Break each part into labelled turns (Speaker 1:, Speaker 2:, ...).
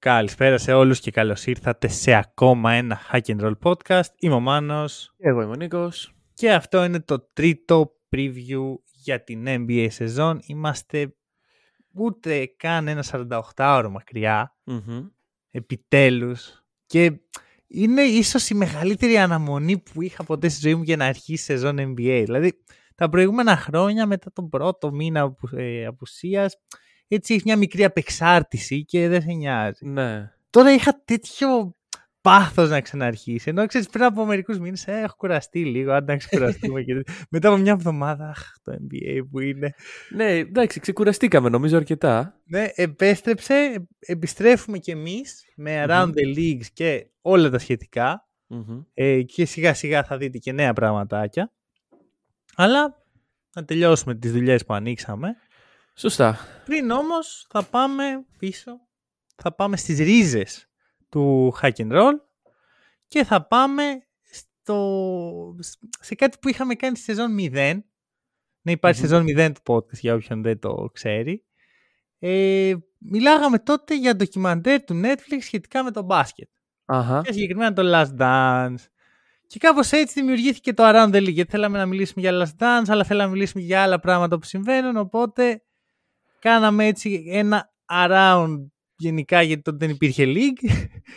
Speaker 1: Καλησπέρα σε όλους και καλώς ήρθατε σε ακόμα ένα Hack and Roll podcast. Είμαι ο Μάνος
Speaker 2: Εγώ είμαι ο Νίκος.
Speaker 1: και αυτό είναι το τρίτο preview για την NBA σεζόν. Είμαστε ούτε καν ένα 48ωρο μακριά,
Speaker 2: Μμμ.
Speaker 1: επιτέλους. Και είναι ίσως η μεγαλύτερη αναμονή που είχα ποτέ στη ζωή μου για να αρχίσει η σεζόν NBA. Δηλαδή, τα προηγούμενα χρόνια μετά τον πρώτο μήνα απου- ε, απουσίας, έτσι έχει μια μικρή απεξάρτηση και δεν σε νοιάζει.
Speaker 2: Ναι.
Speaker 1: Τώρα είχα τέτοιο πάθος να ξαναρχίσει. Ενώ ξέρεις, πριν από μερικούς μήνες έχω κουραστεί λίγο. Αν να ξεκουραστούμε. και... Μετά από μια εβδομάδα, αχ, το NBA που είναι.
Speaker 2: Ναι, εντάξει, ξεκουραστήκαμε νομίζω αρκετά.
Speaker 1: Ναι, επέστρεψε. Επιστρέφουμε κι εμείς με Around the Leagues και όλα τα σχετικά.
Speaker 2: Μμμ.
Speaker 1: Ε, και σιγά σιγά θα δείτε και νέα πραγματάκια. Αλλά να τελειώσουμε τις δουλειές που ανοίξαμε.
Speaker 2: Σωστά.
Speaker 1: Πριν όμως θα πάμε πίσω, θα πάμε στις ρίζες του hack and roll και θα πάμε στο, σε κάτι που είχαμε κάνει στη σεζόν 0. Να υπάρχει
Speaker 2: Μμμ.
Speaker 1: σεζόν 0 του podcast για όποιον δεν το ξέρει. Ε, μιλάγαμε τότε για ντοκιμαντέρ του Netflix σχετικά με το μπάσκετ.
Speaker 2: Αχα.
Speaker 1: Και συγκεκριμένα το Last Dance. Και κάπως έτσι δημιουργήθηκε το Around the League. Γιατί θέλαμε να μιλήσουμε για Last Dance, αλλά θέλαμε να μιλήσουμε για άλλα πράγματα που συμβαίνουν. Οπότε κάναμε έτσι ένα Around γενικά γιατί τότε δεν υπήρχε League.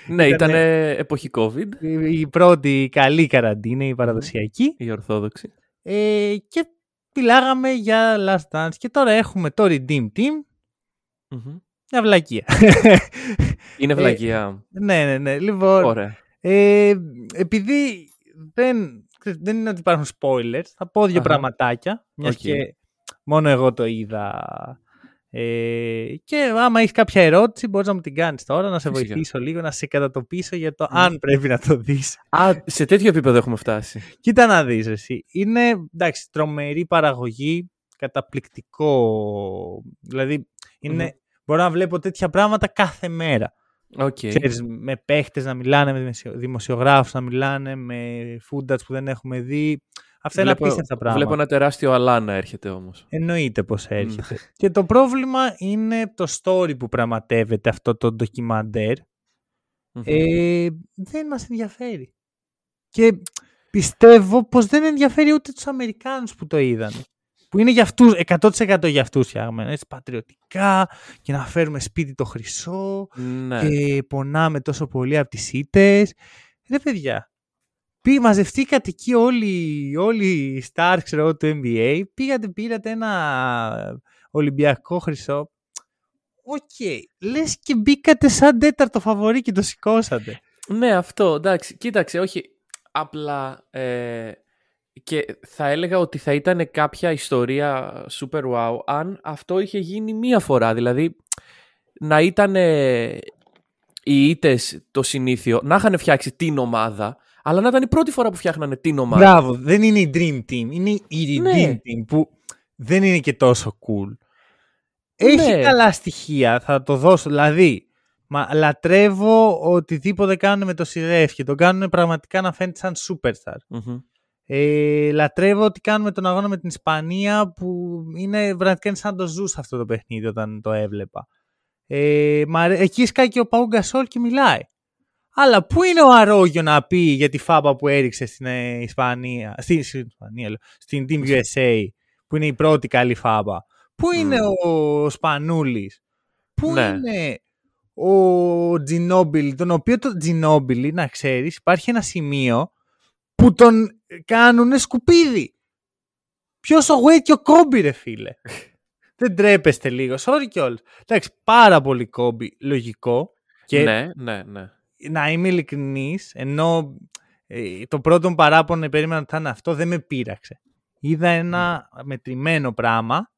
Speaker 2: Ναι,
Speaker 1: Ήτανε-
Speaker 2: ήταν εποχή COVID,
Speaker 1: η πρώτη καλή καραντίνα, η παραδοσιακή.
Speaker 2: η Ορθόδοξη.
Speaker 1: Ε, και μιλάγαμε για Last Dance. Και τώρα έχουμε το Redeem Team.
Speaker 2: Μμμ.
Speaker 1: Μια βλακεία.
Speaker 2: Είναι
Speaker 1: Ε,
Speaker 2: βλαγία.
Speaker 1: ναι, ναι, ναι. Λοιπόν,
Speaker 2: Ωραία.
Speaker 1: Ε, επειδή δεν, δεν είναι ότι υπάρχουν spoilers, θα πω δύο
Speaker 2: Αχα.
Speaker 1: πραγματάκια, μιας
Speaker 2: Οκ.
Speaker 1: και μόνο εγώ το είδα. Ε, και άμα έχεις κάποια ερώτηση μπορείς να μου την κάνεις τώρα, να σε
Speaker 2: Φυσικά.
Speaker 1: βοηθήσω λίγο, να σε κατατοπίσω για το
Speaker 2: Μμ.
Speaker 1: αν πρέπει να το δεις.
Speaker 2: Α, σε τέτοιο επίπεδο έχουμε φτάσει.
Speaker 1: Κοίτα να δεις εσύ. Είναι, εντάξει, τρομερή παραγωγή, καταπληκτικό. Δηλαδή, είναι,
Speaker 2: Μμμ.
Speaker 1: μπορώ να βλέπω τέτοια πράγματα κάθε μέρα.
Speaker 2: Οκ.
Speaker 1: Ξέρεις, με παίχτες να μιλάνε, με δημοσιο- δημοσιογράφους να μιλάνε, με footage που δεν έχουμε δει. Αυτά είναι
Speaker 2: Βλέπω-
Speaker 1: απίστευτα πράγματα.
Speaker 2: Βλέπω ένα τεράστιο αλλά να έρχεται όμως.
Speaker 1: Εννοείται πως έρχεται. και το πρόβλημα είναι το story που πραγματεύεται αυτό το ντοκιμαντέρ.
Speaker 2: Μμμ.
Speaker 1: Ε, δεν μας ενδιαφέρει. Και πιστεύω πως δεν ενδιαφέρει ούτε τους Αμερικάνους που το είδαν. Που είναι για αυτούς, 100% για αυτούς φτιαγμένο. Έτσι, πατριωτικά και να φέρουμε σπίτι το χρυσό
Speaker 2: Ναι.
Speaker 1: και πονάμε τόσο πολύ από τις ήττες. Ρε παιδιά, πή, μαζευτήκατε εκεί όλοι, όλοι οι stars ξέρω, εγώ, του NBA, πήγατε πήρατε ένα Ολυμπιακό χρυσό. Οκ, λες και μπήκατε σαν τέταρτο φαβορή και το σηκώσατε.
Speaker 2: Ναι, αυτό, εντάξει. Κοίταξε, όχι. Απλά ε, και θα έλεγα ότι θα ήταν κάποια ιστορία super wow αν αυτό είχε γίνει μία φορά. Δηλαδή, να ήταν ε, οι ήτες το συνήθιο, να είχαν φτιάξει την ομάδα, αλλά να ήταν η πρώτη φορά που φτιάχνανε την ομάδα.
Speaker 1: Μπράβο, δεν είναι η Dream Team, είναι η Redeem
Speaker 2: Ναι.
Speaker 1: Team που δεν είναι και τόσο cool. Έχει
Speaker 2: Ναι.
Speaker 1: καλά στοιχεία, θα το δώσω. Δηλαδή, μα λατρεύω οτιδήποτε κάνουν με το Σιρέφ και το κάνουν πραγματικά να φαίνεται σαν superstar.
Speaker 2: Μμμ.
Speaker 1: Ε, λατρεύω ότι κάνουμε τον αγώνα με την Ισπανία που είναι πραγματικά είναι σαν το ζούσα αυτό το παιχνίδι όταν το έβλεπα. Ε, μα, αρέ- εκεί σκάει και ο Παού Γκασόλ και μιλάει. Αλλά πού είναι ο Αρόγιο να πει για τη φάπα που έριξε στην ε, Ισπανία, στη, στην, Ισπανία, λέω, στην Team USA, που είναι η πρώτη καλή φάπα. Πού είναι ο Σπανούλης, πού
Speaker 2: Ναι.
Speaker 1: είναι ο Τζινόμπιλ, τον οποίο το Τζινόμπιλ, να ξέρεις, υπάρχει ένα σημείο που τον κάνουνε σκουπίδι. Ποιος ο Wade και ο Κόμπι ρε φίλε; Δεν τρέπεστε λίγο. Sorry κιόλας. Εντάξει, πάρα πολύ Κόμπι, λογικό. Και
Speaker 2: Ναι, ναι, ναι.
Speaker 1: Να είμαι ειλικρινής, ενώ ε, το πρώτο μου παράπονο περίμενα ότι θα είναι αυτό, δεν με πείραξε. Είδα ένα μετρημένο πράγμα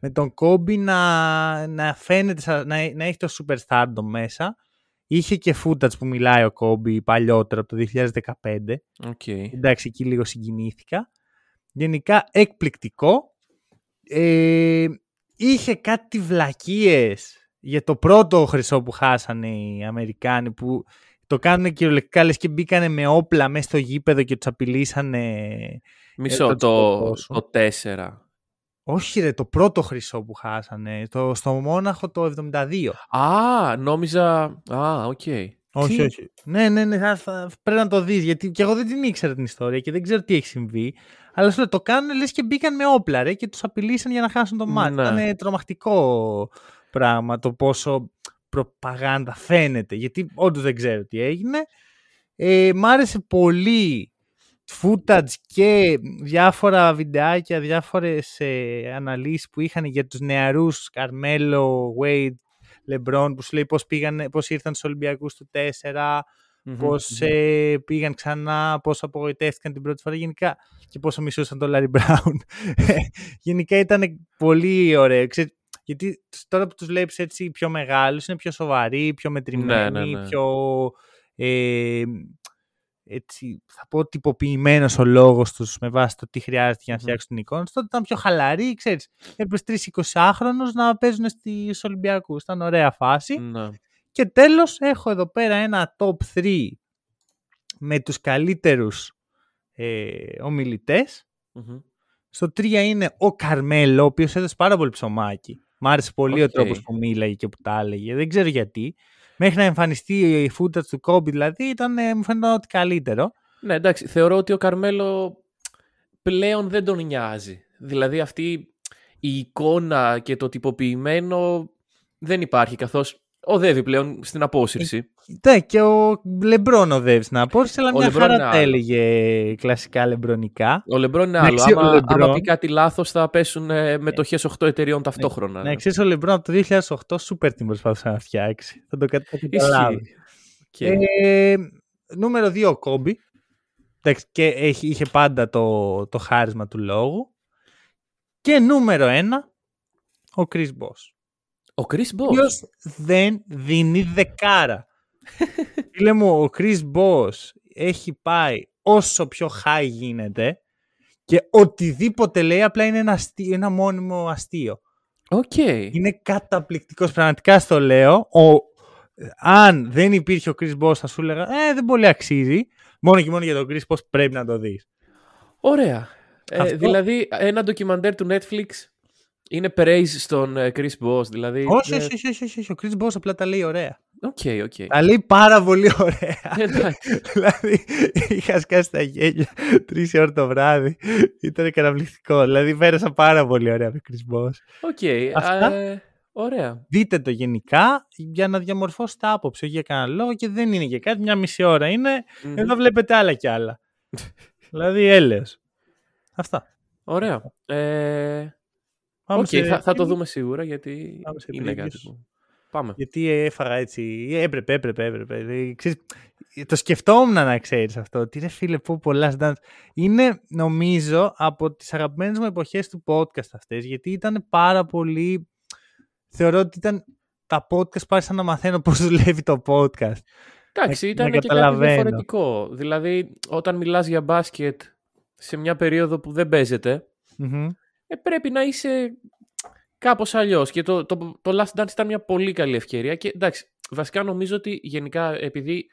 Speaker 1: με τον Κόμπι να, να φαίνεται, σαν- να, να έχει το superstardom μέσα Είχε και footage που μιλάει ο Κόμπι παλιότερο από το 2015.
Speaker 2: Okay.
Speaker 1: Εντάξει, εκεί λίγο συγκινήθηκα. Γενικά εκπληκτικό. Ε, είχε κάτι βλακίες για το πρώτο χρυσό που χάσανε οι Αμερικάνοι που το κάνουν κυριολεκτικά λες και μπήκανε με όπλα μέσα στο γήπεδο και τους απειλήσανε.
Speaker 2: Μισό,
Speaker 1: ε,
Speaker 2: το, το 4.
Speaker 1: Όχι ρε, το πρώτο χρυσό που χάσανε. Το, στο Μόναχο το 72.
Speaker 2: Α, νόμιζα... Α, OK. Okay.
Speaker 1: Όχι,
Speaker 2: Τι;
Speaker 1: όχι. Ναι, ναι, ναι, θα, θα- πρέπει να το δεις, γιατί και εγώ δεν την ήξερα την ιστορία και δεν ξέρω τι έχει συμβεί. Αλλά σου λέω, το κάνουν λες και μπήκαν με όπλα ρε, και τους απειλήσαν για να χάσουν το ματς.
Speaker 2: Ναι.
Speaker 1: Ήταν τρομακτικό πράγμα το πόσο προπαγάνδα φαίνεται, γιατί όντως δεν ξέρω τι έγινε. Ε, μ' άρεσε πολύ footage και διάφορα βιντεάκια, διάφορες ε, αναλύσεις που είχαν για τους νεαρούς Καρμέλο, Wade, LeBron που σου λέει πώς, πήγαν, πώς ήρθαν στους Ολυμπιακούς του 4,
Speaker 2: Μμμ,
Speaker 1: πώς
Speaker 2: μμμ.
Speaker 1: ε, πήγαν ξανά, πώς απογοητεύτηκαν την πρώτη φορά γενικά και πόσο μισούσαν τον Larry Brown. γενικά ήταν πολύ ωραίο. Ξέρεις, γιατί τώρα που τους βλέπεις έτσι πιο μεγάλους είναι πιο σοβαροί, πιο μετρημένοι,
Speaker 2: Ναι, ναι, ναι.
Speaker 1: πιο ε, έτσι, θα πω τυποποιημένος ο λόγος τους με βάση το τι χρειάζεται για να
Speaker 2: Μμμ.
Speaker 1: φτιάξουν την εικόνα τους. Τότε ήταν πιο χαλαροί, ξέρεις. Έπρεπε τρεις 20χρονους να παίζουν στις Ολυμπιακούς. Ήταν ωραία φάση.
Speaker 2: Ναι.
Speaker 1: Και τέλος έχω εδώ πέρα ένα top 3 με τους καλύτερους ε, ομιλητές.
Speaker 2: Μμμ.
Speaker 1: Στο 3 είναι ο Καρμέλο, ο οποίος έδωσε πάρα πολύ ψωμάκι. Μ' άρεσε πολύ ο
Speaker 2: Οκ.
Speaker 1: τρόπος που μίλαγε και που τα έλεγε. Δεν ξέρω γιατί. Μέχρι να εμφανιστεί η footage του Κόμπι, δηλαδή, ήταν, ε, μου φαίνεται ότι καλύτερο.
Speaker 2: Ναι, εντάξει, θεωρώ ότι ο Καρμέλο πλέον δεν τον νοιάζει. Δηλαδή αυτή η εικόνα και το τυποποιημένο δεν υπάρχει καθώς οδεύει πλέον στην απόσυρση.
Speaker 1: Ναι, και ο Λεμπρόν οδεύει στην απόσυρση, αλλά
Speaker 2: Ο
Speaker 1: μια
Speaker 2: Λεμπρόν
Speaker 1: χαρά
Speaker 2: είναι
Speaker 1: τα
Speaker 2: άλλο.
Speaker 1: έλεγε κλασικά λεμπρονικά.
Speaker 2: Ο Λεμπρόν είναι
Speaker 1: Να
Speaker 2: άλλο.
Speaker 1: ξέρεις ο
Speaker 2: Άμα,
Speaker 1: Λεμπρόν-
Speaker 2: άμα πει κάτι λάθος θα πέσουν ε, μετοχές 8 εταιριών ταυτόχρονα.
Speaker 1: Να ξέρεις, ο Λεμπρόν από το 2008 super team προσπάθησε να φτιάξει. Θα το κα- θα το καταλάβεις.
Speaker 2: Ισχύει. Οκ.
Speaker 1: Ε, νούμερο 2 ο Κόμπι. Εντάξει, και έχει, είχε πάντα το, το χάρισμα του λόγου. Και νούμερο 1 ο Chris Bosh.
Speaker 2: Ο Chris
Speaker 1: Ο
Speaker 2: Bosh;
Speaker 1: οποίος δεν δίνει δεκάρα. Φίλε μου, ο Chris Bosh έχει πάει όσο πιο high γίνεται και οτιδήποτε λέει απλά είναι ένα, αστείο, ένα μόνιμο αστείο.
Speaker 2: Οκ.
Speaker 1: Είναι καταπληκτικός, πραγματικά στο λέω. Ο, αν δεν υπήρχε ο Chris Bosh θα σου έλεγα ε, δεν πολύ αξίζει. Μόνο και μόνο για τον Chris Bosh πρέπει να το δεις.
Speaker 2: Ωραία. Ε,
Speaker 1: Αυτό-
Speaker 2: δηλαδή ένα ντοκιμαντέρ του Netflix είναι praise στον ε, Chris Bosh. Δηλαδή,
Speaker 1: όχι,
Speaker 2: ε,
Speaker 1: όχι, όχι, όχι, όχι, όχι, ο Chris Bosh απλά τα λέει ωραία.
Speaker 2: OK, OK.
Speaker 1: Τα λέει πάρα πολύ ωραία.
Speaker 2: Εντάξει.
Speaker 1: δηλαδή είχα σκάσει τα γέλια τρεις ώρα το βράδυ. Ήταν καταπληκτικό. Δηλαδή πέρασα πάρα πολύ ωραία με Chris Boss.
Speaker 2: Οκ.
Speaker 1: Αυτά.
Speaker 2: ε, Ωραία.
Speaker 1: Δείτε το γενικά για να διαμορφώσετε άποψη. Όχι για κανένα λόγο και δεν είναι για κάτι. Μια μισή ώρα είναι.
Speaker 2: Μμμ.
Speaker 1: Εδώ βλέπετε άλλα κι άλλα. δηλαδή έλεος. Αυτά.
Speaker 2: Ωραία. Ε,
Speaker 1: Πάμε
Speaker 2: Οκ,
Speaker 1: σε
Speaker 2: θα, θα το
Speaker 1: previews.
Speaker 2: δούμε σίγουρα γιατί
Speaker 1: Πάμε σε
Speaker 2: είναι
Speaker 1: previews.
Speaker 2: κάτι που... Πάμε.
Speaker 1: Γιατί έφαγα έτσι. Έπρεπε, έπρεπε, έπρεπε. Δηλαδή, ξέρεις, το σκεφτόμουν να ξέρεις αυτό. Τι ρε φίλε, που πολλά dance. Είναι νομίζω από τις αγαπημένες μου εποχές του podcast αυτές. Γιατί ήταν πάρα πολύ. Θεωρώ ότι ήταν τα podcast που άρχισα να μαθαίνω πώς δουλεύει το podcast.
Speaker 2: Εντάξει,
Speaker 1: να
Speaker 2: ήταν και κάτι
Speaker 1: καταλαβαίνω.
Speaker 2: διαφορετικό. Δηλαδή, όταν μιλάς για μπάσκετ σε μια περίοδο που δεν παίζεται,
Speaker 1: Μμμ.
Speaker 2: ε, πρέπει να είσαι κάπως αλλιώς. Και το, το, το Last Dance ήταν μια πολύ καλή ευκαιρία. Και εντάξει, βασικά νομίζω ότι γενικά επειδή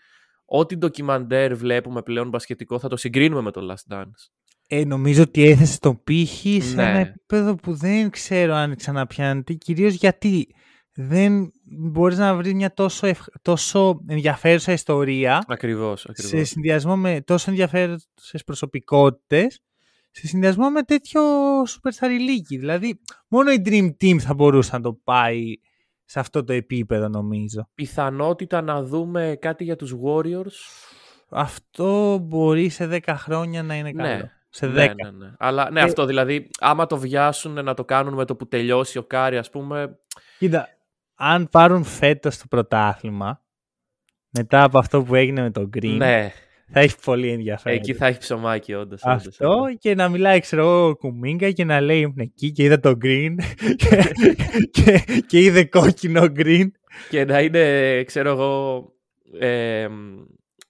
Speaker 2: ό,τι ντοκιμαντέρ βλέπουμε πλέον μπασκετικό θα το συγκρίνουμε με το Last Dance.
Speaker 1: Ε, νομίζω ότι έθεσε τον πύχη σε
Speaker 2: Ναι.
Speaker 1: ένα επίπεδο που δεν ξέρω αν ξαναπιάνεται. Κυρίως γιατί δεν μπορείς να βρεις μια τόσο, ευ- τόσο ενδιαφέρουσα ιστορία
Speaker 2: Ακριβώς,
Speaker 1: σε
Speaker 2: ακριβώς.
Speaker 1: συνδυασμό με τόσο ενδιαφέρουσες προσωπικότητες σε συνδυασμό με τέτοιο superstar ηλίκη. Δηλαδή, μόνο η Dream Team θα μπορούσε να το πάει σε αυτό το επίπεδο, νομίζω.
Speaker 2: Πιθανότητα να δούμε κάτι για τους Warriors.
Speaker 1: Αυτό μπορεί σε 10 χρόνια να είναι καλό.
Speaker 2: Ναι.
Speaker 1: Σε 10.
Speaker 2: Ναι, ναι, ναι. Αλλά ναι,
Speaker 1: Ε,
Speaker 2: αυτό δηλαδή, άμα το βιάσουν να το κάνουν με το που τελειώσει ο Κάρι, ας πούμε.
Speaker 1: Κοίτα, αν πάρουν φέτος το πρωτάθλημα, μετά από αυτό που έγινε με τον Green,
Speaker 2: Ναι,
Speaker 1: θα έχει πολύ ενδιαφέρον.
Speaker 2: εκεί θα έχει ψωμάκι, όντως.
Speaker 1: Αυτό και να μιλάει, ξέρω εγώ, ο Κουμίγκα και να λέει ήμουν εκεί και είδα το green και, και, και είδε κόκκινο green.
Speaker 2: Και να είναι, ξέρω εγώ, ε,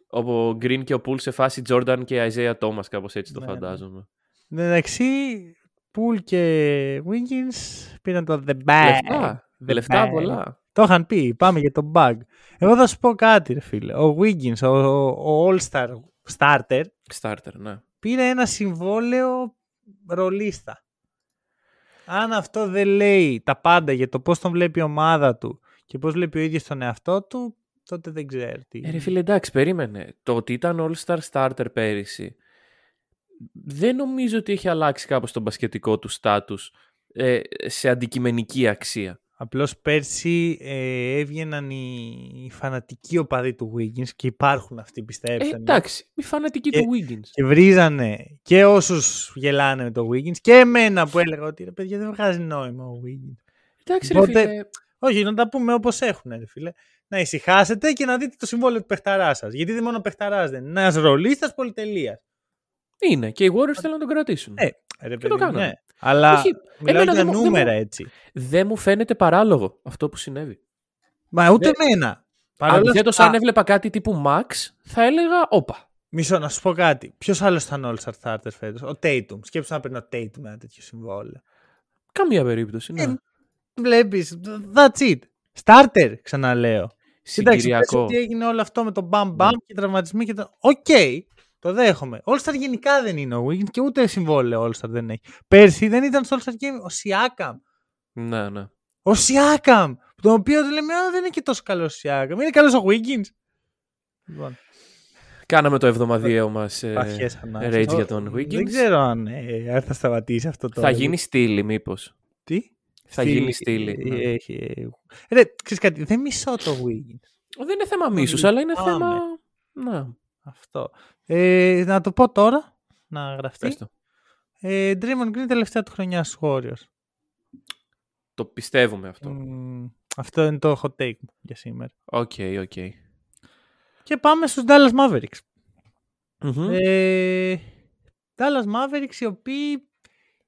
Speaker 2: ο Green και ο Pool σε φάση Jordan και Isaiah Thomas, κάπως έτσι το
Speaker 1: Ναι, ναι.
Speaker 2: φαντάζομαι.
Speaker 1: Εντάξει, Πουλ και Wiggins πήραν το The Bag.
Speaker 2: Λεφτά,
Speaker 1: The
Speaker 2: λεφτά
Speaker 1: bag.
Speaker 2: πολλά.
Speaker 1: Το είχαν πει, πάμε για το bug. Εγώ θα σου πω κάτι, ρε φίλε. Ο Wiggins, ο, ο All-Star starter,
Speaker 2: Starter, ναι.
Speaker 1: πήρε ένα συμβόλαιο ρολίστα. Αν αυτό δεν λέει τα πάντα για το πώς τον βλέπει η ομάδα του και πώς βλέπει ο ίδιος τον εαυτό του, τότε δεν ξέρω τι.
Speaker 2: Ε, ρε φίλε, εντάξει, περίμενε. Το ότι ήταν All-Star Starter πέρυσι, δεν νομίζω ότι έχει αλλάξει κάπως το μπασκετικό του στάτους ε, σε αντικειμενική αξία.
Speaker 1: Απλώς πέρσι ε, έβγαιναν οι, οι φανατικοί οπαδοί του Wiggins και υπάρχουν αυτοί
Speaker 2: Ε,
Speaker 1: πιστέψτε με.
Speaker 2: εντάξει, η φανατική
Speaker 1: Και-
Speaker 2: του Wiggins.
Speaker 1: Και βρίζανε και όσους γελάνε με το Wiggins και εμένα που έλεγα ότι ρε παιδιά δεν βγάζει νόημα ο Wiggins.
Speaker 2: Εντάξει, ρε
Speaker 1: Οπότε-
Speaker 2: φίλε,
Speaker 1: Όχι, να τα πούμε όπως έχουν, ρε φίλε. Να ησυχάσετε και να δείτε το συμβόλαιο του παιχταρά σας. Γιατί δεν μόνο παιχταράς δεν είναι. Ένας ρολίστας πολυτελείας.
Speaker 2: Είναι. Και οι Warriors θέλουν να τον κρατήσουν.
Speaker 1: Ε, ρε,
Speaker 2: Και το
Speaker 1: παιδί μου,
Speaker 2: κάνανε.
Speaker 1: ναι. Αλλά
Speaker 2: Όχι,
Speaker 1: μιλάω
Speaker 2: εμένα
Speaker 1: για
Speaker 2: δεν μου- δεν
Speaker 1: νούμερα
Speaker 2: μου-
Speaker 1: έτσι.
Speaker 2: Δεν μου φαίνεται παράλογο αυτό που συνέβη.
Speaker 1: Μα ούτε
Speaker 2: Δεν-
Speaker 1: εμένα. Παρ' όλα
Speaker 2: Αντιθέτως,
Speaker 1: αυτά-
Speaker 2: αν έβλεπα κάτι τύπου max, θα έλεγα όπα.
Speaker 1: Μισό, να σου πω κάτι. Ποιος άλλος ήταν All Star Starter φέτος, Ο Tatum. Σκέψου να παίρνει ο Tatum με ένα τέτοιο συμβόλαιο.
Speaker 2: Καμία περίπτωση. Ναι.
Speaker 1: Ε, Βλέπεις. That's it. Starter, ξαναλέω. Εντάξει, πες
Speaker 2: Συγκυριακό.
Speaker 1: ότι έγινε όλο αυτό με τον Bam Bam και τραυματισμοί και το. Οκ, το δέχομαι. All Star γενικά δεν είναι ο Wiggins και ούτε συμβόλαιο All Star δεν έχει. Πέρσι δεν ήταν στο All Star Game ο Siakam.
Speaker 2: Ναι, ναι.
Speaker 1: Ο Siakam. Τον οποίο τους λέμε, Α, δεν είναι και τόσο καλός ο Siakam. Είναι καλός ο Wiggins. Λοιπόν,
Speaker 2: Κάναμε το εβδομαδιαίο μας ε,
Speaker 1: βαθιές ανάγκες.
Speaker 2: rage
Speaker 1: Ο-
Speaker 2: για τον Wiggins.
Speaker 1: Δεν ξέρω αν, ε, αν θα σταματήσει αυτό το.
Speaker 2: Θα γίνει στήλη, μήπως.
Speaker 1: Τι;
Speaker 2: Θα γίνει στήλη. ναι.
Speaker 1: Ε, Έχει. ε, Ρε, ξέρεις κάτι, δεν μισώ το Wiggins.
Speaker 2: Δεν είναι θέμα
Speaker 1: Όλοι
Speaker 2: μίσου, αλλά είναι
Speaker 1: πάμε.
Speaker 2: θέμα. Ναι,
Speaker 1: Αυτό. Ε, να το πω τώρα, να γραφτεί.
Speaker 2: πες το.
Speaker 1: Ε, Draymond Green τελευταία του χρονιά στους Warriors.
Speaker 2: Το πιστεύουμε αυτό.
Speaker 1: Μμμ, αυτό είναι το hot take μου για σήμερα.
Speaker 2: Οκ, οκ.
Speaker 1: Και πάμε στους Dallas Mavericks.
Speaker 2: Μμμ.
Speaker 1: Ε, Dallas Mavericks οι οποίοι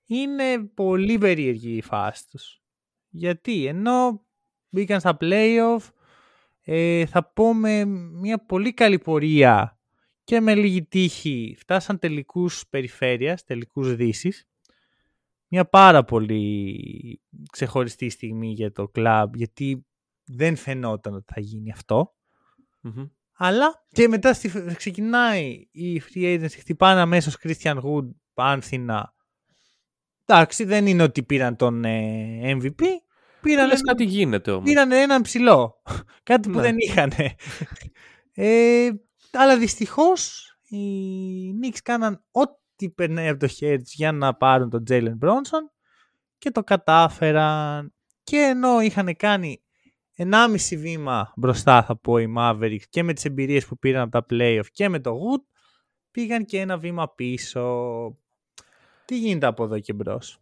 Speaker 1: είναι πολύ περίεργη η φάση τους. Γιατί; Ενώ μπήκαν στα playoff ε, θα πω με μια πολύ καλή πορεία και με λίγη τύχη φτάσαν τελικούς περιφέρειας, τελικούς δύσης. Μια πάρα πολύ ξεχωριστή στιγμή για το κλαμπ γιατί δεν φαινόταν ότι θα γίνει αυτό.
Speaker 2: Μμμ.
Speaker 1: Αλλά και μετά στη, ξεκινάει η free agency, χτυπάνε αμέσως Christian Wood πάνθυνα. Εντάξει, δεν είναι ότι πήραν τον ε, MVP. Πήραν,
Speaker 2: Λες κάτι γίνεται όμως.
Speaker 1: πήραν έναν ψηλό. Κάτι που
Speaker 2: Ναι.
Speaker 1: δεν είχαν. ε, αλλά δυστυχώς οι Knicks κάναν ό,τι περνάει από το χέρι τους για να πάρουν τον Jalen Bronson και το κατάφεραν. Και ενώ είχαν κάνει 1,5 βήμα μπροστά θα πω οι Mavericks και με τις εμπειρίες που πήραν από τα playoff και με το Wood πήγαν και ένα βήμα πίσω. Τι γίνεται από εδώ και μπρος;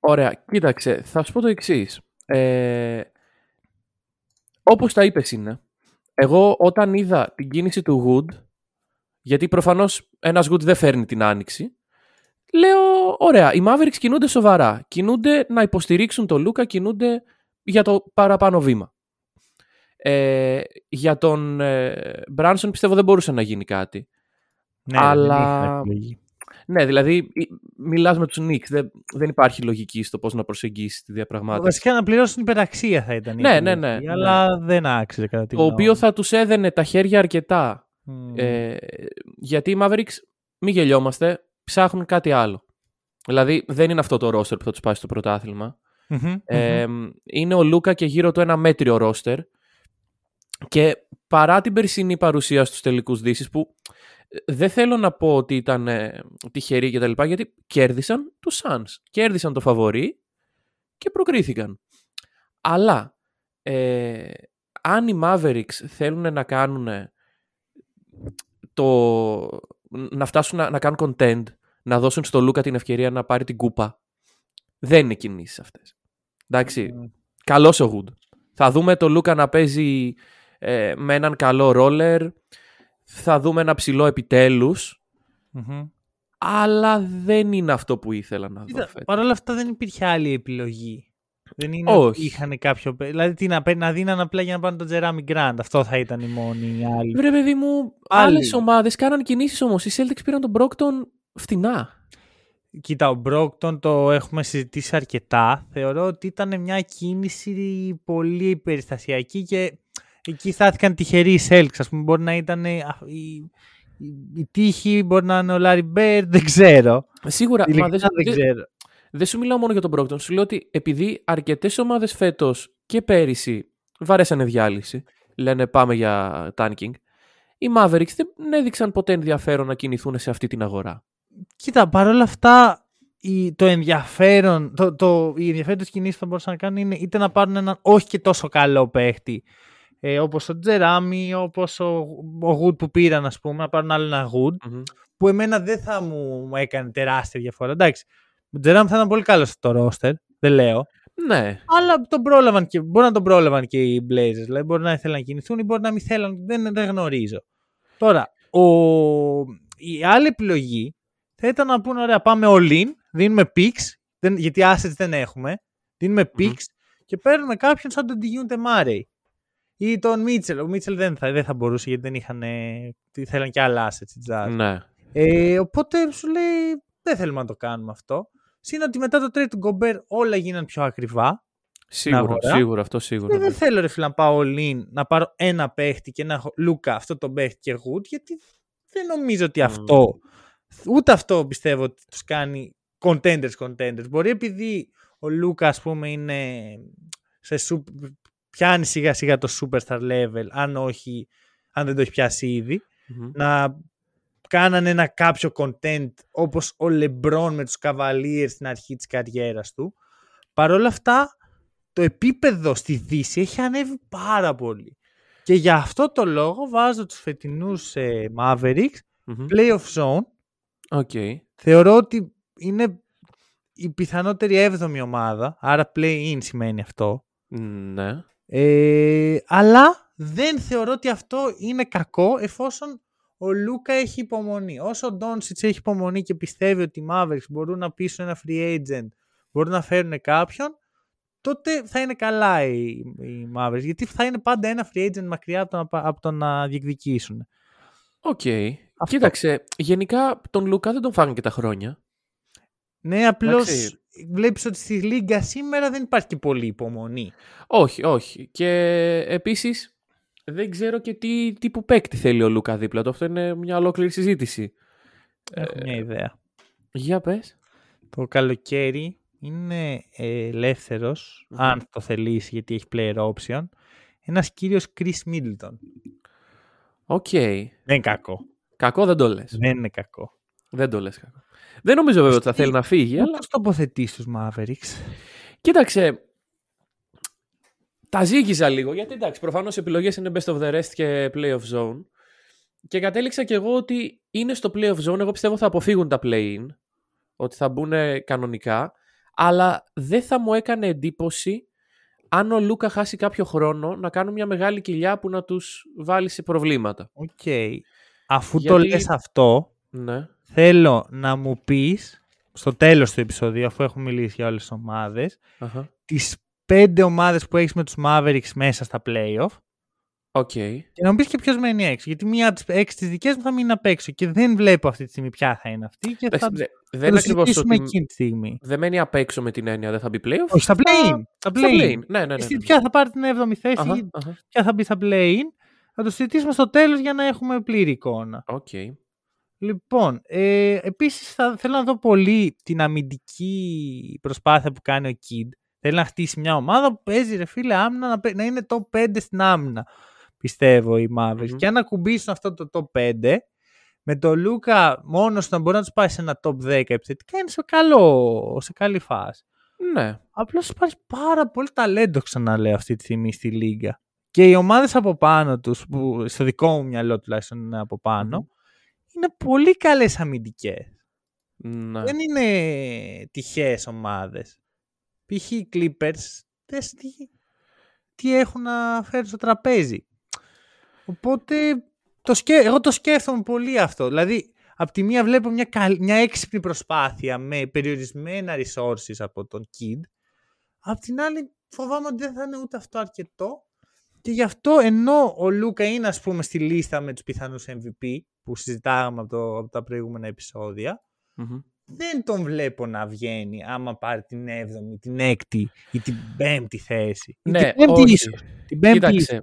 Speaker 2: Ωραία, κοίταξε, θα σου πω το εξής. Ε, όπως τα είπες είναι, εγώ όταν είδα την κίνηση του Wood, γιατί προφανώς ένας Wood δεν φέρνει την άνοιξη, λέω, ωραία, οι Mavericks κινούνται σοβαρά. Κινούνται να υποστηρίξουν τον Λούκα, κινούνται για το παραπάνω βήμα. Ε, για τον ε, Μπράνσον πιστεύω δεν μπορούσε να γίνει κάτι.
Speaker 1: Ναι,
Speaker 2: Αλλά-
Speaker 1: δεν είχαν επιλογή.
Speaker 2: Ναι, δηλαδή ε, μιλάς με τους Knicks, δεν, δεν υπάρχει λογική στο πώς να προσεγγίσεις τη διαπραγμάτευση.
Speaker 1: Βασικά να πληρώσουν υπεραξία θα ήταν. η
Speaker 2: Ναι, ναι,
Speaker 1: επιλογή,
Speaker 2: ναι,
Speaker 1: Αλλά δεν άξιζε κατά τη
Speaker 2: το
Speaker 1: γνώμη
Speaker 2: οποίος
Speaker 1: μου.
Speaker 2: θα τους έδαινε τα χέρια αρκετά.
Speaker 1: Μμμ.
Speaker 2: Ε, γιατί οι Mavericks, μην γελιόμαστε, ψάχνουν κάτι άλλο. Δηλαδή δεν είναι αυτό το roster που θα τους πάει στο πρωτάθλημα.
Speaker 1: Μμμ,
Speaker 2: Ε,
Speaker 1: μμμ.
Speaker 2: είναι ο Λούκα και γύρω του ένα μέτριο roster. Και παρά την περσινή παρουσία στους τελικούς δύσεις που ε, δεν θέλω να πω ότι ήταν ε, τυχεροί και τα λοιπά, γιατί κέρδισαν τους Suns. Κέρδισαν το φαβορί και προκρίθηκαν. Αλλά ε, αν οι Mavericks θέλουν να κάνουν το, να φτάσουν να, να κάνουν content, να δώσουν στο Λούκα την ευκαιρία να πάρει την κούπα, δεν είναι κινήσεις αυτές. Εντάξει,
Speaker 1: Μμ.
Speaker 2: καλός ο Wood. Θα δούμε το Λούκα να παίζει ε, με έναν καλό ρόλερ. Θα δούμε ένα ψηλό επιτέλους.
Speaker 1: Μμμ.
Speaker 2: Αλλά δεν είναι αυτό που ήθελα να δω.
Speaker 1: Κοίτα,
Speaker 2: φέτος.
Speaker 1: Παρ' όλα αυτά δεν υπήρχε άλλη επιλογή Δεν είναι
Speaker 2: Όχι.
Speaker 1: ότι είχαν κάποιο. Δηλαδή τι να, πέ- να δίναν απλά για να πάνε τον Τζεράμι Γκραντ. Αυτό θα ήταν η μόνη άλλη.
Speaker 2: Βρε παιδί μου,
Speaker 1: Άλλοι.
Speaker 2: άλλες ομάδες κάναν κινήσεις όμως. Οι Celtics πήραν τον Brockton φτηνά.
Speaker 1: Κοίτα, ο Μπρόκτον το έχουμε συζητήσει αρκετά. Θεωρώ ότι ήταν μια κίνηση πολύ περιστασιακή και εκεί στάθηκαν τυχεροί οι Celtics. Ας πούμε, μπορεί να ήταν ε, α, η, η, η τύχη, μπορεί να είναι ο Λάρι Μπέρ, δεν ξέρω.
Speaker 2: Σίγουρα, μα
Speaker 1: Ειλικρινά
Speaker 2: δεν,
Speaker 1: δεν
Speaker 2: δεν-
Speaker 1: ξέρω.
Speaker 2: δεν σου μιλάω μόνο για τον Brockton. Σου λέω ότι επειδή αρκετές ομάδες φέτος και πέρυσι βαρέσανε διάλυση, λένε πάμε για tanking, οι Mavericks δεν έδειξαν ποτέ ενδιαφέρον να κινηθούν σε αυτή την αγορά.
Speaker 1: Κοίτα, παρόλα αυτά, η, το ενδιαφέρον, το, το, οι ενδιαφέροντες κινήσεις που θα μπορούσαν να κάνουν είναι είτε να πάρουν έναν όχι και τόσο καλό παίχτη, ε, όπως ο Τζεράμι, όπως ο, ο Γουτ που πήραν, ας πούμε, να πάρουν άλλο ένα Γουτ,
Speaker 2: Μμμ.
Speaker 1: που εμένα δεν θα μου έκανε τεράστια διαφορά. Εντάξει, ο Τζεράμι θα ήταν πολύ καλός στο ρόστερ, δεν λέω.
Speaker 2: Ναι.
Speaker 1: Αλλά τον πρόλαβαν και, μπορεί να τον πρόλαβαν και οι Blazers. Δηλαδή μπορεί να ήθελαν να κινηθούν ή μπορεί να μην θέλαν. Δεν, δεν γνωρίζω. Τώρα, ο, η άλλη επιλογή θα ήταν να πούνε: Ωραία, πάμε all in, δίνουμε picks, δεν, γιατί assets δεν έχουμε. Δίνουμε picks και παίρνουμε κάποιον σαν τον Diunte Murray. Ή τον Μίτσελ. Ο Μίτσελ δεν θα, δεν θα μπορούσε γιατί δεν είχαν. ε, θέλαν και άλλα assets. οι Jazz.
Speaker 2: ναι.
Speaker 1: Ε, οπότε σου λέει δεν θέλουμε να το κάνουμε αυτό. Συν ότι μετά το trade του Gobert όλα γίναν πιο ακριβά.
Speaker 2: Σίγουρα,
Speaker 1: αγορά.
Speaker 2: σίγουρα, αυτό σίγουρα.
Speaker 1: Ε,
Speaker 2: ναι.
Speaker 1: δεν θέλω ρε φίλε να πάω all in, να πάρω ένα παίχτη και να έχω Λούκα αυτό το παίχτη και Good, γιατί δεν νομίζω ότι αυτό, ούτε αυτό πιστεύω ότι τους κάνει contenders contenders. Μπορεί επειδή ο Λούκα ας πούμε είναι σε σουπ- πιάνει σιγά σιγά το superstar level, αν όχι, αν δεν το έχει πιάσει ήδη,
Speaker 2: Μμμ.
Speaker 1: να κάνανε ένα κάποιο content όπως ο LeBron με τους Cavaliers στην αρχή της καριέρας του. Παρ' όλα αυτά, το επίπεδο στη Δύση έχει ανέβει πάρα πολύ. Και για αυτό το λόγο βάζω τους φετινούς ε, Mavericks
Speaker 2: Μμμ.
Speaker 1: playoff zone.
Speaker 2: Οκ.
Speaker 1: Θεωρώ ότι είναι η πιθανότερη έβδομη ομάδα, άρα play-in σημαίνει αυτό.
Speaker 2: Ναι.
Speaker 1: Ε, αλλά δεν θεωρώ ότι αυτό είναι κακό εφόσον ο Λούκα έχει υπομονή. Όσο ο Ντόνσιτς έχει υπομονή και πιστεύει ότι οι Mavericks μπορούν να πείσουν ένα free agent, μπορούν να φέρουν κάποιον, τότε θα είναι καλά οι, οι Mavericks. Γιατί θα είναι πάντα ένα free agent μακριά από το να, πα- από το να διεκδικήσουν.
Speaker 2: Οκ. Κοίταξε, γενικά τον Λουκά δεν τον φάγανε και τα χρόνια.
Speaker 1: Ναι, απλώς
Speaker 2: Εντάξει.
Speaker 1: βλέπεις ότι στη Λίγκα σήμερα δεν υπάρχει και πολύ υπομονή.
Speaker 2: Όχι, όχι. Και επίσης δεν ξέρω και τι τύπου παίκτη θέλει ο Λούκα δίπλα του. Αυτό είναι μια ολόκληρη συζήτηση.
Speaker 1: Έχω μια ιδέα.
Speaker 2: Για πες.
Speaker 1: Το καλοκαίρι είναι ε, ελεύθερος,
Speaker 2: Μμμ.
Speaker 1: αν το θελήσει γιατί έχει player option, ένας κύριος Chris Middleton.
Speaker 2: Οκ.
Speaker 1: Δεν είναι κακό.
Speaker 2: Κακό δεν το λες.
Speaker 1: Δεν είναι κακό.
Speaker 2: Δεν το λες κακό. Δεν νομίζω βέβαια ότι θα θέλει να φύγει, αλλά
Speaker 1: Πώς τοποθετείς στους Mavericks.
Speaker 2: Κοίταξε. Τα ζύγισα λίγο γιατί εντάξει, προφανώς οι επιλογές είναι best of the rest και playoff zone. Και κατέληξα και εγώ ότι είναι στο playoff zone. Εγώ πιστεύω θα αποφύγουν τα play-in. Ότι θα μπουν κανονικά. Αλλά δεν θα μου έκανε εντύπωση αν ο Λούκα χάσει κάποιο χρόνο να κάνουν μια μεγάλη κοιλιά που να τους βάλει σε προβλήματα.
Speaker 1: Οκ. Αφού το
Speaker 2: Γιατί-
Speaker 1: λες αυτό,
Speaker 2: Ναι.
Speaker 1: Θέλω να μου πεις στο τέλος του επεισοδίου, αφού έχουμε μιλήσει για όλες τις ομάδες,
Speaker 2: Αχα.
Speaker 1: τις πέντε ομάδες που έχεις με τους Mavericks μέσα στα playoff
Speaker 2: Οκ.
Speaker 1: και να μου πεις και ποιος μένει έξω. Γιατί μία από τις έξι τις δικές μου θα μείνει απ' έξω και δεν βλέπω αυτή τη στιγμή ποια θα είναι αυτή και
Speaker 2: Εντάξει,
Speaker 1: θα,
Speaker 2: δε-
Speaker 1: θα
Speaker 2: δεν
Speaker 1: το
Speaker 2: είναι ακριβώς
Speaker 1: συζητήσουμε
Speaker 2: ότι.
Speaker 1: εκείνη τη στιγμή.
Speaker 2: Δεν μένει απ' έξω με την έννοια δεν θα μπει playoff;
Speaker 1: Όχι, στα play-in. Στα
Speaker 2: Στα
Speaker 1: play-in.
Speaker 2: play-in. Ναι, ναι, ναι.
Speaker 1: Εσύ
Speaker 2: ναι.
Speaker 1: Ποια θα πάρει την 7η θέση,
Speaker 2: Αχα, αχα.
Speaker 1: ποια θα μπει στα play-in. Θα το συζητήσουμε στο τέλος για να έχουμε πλήρη εικόνα.
Speaker 2: Οκ.
Speaker 1: Λοιπόν, ε, επίσης θα, θέλω να δω πολύ την αμυντική προσπάθεια που κάνει ο Kidd. Θέλει να χτίσει μια ομάδα που παίζει ρε φίλε άμυνα να, παί- να είναι top 5 στην άμυνα. Πιστεύω οι Mavericks.
Speaker 2: Μμμ.
Speaker 1: Και αν ακουμπήσουν αυτό το top 5 με τον Λούκα μόνος του να μπορεί να τους πάει σε ένα top 10 επιθετικά είναι σε, καλό, σε καλή φάση.
Speaker 2: Ναι.
Speaker 1: Απλώς υπάρχει πάρα πολύ ταλέντο, ξαναλέω αυτή τη στιγμή στη Λίγκα. Και οι ομάδες από πάνω τους, που στο δικό μου μυαλό τουλάχιστον είναι από πάνω,
Speaker 2: Μμμ.
Speaker 1: Είναι πολύ καλές αμυντικές.
Speaker 2: Ναι.
Speaker 1: Δεν είναι τυχαίες ομάδες. Π.χ. οι Clippers, δες τι, τι έχουν να φέρουν στο τραπέζι. Οπότε το σκέ, εγώ το σκέφτομαι πολύ αυτό. Δηλαδή, από τη μία βλέπω μια, καλ- μια έξυπνη προσπάθεια με περιορισμένα resources από τον Kid. Απ' την άλλη, φοβάμαι ότι δεν θα είναι ούτε αυτό αρκετό. Και γι' αυτό ενώ ο Λούκα είναι ας πούμε στη λίστα με τους πιθανούς MVP που συζητάγαμε από, το, από τα προηγούμενα επεισόδια,
Speaker 2: Μμμ.
Speaker 1: δεν τον βλέπω να βγαίνει άμα πάρει την 7η, την 6η ή την 5η θέση. Ή
Speaker 2: Ναι,
Speaker 1: την 5η
Speaker 2: όχι.
Speaker 1: ίσως. Την 5η ίσως.
Speaker 2: Κοίταξε.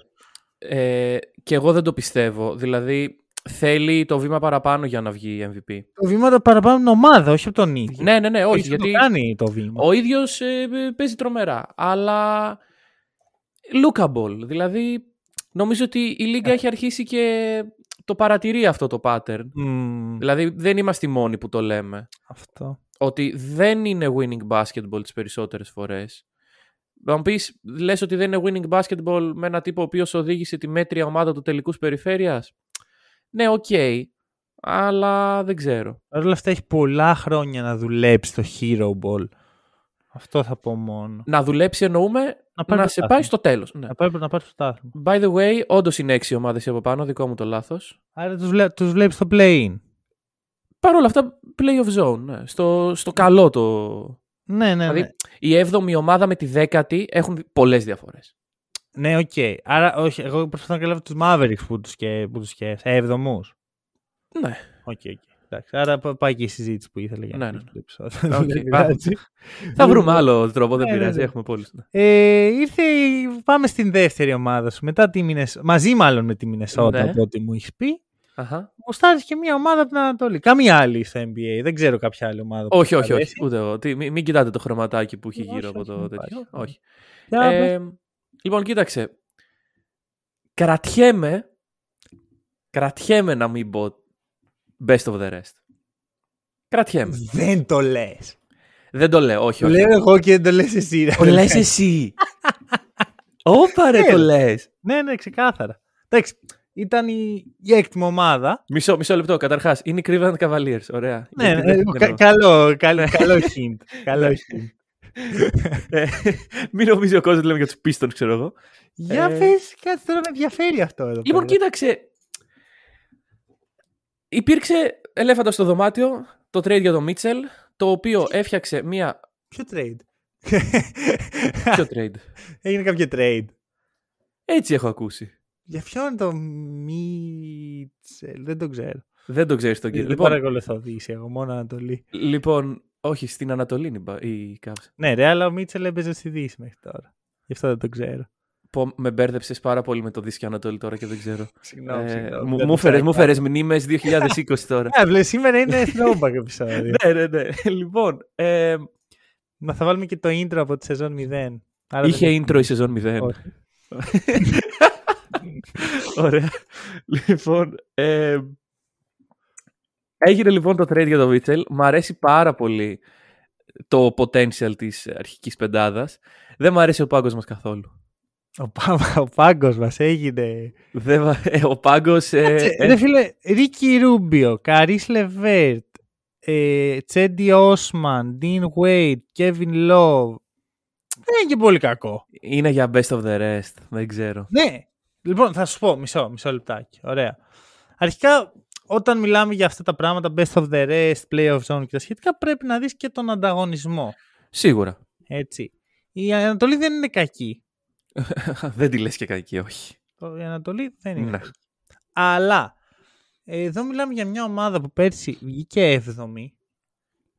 Speaker 2: Ε, και εγώ δεν το πιστεύω. Δηλαδή, θέλει το βήμα παραπάνω για να βγει MVP.
Speaker 1: Το βήμα το παραπάνω είναι ομάδα, όχι από τον ίδιο.
Speaker 2: Ναι, ναι, ναι, όχι.
Speaker 1: Έχει
Speaker 2: Γιατί
Speaker 1: το κάνει το βήμα.
Speaker 2: ο ίδιος παίζει τρομερά. Αλλά. Lookable. Δηλαδή, νομίζω ότι η Λίγκα έχει αρχίσει και το παρατηρεί αυτό το pattern.
Speaker 1: Μμμ,
Speaker 2: Δηλαδή, δεν είμαστε οι μόνοι που το λέμε.
Speaker 1: αυτό.
Speaker 2: Ότι δεν είναι winning basketball τις περισσότερες φορές. Να μου πεις, λες ότι δεν είναι winning basketball με ένα τύπο ο οποίος οδήγησε τη μέτρια ομάδα στους τελικούς περιφέρειας; Ναι, οκ. αλλά δεν ξέρω.
Speaker 1: Παρ' όλα αυτά έχει πολλά χρόνια να δουλέψει το Hero Ball. Αυτό θα πω μόνο.
Speaker 2: Να δουλέψει εννοούμε να,
Speaker 1: πάρει
Speaker 2: σε
Speaker 1: πρωτάθλημα.
Speaker 2: πάει στο τέλος. Ναι.
Speaker 1: Να πάρει να πάρει πρωτάθλημα.
Speaker 2: By the way, όντως είναι έξι ομάδες από πάνω, δικό μου το λάθος.
Speaker 1: Άρα τους, βλέ, τους βλέπεις στο play-in.
Speaker 2: Παρ' όλα αυτά, playoff zone. Ναι. Στο, στο καλό το.
Speaker 1: Ναι, ναι, ναι.
Speaker 2: Δηλαδή, η έβδομη ομάδα με τη δέκατη έχουν πολλές διαφορές.
Speaker 1: Ναι, οκ. Άρα, όχι, εγώ προσπαθώ να καταλάβω τους Mavericks που τους, και, που τους σκέφτεσαι. Έβδομους.
Speaker 2: Ναι.
Speaker 1: Οκ, οκ. Εντάξει, άρα πα- πάει και η συζήτηση που ήθελα για
Speaker 2: Ναι,
Speaker 1: να
Speaker 2: ναι,
Speaker 1: κλείσει το επεισόδιο.
Speaker 2: Οκ,
Speaker 1: Δεν
Speaker 2: πάμε.
Speaker 1: πειράζει.
Speaker 2: Θα βρούμε άλλο τρόπο, δεν
Speaker 1: Ναι, ναι,
Speaker 2: πειράζει.
Speaker 1: ναι.
Speaker 2: Έχουμε πολλούς. Ναι.
Speaker 1: Ε, ήρθε, η- πάμε στην δεύτερη ομάδα σου. Μετά τη Μινες... Μαζί μάλλον με τη Μινεσότα,
Speaker 2: Ναι.
Speaker 1: από ό,τι μου έχεις πει.
Speaker 2: Αχα.
Speaker 1: Γουστάρεις και μια ομάδα από την Ανατολή. Καμία άλλη στο NBA. Δεν ξέρω κάποια άλλη ομάδα. που
Speaker 2: Όχι,
Speaker 1: σου
Speaker 2: όχι, όχι.
Speaker 1: αρέσει.
Speaker 2: Ούτε εγώ. Τι, μην, μην κοιτάτε το χρωματάκι που έχει
Speaker 1: Όχι,
Speaker 2: γύρω από
Speaker 1: όχι,
Speaker 2: το
Speaker 1: δεν
Speaker 2: τέτοιο.
Speaker 1: υπάρχει.
Speaker 2: Όχι.
Speaker 1: Για πες.
Speaker 2: Ε, λοιπόν, κοίταξε. Κρατιέμαι. Κρατιέμαι να μην πω best of the rest. Κρατιέμαι.
Speaker 1: Δεν το λες.
Speaker 2: δεν το λέω, όχι.
Speaker 1: Το
Speaker 2: όχι.
Speaker 1: λέω εγώ και δεν το λες εσύ. ρε.
Speaker 2: Το λες εσύ. Όπα ρε το
Speaker 1: Έλα.
Speaker 2: λες.
Speaker 1: Ναι, ναι, ξεκάθαρα. Εντάξει, ήταν η, η έκτη ομάδα.
Speaker 2: Μισό, μισό λεπτό. Καταρχάς, είναι οι Cleveland Cavaliers. Ωραία.
Speaker 1: Ναι,
Speaker 2: Γιατί
Speaker 1: ναι,
Speaker 2: δεν
Speaker 1: κα-
Speaker 2: εννοώ.
Speaker 1: καλό, καλό, καλό hint. Καλό hint.
Speaker 2: Ε, Μην νομίζει ο κόσμος ότι λέμε για τους Pistons, ξέρω εγώ.
Speaker 1: Για
Speaker 2: Ε,
Speaker 1: πες, κάτι τώρα με ενδιαφέρει αυτό εδώ.
Speaker 2: Λοιπόν,
Speaker 1: πέρα.
Speaker 2: κοίταξε. Υπήρξε ελέφαντα στο δωμάτιο το trade για τον Μίτσελ, το οποίο έφτιαξε μία.
Speaker 1: Ποιο trade;
Speaker 2: Ποιο trade;
Speaker 1: Έγινε κάποιο trade.
Speaker 2: Έτσι έχω ακούσει.
Speaker 1: Για ποιον είναι το Μίτσελ, δεν το ξέρω.
Speaker 2: Δεν το ξέρεις τον
Speaker 1: Δεν
Speaker 2: κύριο. Λοιπόν,
Speaker 1: παρακολουθώ Δύση, εγώ μόνο Ανατολή.
Speaker 2: λοιπόν, όχι, στην Ανατολή είναι η μπα- η Cavs.
Speaker 1: Ναι, ρε, αλλά ο Μίτσελ έπαιζε στη Δύση μέχρι τώρα. Γι' αυτό δεν το ξέρω.
Speaker 2: Πω, με μπέρδεψες πάρα πολύ με το Δύση και Ανατολή τώρα και δεν ξέρω.
Speaker 1: Συγγνώμη,
Speaker 2: Ε,
Speaker 1: συγγνώμη.
Speaker 2: μου-
Speaker 1: δεν
Speaker 2: μου
Speaker 1: το
Speaker 2: φέρες- Μου
Speaker 1: ξέρω.
Speaker 2: φέρες μνήμες 2020 τώρα.
Speaker 1: Ε, βλέ, σήμερα είναι throwback επεισόδιο.
Speaker 2: ναι, ναι, ναι. Λοιπόν, ε,
Speaker 1: Μα θα βάλουμε και το intro από τη σεζόν 0. Άρα
Speaker 2: είχε
Speaker 1: δεν-
Speaker 2: intro η σεζόν 0.
Speaker 1: Όχι.
Speaker 2: Ωραία. Λοιπόν, ε, έγινε λοιπόν το trade για τον Μίτσελ. Μ' αρέσει πάρα πολύ το potential της αρχικής πεντάδας. Δεν μ' αρέσει ο πάγκος μας καθόλου.
Speaker 1: Ο, πά- ο πάγκος μας έγινε.
Speaker 2: Δεν, μ' ε, ο πάγκος... ε,
Speaker 1: Κάτσε,
Speaker 2: ε,
Speaker 1: Ρε φίλε, Ρίκι Ρούμπιο, Καρίς Λεβέρτ, ε, Τσέντι Όσμαν, Ντιν Γουέιντ, Κέβιν Λόβ. Δεν είναι και πολύ κακό.
Speaker 2: είναι για best of the rest. Δεν ξέρω.
Speaker 1: Ναι. Λοιπόν, θα σου πω μισό, μισό λεπτάκι. Ωραία. Αρχικά, όταν μιλάμε για αυτά τα πράγματα, best of the rest, playoff zone και τα σχετικά, πρέπει να δεις και τον ανταγωνισμό.
Speaker 2: Σίγουρα.
Speaker 1: Έτσι. Η Ανατολή δεν είναι κακή.
Speaker 2: δεν τη λες και κακή, όχι.
Speaker 1: Το- Η Ανατολή δεν είναι
Speaker 2: Ναι.
Speaker 1: κακή. Αλλά, εδώ μιλάμε για μια ομάδα που πέρσι βγήκε 7η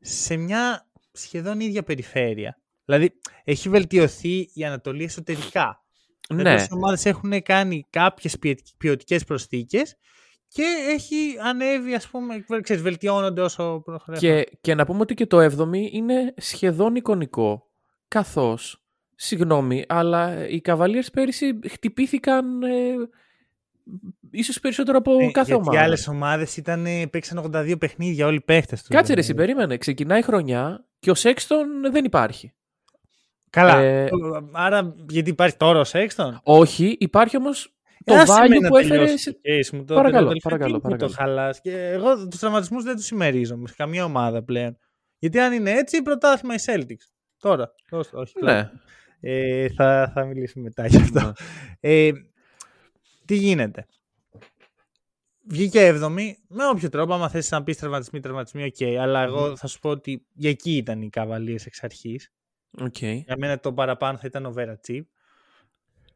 Speaker 1: σε μια σχεδόν ίδια περιφέρεια. Δηλαδή, έχει βελτιωθεί η Ανατολή εσωτερικά.
Speaker 2: Ναι.
Speaker 1: Οι ομάδες έχουν κάνει κάποιες ποιοτικές προσθήκες και έχει ανέβει, ας πούμε, ξέρεις, βελτιώνονται όσο προχωράει.
Speaker 2: Και, και να πούμε ότι και το 7η είναι σχεδόν εικονικό. Καθώς, συγγνώμη, αλλά οι Cavaliers πέρυσι χτυπήθηκαν ε, ίσως περισσότερο από
Speaker 1: Ε,
Speaker 2: κάθε
Speaker 1: γιατί
Speaker 2: ομάδα.
Speaker 1: οι άλλες ομάδες ήταν, παίξαν 82 παιχνίδια όλοι οι παίχτες τους.
Speaker 2: Κάτσε ρε,
Speaker 1: δηλαδή.
Speaker 2: εσύ, περίμενε. Ξεκινάει η χρονιά και ο Σέξτον δεν υπάρχει.
Speaker 1: Καλά.
Speaker 2: Ε,
Speaker 1: Άρα, γιατί υπάρχει τώρα ο Σέξτον.
Speaker 2: Όχι, υπάρχει όμως το
Speaker 1: Άσε με
Speaker 2: value
Speaker 1: να
Speaker 2: που έφερε...
Speaker 1: τελειώσει
Speaker 2: σε-
Speaker 1: το case μου, το
Speaker 2: Παρακαλώ,
Speaker 1: τελευταίο
Speaker 2: παρακαλώ,
Speaker 1: team που
Speaker 2: παρακαλώ.
Speaker 1: Το χαλάς. Και εγώ τους τραυματισμούς δεν τους συμμερίζομαι σε καμία ομάδα πλέον. Γιατί αν είναι έτσι, πρωτάθλημα οι Celtics. Τώρα. Δώστε, όχι,
Speaker 2: Ναι.
Speaker 1: Πλάκα. ε, θα, θα μιλήσουμε μετά γι' αυτό.
Speaker 2: Ναι.
Speaker 1: Ε, τι γίνεται; Βγήκε 7η, με όποιο τρόπο, άμα θες να πεις τραυματισμοί, τραυματισμοί, οκ. αλλά εγώ θα σου πω ότι για εκεί ήταν οι Cavaliers εξ αρχής.
Speaker 2: Okay.
Speaker 1: Για μένα το παραπάνω θα ήταν overachieve.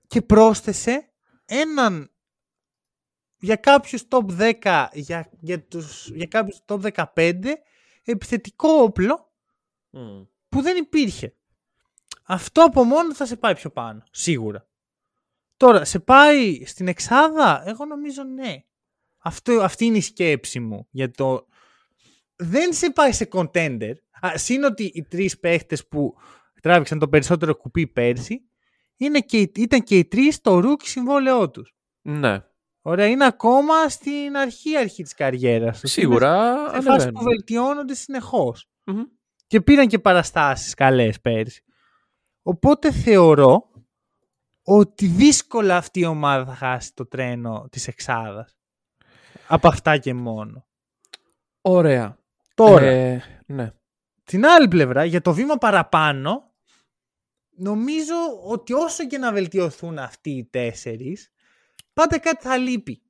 Speaker 1: Και πρόσθεσε έναν για κάποιους top 10, για, για, τους, για κάποιους top 15 επιθετικό όπλο
Speaker 2: Mm.
Speaker 1: που δεν υπήρχε. Αυτό από μόνο θα σε πάει πιο πάνω. Σίγουρα. Τώρα, σε πάει στην εξάδα, εγώ νομίζω ναι. Αυτό, αυτή είναι η σκέψη μου. Για το... Δεν σε πάει σε contender. Α, σύν ότι οι τρεις παίχτες που τράβηξαν το περισσότερο κουπί πέρσι, είναι και, οι- ήταν και οι τρεις το rookie συμβόλαιό τους.
Speaker 2: Ναι,
Speaker 1: Ωραία, είναι ακόμα στην αρχή αρχή της καριέρας τους.
Speaker 2: σίγουρα
Speaker 1: Είναι σε φάση
Speaker 2: ανεβαίνουν.
Speaker 1: που βελτιώνονται συνεχώς
Speaker 2: Μμμ.
Speaker 1: και πήραν και παραστάσεις καλές πέρσι. Οπότε θεωρώ ότι δύσκολα αυτή η ομάδα θα χάσει το τρένο της εξάδας. Από αυτά και μόνο.
Speaker 2: Ωραία.
Speaker 1: Τώρα,
Speaker 2: Ε, ναι.
Speaker 1: την άλλη πλευρά, για το βήμα παραπάνω, νομίζω ότι όσο και να βελτιωθούν αυτοί οι τέσσερις, πάντα κάτι θα λείπει.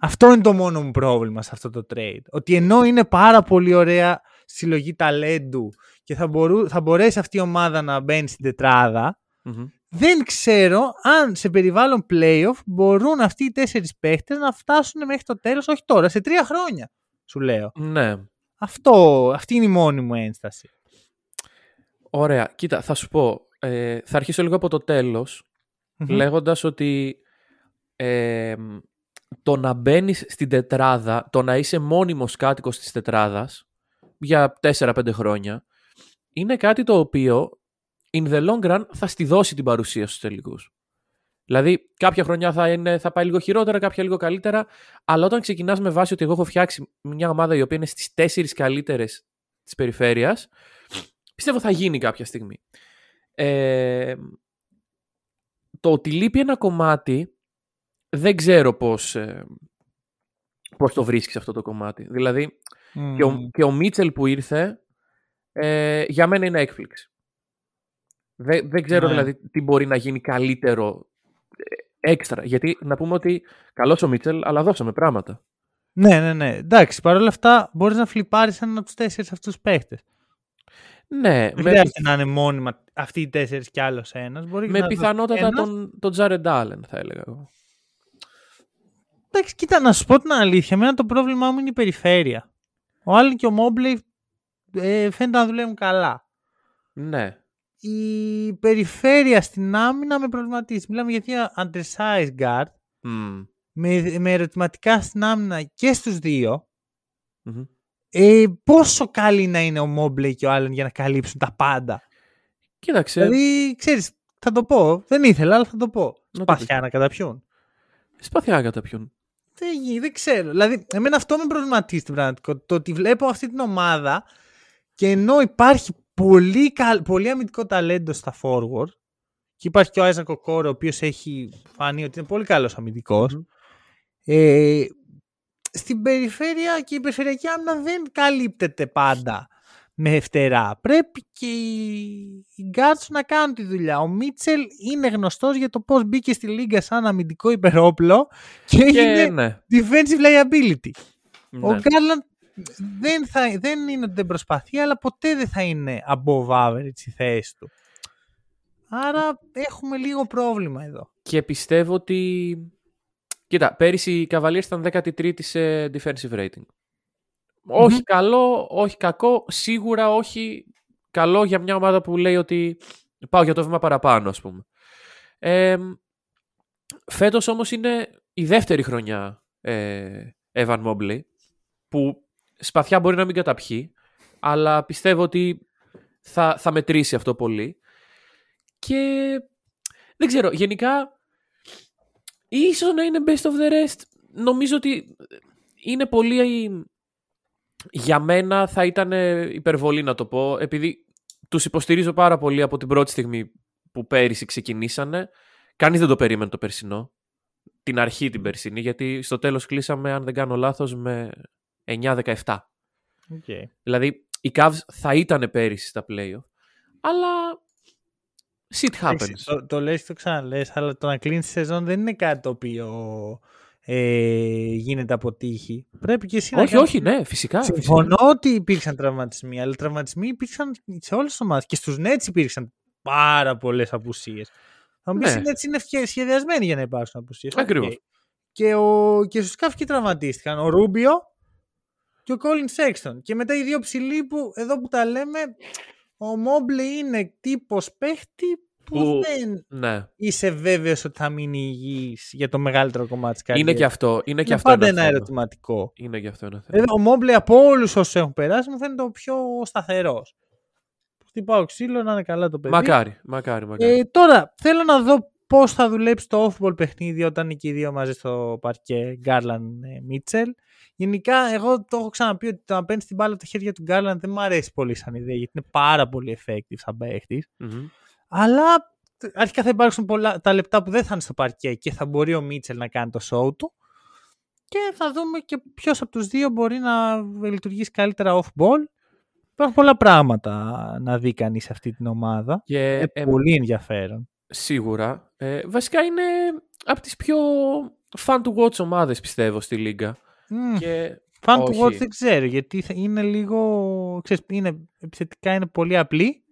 Speaker 1: Αυτό είναι το μόνο μου πρόβλημα σε αυτό το trade. Ότι ενώ είναι πάρα πολύ ωραία συλλογή ταλέντου και θα, μπορού, θα μπορέσει αυτή η ομάδα να μπαίνει στην τετράδα,
Speaker 2: Μμμ.
Speaker 1: δεν ξέρω αν σε περιβάλλον playoff μπορούν αυτοί οι τέσσερις παίχτες να φτάσουν μέχρι το τέλος, όχι τώρα, σε τρία χρόνια, σου λέω.
Speaker 2: Ναι.
Speaker 1: Αυτό, αυτή είναι η μόνη μου ένσταση.
Speaker 2: Ωραία. Κοίτα, θα σου πω. Ε, θα αρχίσω λίγο από το τέλος,
Speaker 1: Μμμ.
Speaker 2: λέγοντας ότι ε, το να μπαίνεις στην τετράδα, το να είσαι μόνιμος κάτοικος της τετράδας για 4-5 χρόνια, είναι κάτι το οποίο in the long run θα στη δώσει την παρουσία στους τελικούς. Δηλαδή, κάποια χρονιά θα, είναι, θα πάει λίγο χειρότερα, κάποια λίγο καλύτερα, αλλά όταν ξεκινάς με βάση ότι εγώ έχω φτιάξει μια ομάδα η οποία είναι στις τέσσερις καλύτερες της περιφέρειας, πιστεύω θα γίνει κάποια στιγμή. Ε, το ότι λείπει ένα κομμάτι δεν ξέρω πώς, ε, πώς το βρίσκεις αυτό το κομμάτι. Δηλαδή και, ο,
Speaker 1: Μμμ.
Speaker 2: και ο Μίτσελ που ήρθε ε, για μένα είναι έκπληξη. Δεν, δεν ξέρω
Speaker 1: Ναι.
Speaker 2: δηλαδή τι μπορεί να γίνει καλύτερο ε, έξτρα. Γιατί να πούμε ότι καλός ο Μίτσελ αλλά δώσαμε πράγματα.
Speaker 1: Ναι, ναι, ναι. Εντάξει, παρόλα αυτά μπορείς να φλιπάρεις έναν από τους τέσσερις αυτούς παίχτες.
Speaker 2: Ναι,
Speaker 1: Δεν
Speaker 2: με,
Speaker 1: χρειάζεται να είναι μόνιμα αυτοί οι τέσσερις κι άλλος ένας. Μπορείς
Speaker 2: με
Speaker 1: να
Speaker 2: πιθανότατα
Speaker 1: ένας.
Speaker 2: τον, τον Τζάρεντ Άλεν θα έλεγα εγώ.
Speaker 1: Εντάξει, κοίτα, να σου πω την αλήθεια. Εμένα το πρόβλημά μου είναι η περιφέρεια. Ο Άλλον και ο Μόμπλεϊ ε, φαίνεται να δουλεύουν καλά.
Speaker 2: Ναι.
Speaker 1: Η περιφέρεια στην άμυνα με προβληματίζει. Μιλάμε για μια undersized guard
Speaker 2: Μμ.
Speaker 1: με, με ερωτηματικά στην άμυνα και στους δύο.
Speaker 2: Μμμ.
Speaker 1: Ε, πόσο καλή να είναι ο Μόμπλεϊ και ο Άλλον για να καλύψουν τα πάντα;
Speaker 2: Κοίταξε.
Speaker 1: Δηλαδή, ξέρεις, θα το πω. Δεν ήθελα, αλλά θα το πω.
Speaker 2: το
Speaker 1: Σπαθιά να καταπιούν.
Speaker 2: Σπαθιά καταπιούν.
Speaker 1: Δεν, γι- δεν ξέρω. Δηλαδή, εμένα αυτό με προβληματίζει στην πραγματικότητα. Το ότι βλέπω αυτή την ομάδα και ενώ υπάρχει πολύ, καλ, πολύ αμυντικό ταλέντο στα forward και υπάρχει και ο Άιζακ Κόρο, ο οποίος έχει φανεί ότι είναι πολύ καλός αμυντικός,
Speaker 2: Μμμ.
Speaker 1: Ε, στην περιφέρεια και η περιφερειακή άμυνα δεν καλύπτεται πάντα με φτερά. Πρέπει και οι, οι guards να κάνουν τη δουλειά. Ο Μίτσελ είναι γνωστός για το πώς μπήκε στη λίγα σαν αμυντικό υπερόπλο και,
Speaker 2: Και
Speaker 1: έγινε
Speaker 2: ναι.
Speaker 1: defensive liability. Ο
Speaker 2: ναι.
Speaker 1: Γκάρλαντ δεν, θα, δεν είναι ότι δεν προσπαθεί, αλλά ποτέ δεν θα είναι above average η θέση του. Άρα έχουμε λίγο πρόβλημα εδώ.
Speaker 2: Και πιστεύω ότι. Κοίτα, πέρυσι οι Cavaliers ήταν 13η σε defensive rating. Όχι καλό, όχι κακό, σίγουρα όχι καλό για μια ομάδα που λέει ότι πάω για το βήμα παραπάνω, ας πούμε. Ε, φέτος όμως είναι η δεύτερη χρονιά ε, Evan Mobley, που σπαθιά μπορεί να μην καταπιεί, αλλά πιστεύω ότι θα, θα μετρήσει αυτό πολύ. Και δεν ξέρω, γενικά ίσως να είναι best of the rest. Νομίζω ότι είναι πολύ για μένα θα ήταν υπερβολή να το πω, επειδή τους υποστηρίζω πάρα πολύ από την πρώτη στιγμή που πέρυσι ξεκινήσανε. Κανείς δεν το περίμενε το περσινό. Την αρχή την περσινή, γιατί στο τέλος κλείσαμε, αν δεν κάνω λάθος, με 9-17.
Speaker 1: Okay.
Speaker 2: Δηλαδή, οι Cavs θα ήταν πέρυσι στα playoff, αλλά shit happens.
Speaker 1: Το, το λες και το ξαναλες, αλλά το να κλείνεις τη σεζόν δεν είναι κάτι το οποίο ε, γίνεται αποτύχει. Πρέπει και εσύ
Speaker 2: όχι,
Speaker 1: να
Speaker 2: όχι, ναι, φυσικά.
Speaker 1: Συμφωνώ
Speaker 2: φυσικά.
Speaker 1: ότι υπήρξαν τραυματισμοί, αλλά τραυματισμοί υπήρξαν σε όλες τις ομάδες. Και στους Nets υπήρξαν πάρα πολλές απουσίες. Θα μου πεις
Speaker 2: Ναι.
Speaker 1: οι Nets είναι σχεδιασμένοι για να υπάρξουν απουσίες.
Speaker 2: Ακριβώς.
Speaker 1: Και, ο, και στους Cavs και τραυματίστηκαν. Ο Ρούμπιο και ο Colin Sexton. Και μετά οι δύο ψηλοί που εδώ που τα λέμε, ο Μόμπλε είναι τύπος παίχτη που,
Speaker 2: Που-
Speaker 1: δεν
Speaker 2: Ναι.
Speaker 1: είσαι βέβαιος ότι θα μείνει υγιής για το μεγαλύτερο κομμάτι της καριέρας.
Speaker 2: Είναι και αυτό. Είναι και
Speaker 1: Είναι
Speaker 2: αυτό
Speaker 1: πάντα
Speaker 2: ένα
Speaker 1: ένα
Speaker 2: θέμα.
Speaker 1: ερωτηματικό.
Speaker 2: Είναι και αυτό ένα θέμα.
Speaker 1: Βέβαια, ο Μόμπλε από όλους όσους έχουν περάσει μου φαίνεται ο πιο σταθερός. Χτυπάω ξύλο να είναι καλά το παιδί.
Speaker 2: Μακάρι, μακάρι, μακάρι.
Speaker 1: Ε, τώρα, θέλω να δω πώς θα δουλέψει το off-ball παιχνίδι όταν είναι και οι δύο μαζί στο παρκέ Γκάρλαν Μίτσελ. Γενικά, εγώ το έχω ξαναπεί ότι το να παίρνεις την μπάλα από τα χέρια του Γκάρλαν δεν μου αρέσει πολύ σαν ιδέα γιατί είναι πάρα πολύ effective σαν παίχτης.
Speaker 2: Μμμ.
Speaker 1: Αλλά αρχικά θα υπάρξουν πολλά, τα λεπτά που δεν θα είναι στο παρκέ και θα μπορεί ο Μίτσελ να κάνει το show του. Και θα δούμε και ποιος από τους δύο μπορεί να λειτουργήσει καλύτερα off-ball. Υπάρχουν πολλά πράγματα να δει κανείς σε αυτή την ομάδα.
Speaker 2: Και
Speaker 1: Είναι
Speaker 2: ε,
Speaker 1: πολύ ενδιαφέρον.
Speaker 2: σίγουρα. Ε, βασικά είναι από τις πιο fun to watch ομάδες πιστεύω στη Λίγκα.
Speaker 1: Mm.
Speaker 2: Και
Speaker 1: Fan to
Speaker 2: όχι.
Speaker 1: watch δεν ξέρω γιατί θα- είναι λίγο. Ξέρεις, είναι, επιθετικά είναι πολύ απλή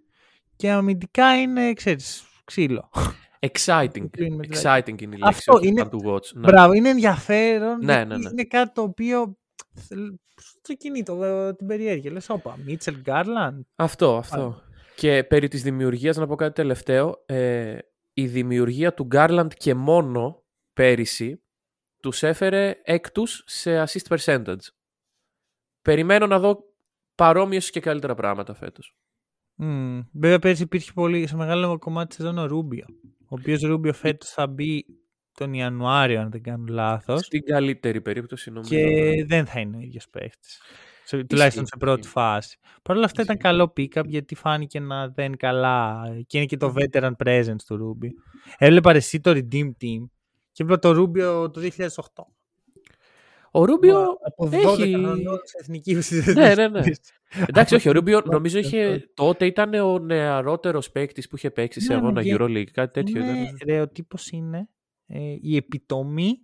Speaker 1: και αμυντικά είναι ξέρεις, ξύλο.
Speaker 2: exciting.
Speaker 1: Κλείνει με τη
Speaker 2: Exciting είναι η λέξη.
Speaker 1: Αυτό
Speaker 2: όχι
Speaker 1: είναι-
Speaker 2: fun to watch. Ναι.
Speaker 1: Μπράβο, είναι ενδιαφέρον.
Speaker 2: Ναι,
Speaker 1: γιατί
Speaker 2: ναι, ναι.
Speaker 1: Είναι κάτι το οποίο. Στο κινεί το, ε, την περιέργεια. Λες, όπα, Μίτσελ Γκάρλαντ.
Speaker 2: Αυτό, αυτό. Και περί της δημιουργίας, να πω κάτι τελευταίο, ε, η δημιουργία του Garland και μόνο πέρυσι τους έφερε έκτους σε assist percentage. Περιμένω να δω παρόμοιες και καλύτερα πράγματα φέτος.
Speaker 1: Mm. Βέβαια, πέρσι υπήρχε πολύ, σε μεγάλο κομμάτι της σεζόν ο Ρούμπιο. Ο οποίος Ρούμπιο φέτος θα μπει τον Ιανουάριο, αν δεν κάνω λάθος.
Speaker 2: Στην καλύτερη περίπτωση νομίζω.
Speaker 1: Και δεν θα είναι ο ίδιος παίχτης. Τουλάχιστον σε πρώτη
Speaker 2: ισχύει.
Speaker 1: φάση. Παρ' όλα αυτά ήταν
Speaker 2: Ισχύει.
Speaker 1: καλό pick-up γιατί φάνηκε να δεν είναι καλά. Και είναι και το veteran presence του Ρούμπιο. Έβλεπα εσύ το Redeem Team και έβλεπα το Ρούμπιο το 2008.
Speaker 2: Ο Ρούμπιο
Speaker 1: από 12
Speaker 2: έχει-
Speaker 1: χρονών σε εθνικής
Speaker 2: Ναι, ναι, ναι. Εντάξει, όχι, ο Ρούμπιο
Speaker 1: Αυτό-
Speaker 2: νομίζω είχε. Τότε ήταν ο νεαρότερος παίκτης που είχε παίξει σε
Speaker 1: Ναι,
Speaker 2: αγώνα
Speaker 1: ναι,
Speaker 2: EuroLeague. Κάτι τέτοιο
Speaker 1: είναι,
Speaker 2: ήταν.
Speaker 1: ρε, ο τύπος είναι ε, η επιτομή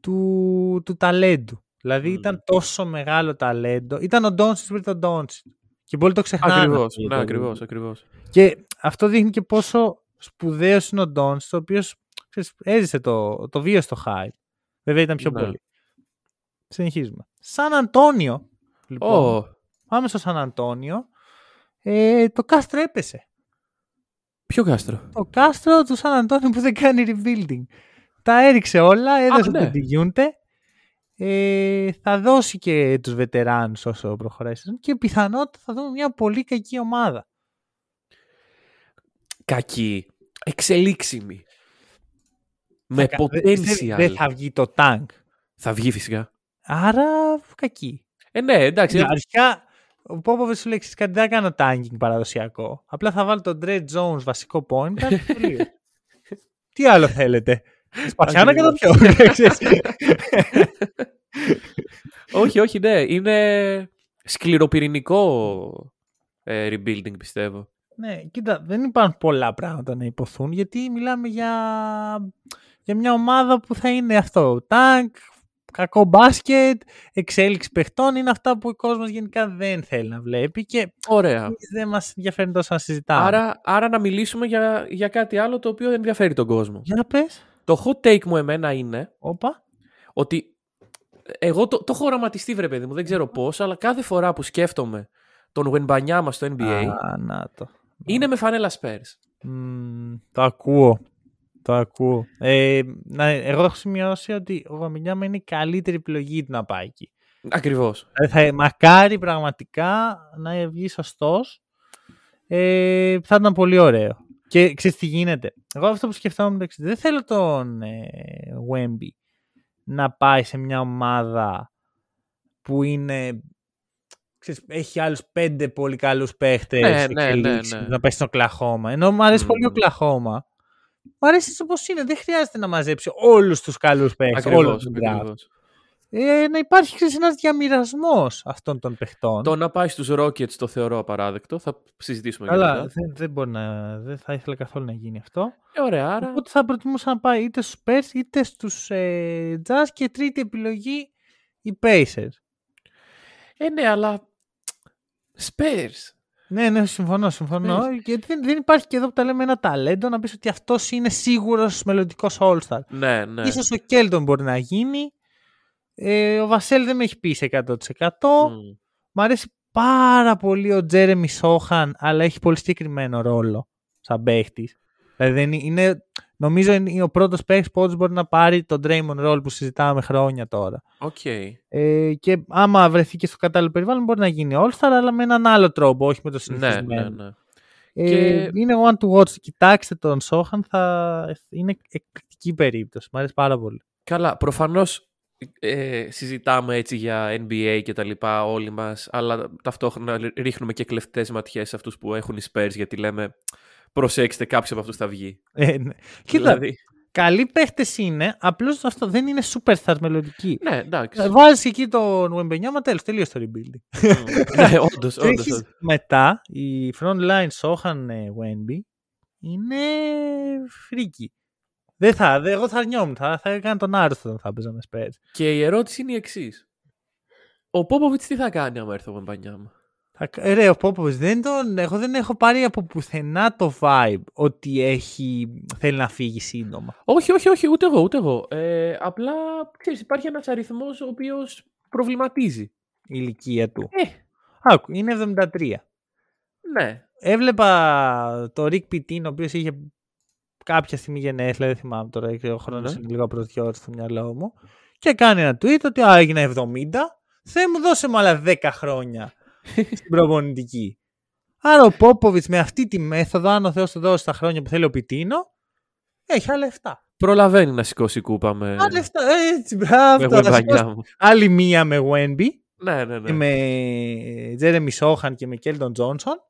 Speaker 1: του, του ταλέντου. Δηλαδή
Speaker 2: Μμμ.
Speaker 1: ήταν τόσο μεγάλο ταλέντο. Ήταν ο Ντόνσιτς πριν τον Ντόνσιτ. Και πολλοί το ξεχνάνε.
Speaker 2: Ακριβώς.
Speaker 1: αυτό για
Speaker 2: Ναι,
Speaker 1: τον
Speaker 2: ακριβώς.
Speaker 1: Ρούμπιο.
Speaker 2: Ακριβώς.
Speaker 1: Και αυτό δείχνει και πόσο σπουδαίος είναι ο Ντόνσιτ, ο οποίο έζησε το, το βίαιο στο high. Βέβαια ήταν πιο
Speaker 2: Ναι.
Speaker 1: πολύ. Συνεχίζουμε. Σαν Αντώνιο. Λοιπόν,
Speaker 2: Ω,
Speaker 1: Πάμε στο Σαν Αντώνιο. Ε, το κάστρο έπεσε.
Speaker 2: Ποιο κάστρο;
Speaker 1: Το κάστρο του Σαν Αντώνιο που δεν κάνει rebuilding. Τα έριξε όλα, έδωσε
Speaker 2: ναι.
Speaker 1: τον Τιγιούντε. Ε, θα δώσει και τους βετεράνους όσο προχωράει η σεζόν και πιθανότητα θα δούμε μια πολύ κακή ομάδα.
Speaker 2: Κακή. Εξελίξιμη. Με
Speaker 1: Θα κα- δε-
Speaker 2: potential.
Speaker 1: Δεν θα βγει το tank.
Speaker 2: Θα βγει φυσικά.
Speaker 1: Άρα κακή.
Speaker 2: Ε, ναι, εντάξει.
Speaker 1: Ναι, αρχικά ο Πόποβες σου λέει «Ξέρεις κάτι δεν θα κάνω tanking παραδοσιακό. Απλά θα βάλω τον Dre Jones βασικό point. guard και τελείω. Τι άλλο θέλετε; Σπαθιά να
Speaker 2: Ακριβώς.
Speaker 1: καταπιώ. ξέρεις.
Speaker 2: όχι, όχι, ναι. Είναι σκληροπυρηνικό ε, rebuilding, πιστεύω.
Speaker 1: Ναι, κοίτα, δεν υπάρχουν πολλά πράγματα να υποθούν γιατί μιλάμε για, για μια ομάδα που θα είναι αυτό. Τάγκ, κακό μπάσκετ, εξέλιξη παιχτών είναι αυτά που ο κόσμος γενικά δεν θέλει να βλέπει και
Speaker 2: Ωραία.
Speaker 1: εμείς δεν μας ενδιαφέρει τόσο να συζητάμε.
Speaker 2: Άρα, άρα να μιλήσουμε για, για κάτι άλλο το οποίο ενδιαφέρει τον κόσμο.
Speaker 1: Για να πες.
Speaker 2: Το hot take μου εμένα είναι
Speaker 1: Όπα.
Speaker 2: ότι εγώ το, το έχω οραματιστεί, βρε παιδί μου, δεν ξέρω πώς, αλλά κάθε φορά που σκέφτομαι τον Wembanyama στο NBA,
Speaker 1: Α, να το.
Speaker 2: Είναι με φανέλα Spurs.
Speaker 1: Μμμ, το ακούω. Το ακούω. Ε, να, εγώ έχω σημειώσει ότι ο Βαμιλιάμα είναι η καλύτερη επιλογή του να πάει εκεί.
Speaker 2: Ακριβώς.
Speaker 1: Δηλαδή θα, μακάρι πραγματικά να βγει σωστός. Ε, θα ήταν πολύ ωραίο. Και ξέρεις τι γίνεται. Εγώ αυτό που σκεφτόμουν μεταξύ, δεν θέλω τον ε, Wemby να πάει σε μια ομάδα που είναι ξέρεις, έχει άλλους πέντε πολύ καλούς παίχτες
Speaker 2: Ναι, ναι, ναι,
Speaker 1: εξελίξεις,
Speaker 2: ναι.
Speaker 1: να πάει στο Κλαχώμα. Ενώ μου αρέσει
Speaker 2: Μμμ.
Speaker 1: πολύ ο Κλαχώμα. Μου αρέσει έτσι όπως είναι. Δεν χρειάζεται να μαζέψει όλους τους καλούς παίχτες. όλο
Speaker 2: Ακριβώς,
Speaker 1: τον draft.
Speaker 2: ακριβώς.
Speaker 1: ε, να υπάρχει ένας διαμοιρασμός αυτών των παιχτών.
Speaker 2: Το να πάει στους Rockets το θεωρώ απαράδεκτο. Θα συζητήσουμε
Speaker 1: Καλά,
Speaker 2: για
Speaker 1: δεν, δεν, μπορεί να, δεν θα ήθελα καθόλου να γίνει αυτό.
Speaker 2: Ε, ωραία, άρα.
Speaker 1: Οπότε θα προτιμούσα να πάει είτε στους Spurs είτε στους ε, Jazz και τρίτη επιλογή οι Pacers.
Speaker 2: Ε, ναι, αλλά. Spurs.
Speaker 1: Ναι, ναι, συμφωνώ, συμφωνώ.
Speaker 2: Spurs.
Speaker 1: Γιατί δεν, δεν υπάρχει και εδώ που τα λέμε ένα ταλέντο να πεις ότι αυτός είναι σίγουρος μελλοντικός All-Star.
Speaker 2: Ναι, ναι.
Speaker 1: Ίσως ο Κέλντον μπορεί να γίνει. Ε, ο Βασέλ δεν με έχει πείσει 100%.
Speaker 2: Μμ.
Speaker 1: Μ' αρέσει πάρα πολύ ο Τζέρεμι Σόχαν, αλλά έχει πολύ συγκεκριμένο ρόλο σαν παίχτης. Δηλαδή δεν είναι, είναι- νομίζω είναι ο πρώτος παίχτης που όντως μπορεί να πάρει τον Draymond role που συζητάμε χρόνια τώρα.
Speaker 2: Οκ.
Speaker 1: Ε, και άμα βρεθεί και στο κατάλληλο περιβάλλον μπορεί να γίνει All-Star, αλλά με έναν άλλο τρόπο, όχι με το
Speaker 2: Ναι,
Speaker 1: συνηθισμένο.
Speaker 2: ναι, ναι.
Speaker 1: Ε,
Speaker 2: Και-
Speaker 1: Είναι one to watch. Κοιτάξτε τον Σόχαν, θα... είναι εκπληκτική περίπτωση. Μ' αρέσει πάρα πολύ.
Speaker 2: Καλά, προφανώς ε, συζητάμε έτσι για NBA και τα λοιπά όλοι μας, αλλά ταυτόχρονα ρίχνουμε και κλεφτές ματιές σε αυτούς που έχουν οι Spurs, γιατί λέμε προσέξτε κάποιος από αυτούς θα βγει.
Speaker 1: Ε, ναι. Κοίτα,
Speaker 2: Δηλαδή,
Speaker 1: καλοί παίχτες είναι, απλώς αυτό δεν είναι superstar μελλοντικοί.
Speaker 2: ναι, εντάξει.
Speaker 1: Βάζεις εκεί τον Wembenyama, τέλος, τελείωσε το rebuilding.
Speaker 2: ναι, όντως,
Speaker 1: Και
Speaker 2: όντως.
Speaker 1: έχεις μετά η front line Sohan ε, Wemby είναι φρίκι. Δεν θα, δε, εγώ θα αρνιόμουν, θα, θα έκανα τον άρθρο όταν θα έπαιζα με Spurs.
Speaker 2: Και η ερώτηση είναι η εξής. Ο Πόποβιτς τι θα κάνει άμα έρθει ο Μπαμπανιάμα.
Speaker 1: Θα, ε, ρε, ο Πόποβιτς, δεν τον, εγώ δεν έχω πάρει από πουθενά το vibe ότι έχει, θέλει να φύγει σύντομα.
Speaker 2: Όχι, όχι, όχι, ούτε εγώ, ούτε εγώ. Ε, απλά, ξέρεις, υπάρχει ένας αριθμός ο οποίος προβληματίζει.
Speaker 1: Η ηλικία του.
Speaker 2: Ε,
Speaker 1: Άκου, είναι 73.
Speaker 2: ναι.
Speaker 1: Έβλεπα το Rick Pittin, ο οποίος είχε κάποια στιγμή γενέθλια, δεν θυμάμαι τώρα, και ο χρόνος
Speaker 2: Ναι.
Speaker 1: είναι λίγο απροσδιόριτος στο μυαλό μου, και κάνει ένα tweet ότι α, έγινα 70, Θεέ μου δώσε μου άλλα 10 χρόνια στην προπονητική. Άρα ο Πόποβιτς με αυτή τη μέθοδο, αν ο Θεός του δώσει τα χρόνια που θέλει ο Πιτίνο, έχει άλλα 7.
Speaker 2: Προλαβαίνει να σηκώσει κούπα με,
Speaker 1: Άλλα 7, έτσι, μπράβο.
Speaker 2: με
Speaker 1: τώρα, σηκώσει
Speaker 2: Γουεμπανιάμα.
Speaker 1: Άλλη μία με Wemby,
Speaker 2: Ναι, ναι, ναι.
Speaker 1: και με Τζέρεμι Σόχαν και με Κέλντον Τζόνσον.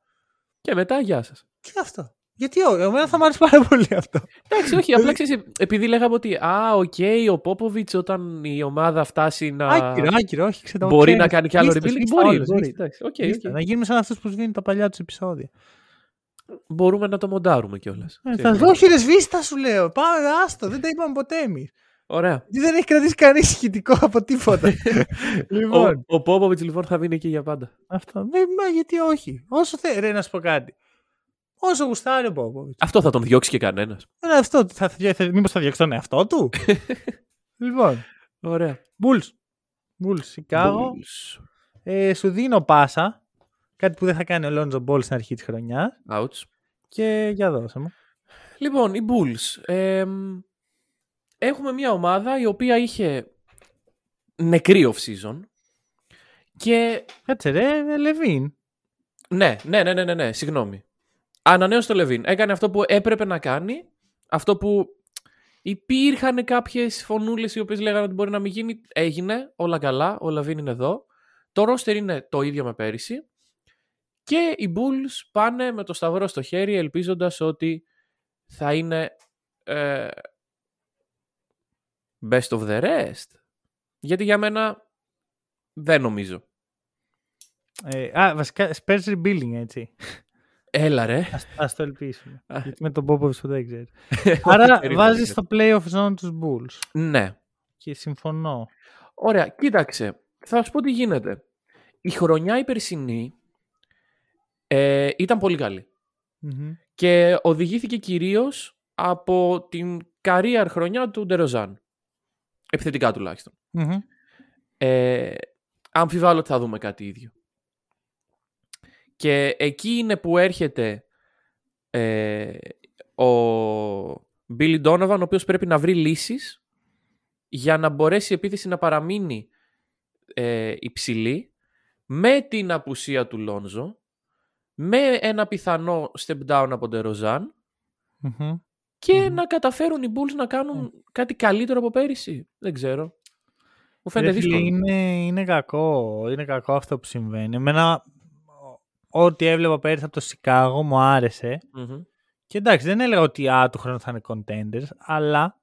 Speaker 2: Και μετά, γεια σας.
Speaker 1: Και αυτό. Γιατί όχι, εμένα θα μου άρεσε πάρα πολύ αυτό.
Speaker 2: Εντάξει, όχι, απλά ξέρεις, επειδή λέγαμε ότι α, οκ, ο Πόποβιτς όταν η ομάδα φτάσει να
Speaker 1: Άκυρο, άκυρο, όχι ξέρω.
Speaker 2: μπορεί
Speaker 1: ξέρω.
Speaker 2: να κάνει κι άλλο
Speaker 1: Σβήστε,
Speaker 2: rebuilding,
Speaker 1: σβήστε
Speaker 2: μπορεί,
Speaker 1: όλες,
Speaker 2: μπορεί.
Speaker 1: σβήστε.
Speaker 2: εντάξει, οκ,
Speaker 1: Σβήστε.
Speaker 2: οκ.
Speaker 1: Να γίνουμε σαν αυτούς που σβήνουν τα παλιά τους επεισόδια.
Speaker 2: Μπορούμε να το μοντάρουμε κιόλας.
Speaker 1: Ε, θα δω, όχι ρε σβήστα σου λέω. Πάμε, άστο, δεν τα είπαμε ποτέ εμείς.
Speaker 2: Ωραία.
Speaker 1: Δεν έχει κρατήσει κανείς ηχητικό από τίποτα. λοιπόν,
Speaker 2: Ο, ο Πόποβιτς λοιπόν θα μείνει εκεί για πάντα.
Speaker 1: αυτό. Ναι, μα γιατί όχι. Όσο θέλει, ρε, να σου πω κάτι. Όσο γουστάρει ο Πόποβιτς.
Speaker 2: Αυτό θα τον διώξει και κανένας.
Speaker 1: Ε, αυτό, θα, θα, θα, μήπως θα διώξει τον εαυτό του. λοιπόν,
Speaker 2: Ωραία.
Speaker 1: Bulls. Bulls, Σικάγο.
Speaker 2: Bulls.
Speaker 1: Ε, σου δίνω πάσα. Κάτι που δεν θα κάνει ο Λόντζο Μπόλ στην αρχή της χρονιάς.
Speaker 2: Ouch.
Speaker 1: Και για δώσε μου.
Speaker 2: Λοιπόν, οι Bulls. εμ, έχουμε μια ομάδα η οποία είχε νεκρή off-season και
Speaker 1: Κάτσε ρε, Λεβίν.
Speaker 2: Ναι, ναι, ναι, ναι, ναι, ναι, συγγνώμη. Ανανέωσε το Λεβίν. Έκανε αυτό που έπρεπε να κάνει. Αυτό που υπήρχαν κάποιες φωνούλες οι οποίες λέγανε ότι μπορεί να μην γίνει. Έγινε. Όλα καλά. Ο Λεβίν είναι εδώ. Το ρόστερ είναι το ίδιο με πέρυσι. Και οι Bulls πάνε με το σταυρό στο χέρι ελπίζοντας ότι θα είναι ε, best of the rest. Γιατί για μένα δεν νομίζω.
Speaker 1: Ε, α, βασικά, Spurs rebuilding, έτσι.
Speaker 2: Έλα ρε.
Speaker 1: Ας, ας το ελπίσουμε.
Speaker 2: Α.
Speaker 1: Γιατί με τον Πόποβιτς που δεν ξέρεις. Άρα
Speaker 2: Περίμενε,
Speaker 1: βάζεις
Speaker 2: περίμενε.
Speaker 1: στο playoff zone τους Bulls.
Speaker 2: Ναι.
Speaker 1: Και συμφωνώ.
Speaker 2: Ωραία, κοίταξε. Θα σου πω τι γίνεται. Η χρονιά η περσινή ε, ήταν πολύ καλή.
Speaker 1: Μμμ.
Speaker 2: Και οδηγήθηκε κυρίως από την career χρονιά του Ντεροζάν. Επιθετικά τουλάχιστον.
Speaker 1: Μμμ.
Speaker 2: Ε, αμφιβάλλω ότι θα δούμε κάτι ίδιο. Και εκεί είναι που έρχεται ε, ο Billy Donovan, ο οποίος πρέπει να βρει λύσεις για να μπορέσει η επίθεση να παραμείνει ε, υψηλή με την απουσία του Λόνζο, με ένα πιθανό step down από τον Ροζάν
Speaker 1: Μμμ.
Speaker 2: και
Speaker 1: Μμμ.
Speaker 2: να καταφέρουν οι Bulls να κάνουν κάτι καλύτερο από πέρυσι. Δεν ξέρω. Μου φαίνεται
Speaker 1: Ρε φίλε,
Speaker 2: δύσκολο.
Speaker 1: είναι, είναι κακό. Είναι κακό αυτό που συμβαίνει. Εμένα, ό,τι έβλεπα πέρυσι από το Σικάγο μου άρεσε.
Speaker 2: Μμμ.
Speaker 1: Και εντάξει, δεν έλεγα ότι α, του χρόνου θα είναι contenders, αλλά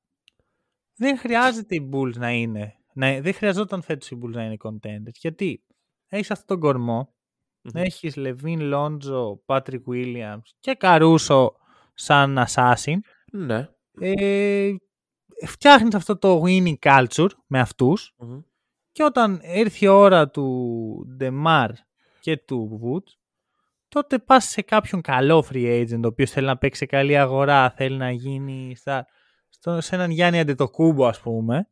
Speaker 1: δεν χρειάζεται οι Bulls να είναι Ναι, δεν χρειαζόταν φέτος οι Bulls να είναι contenders. Γιατί έχεις αυτόν τον κορμό,
Speaker 2: Μμμ.
Speaker 1: έχεις Λεβίν Λόντζο, Patrick Williams και Καρούσο σαν assassin.
Speaker 2: Ναι.
Speaker 1: Ε, φτιάχνεις αυτό το winning culture με αυτούς
Speaker 2: Μμμ.
Speaker 1: και όταν έρθει η ώρα του Demar και του Vooch τότε πας σε κάποιον καλό free agent ο οποίος θέλει να παίξει σε καλή αγορά, θέλει να γίνει στα, στο, σε έναν Γιάννη Αντετοκούνμπο ας πούμε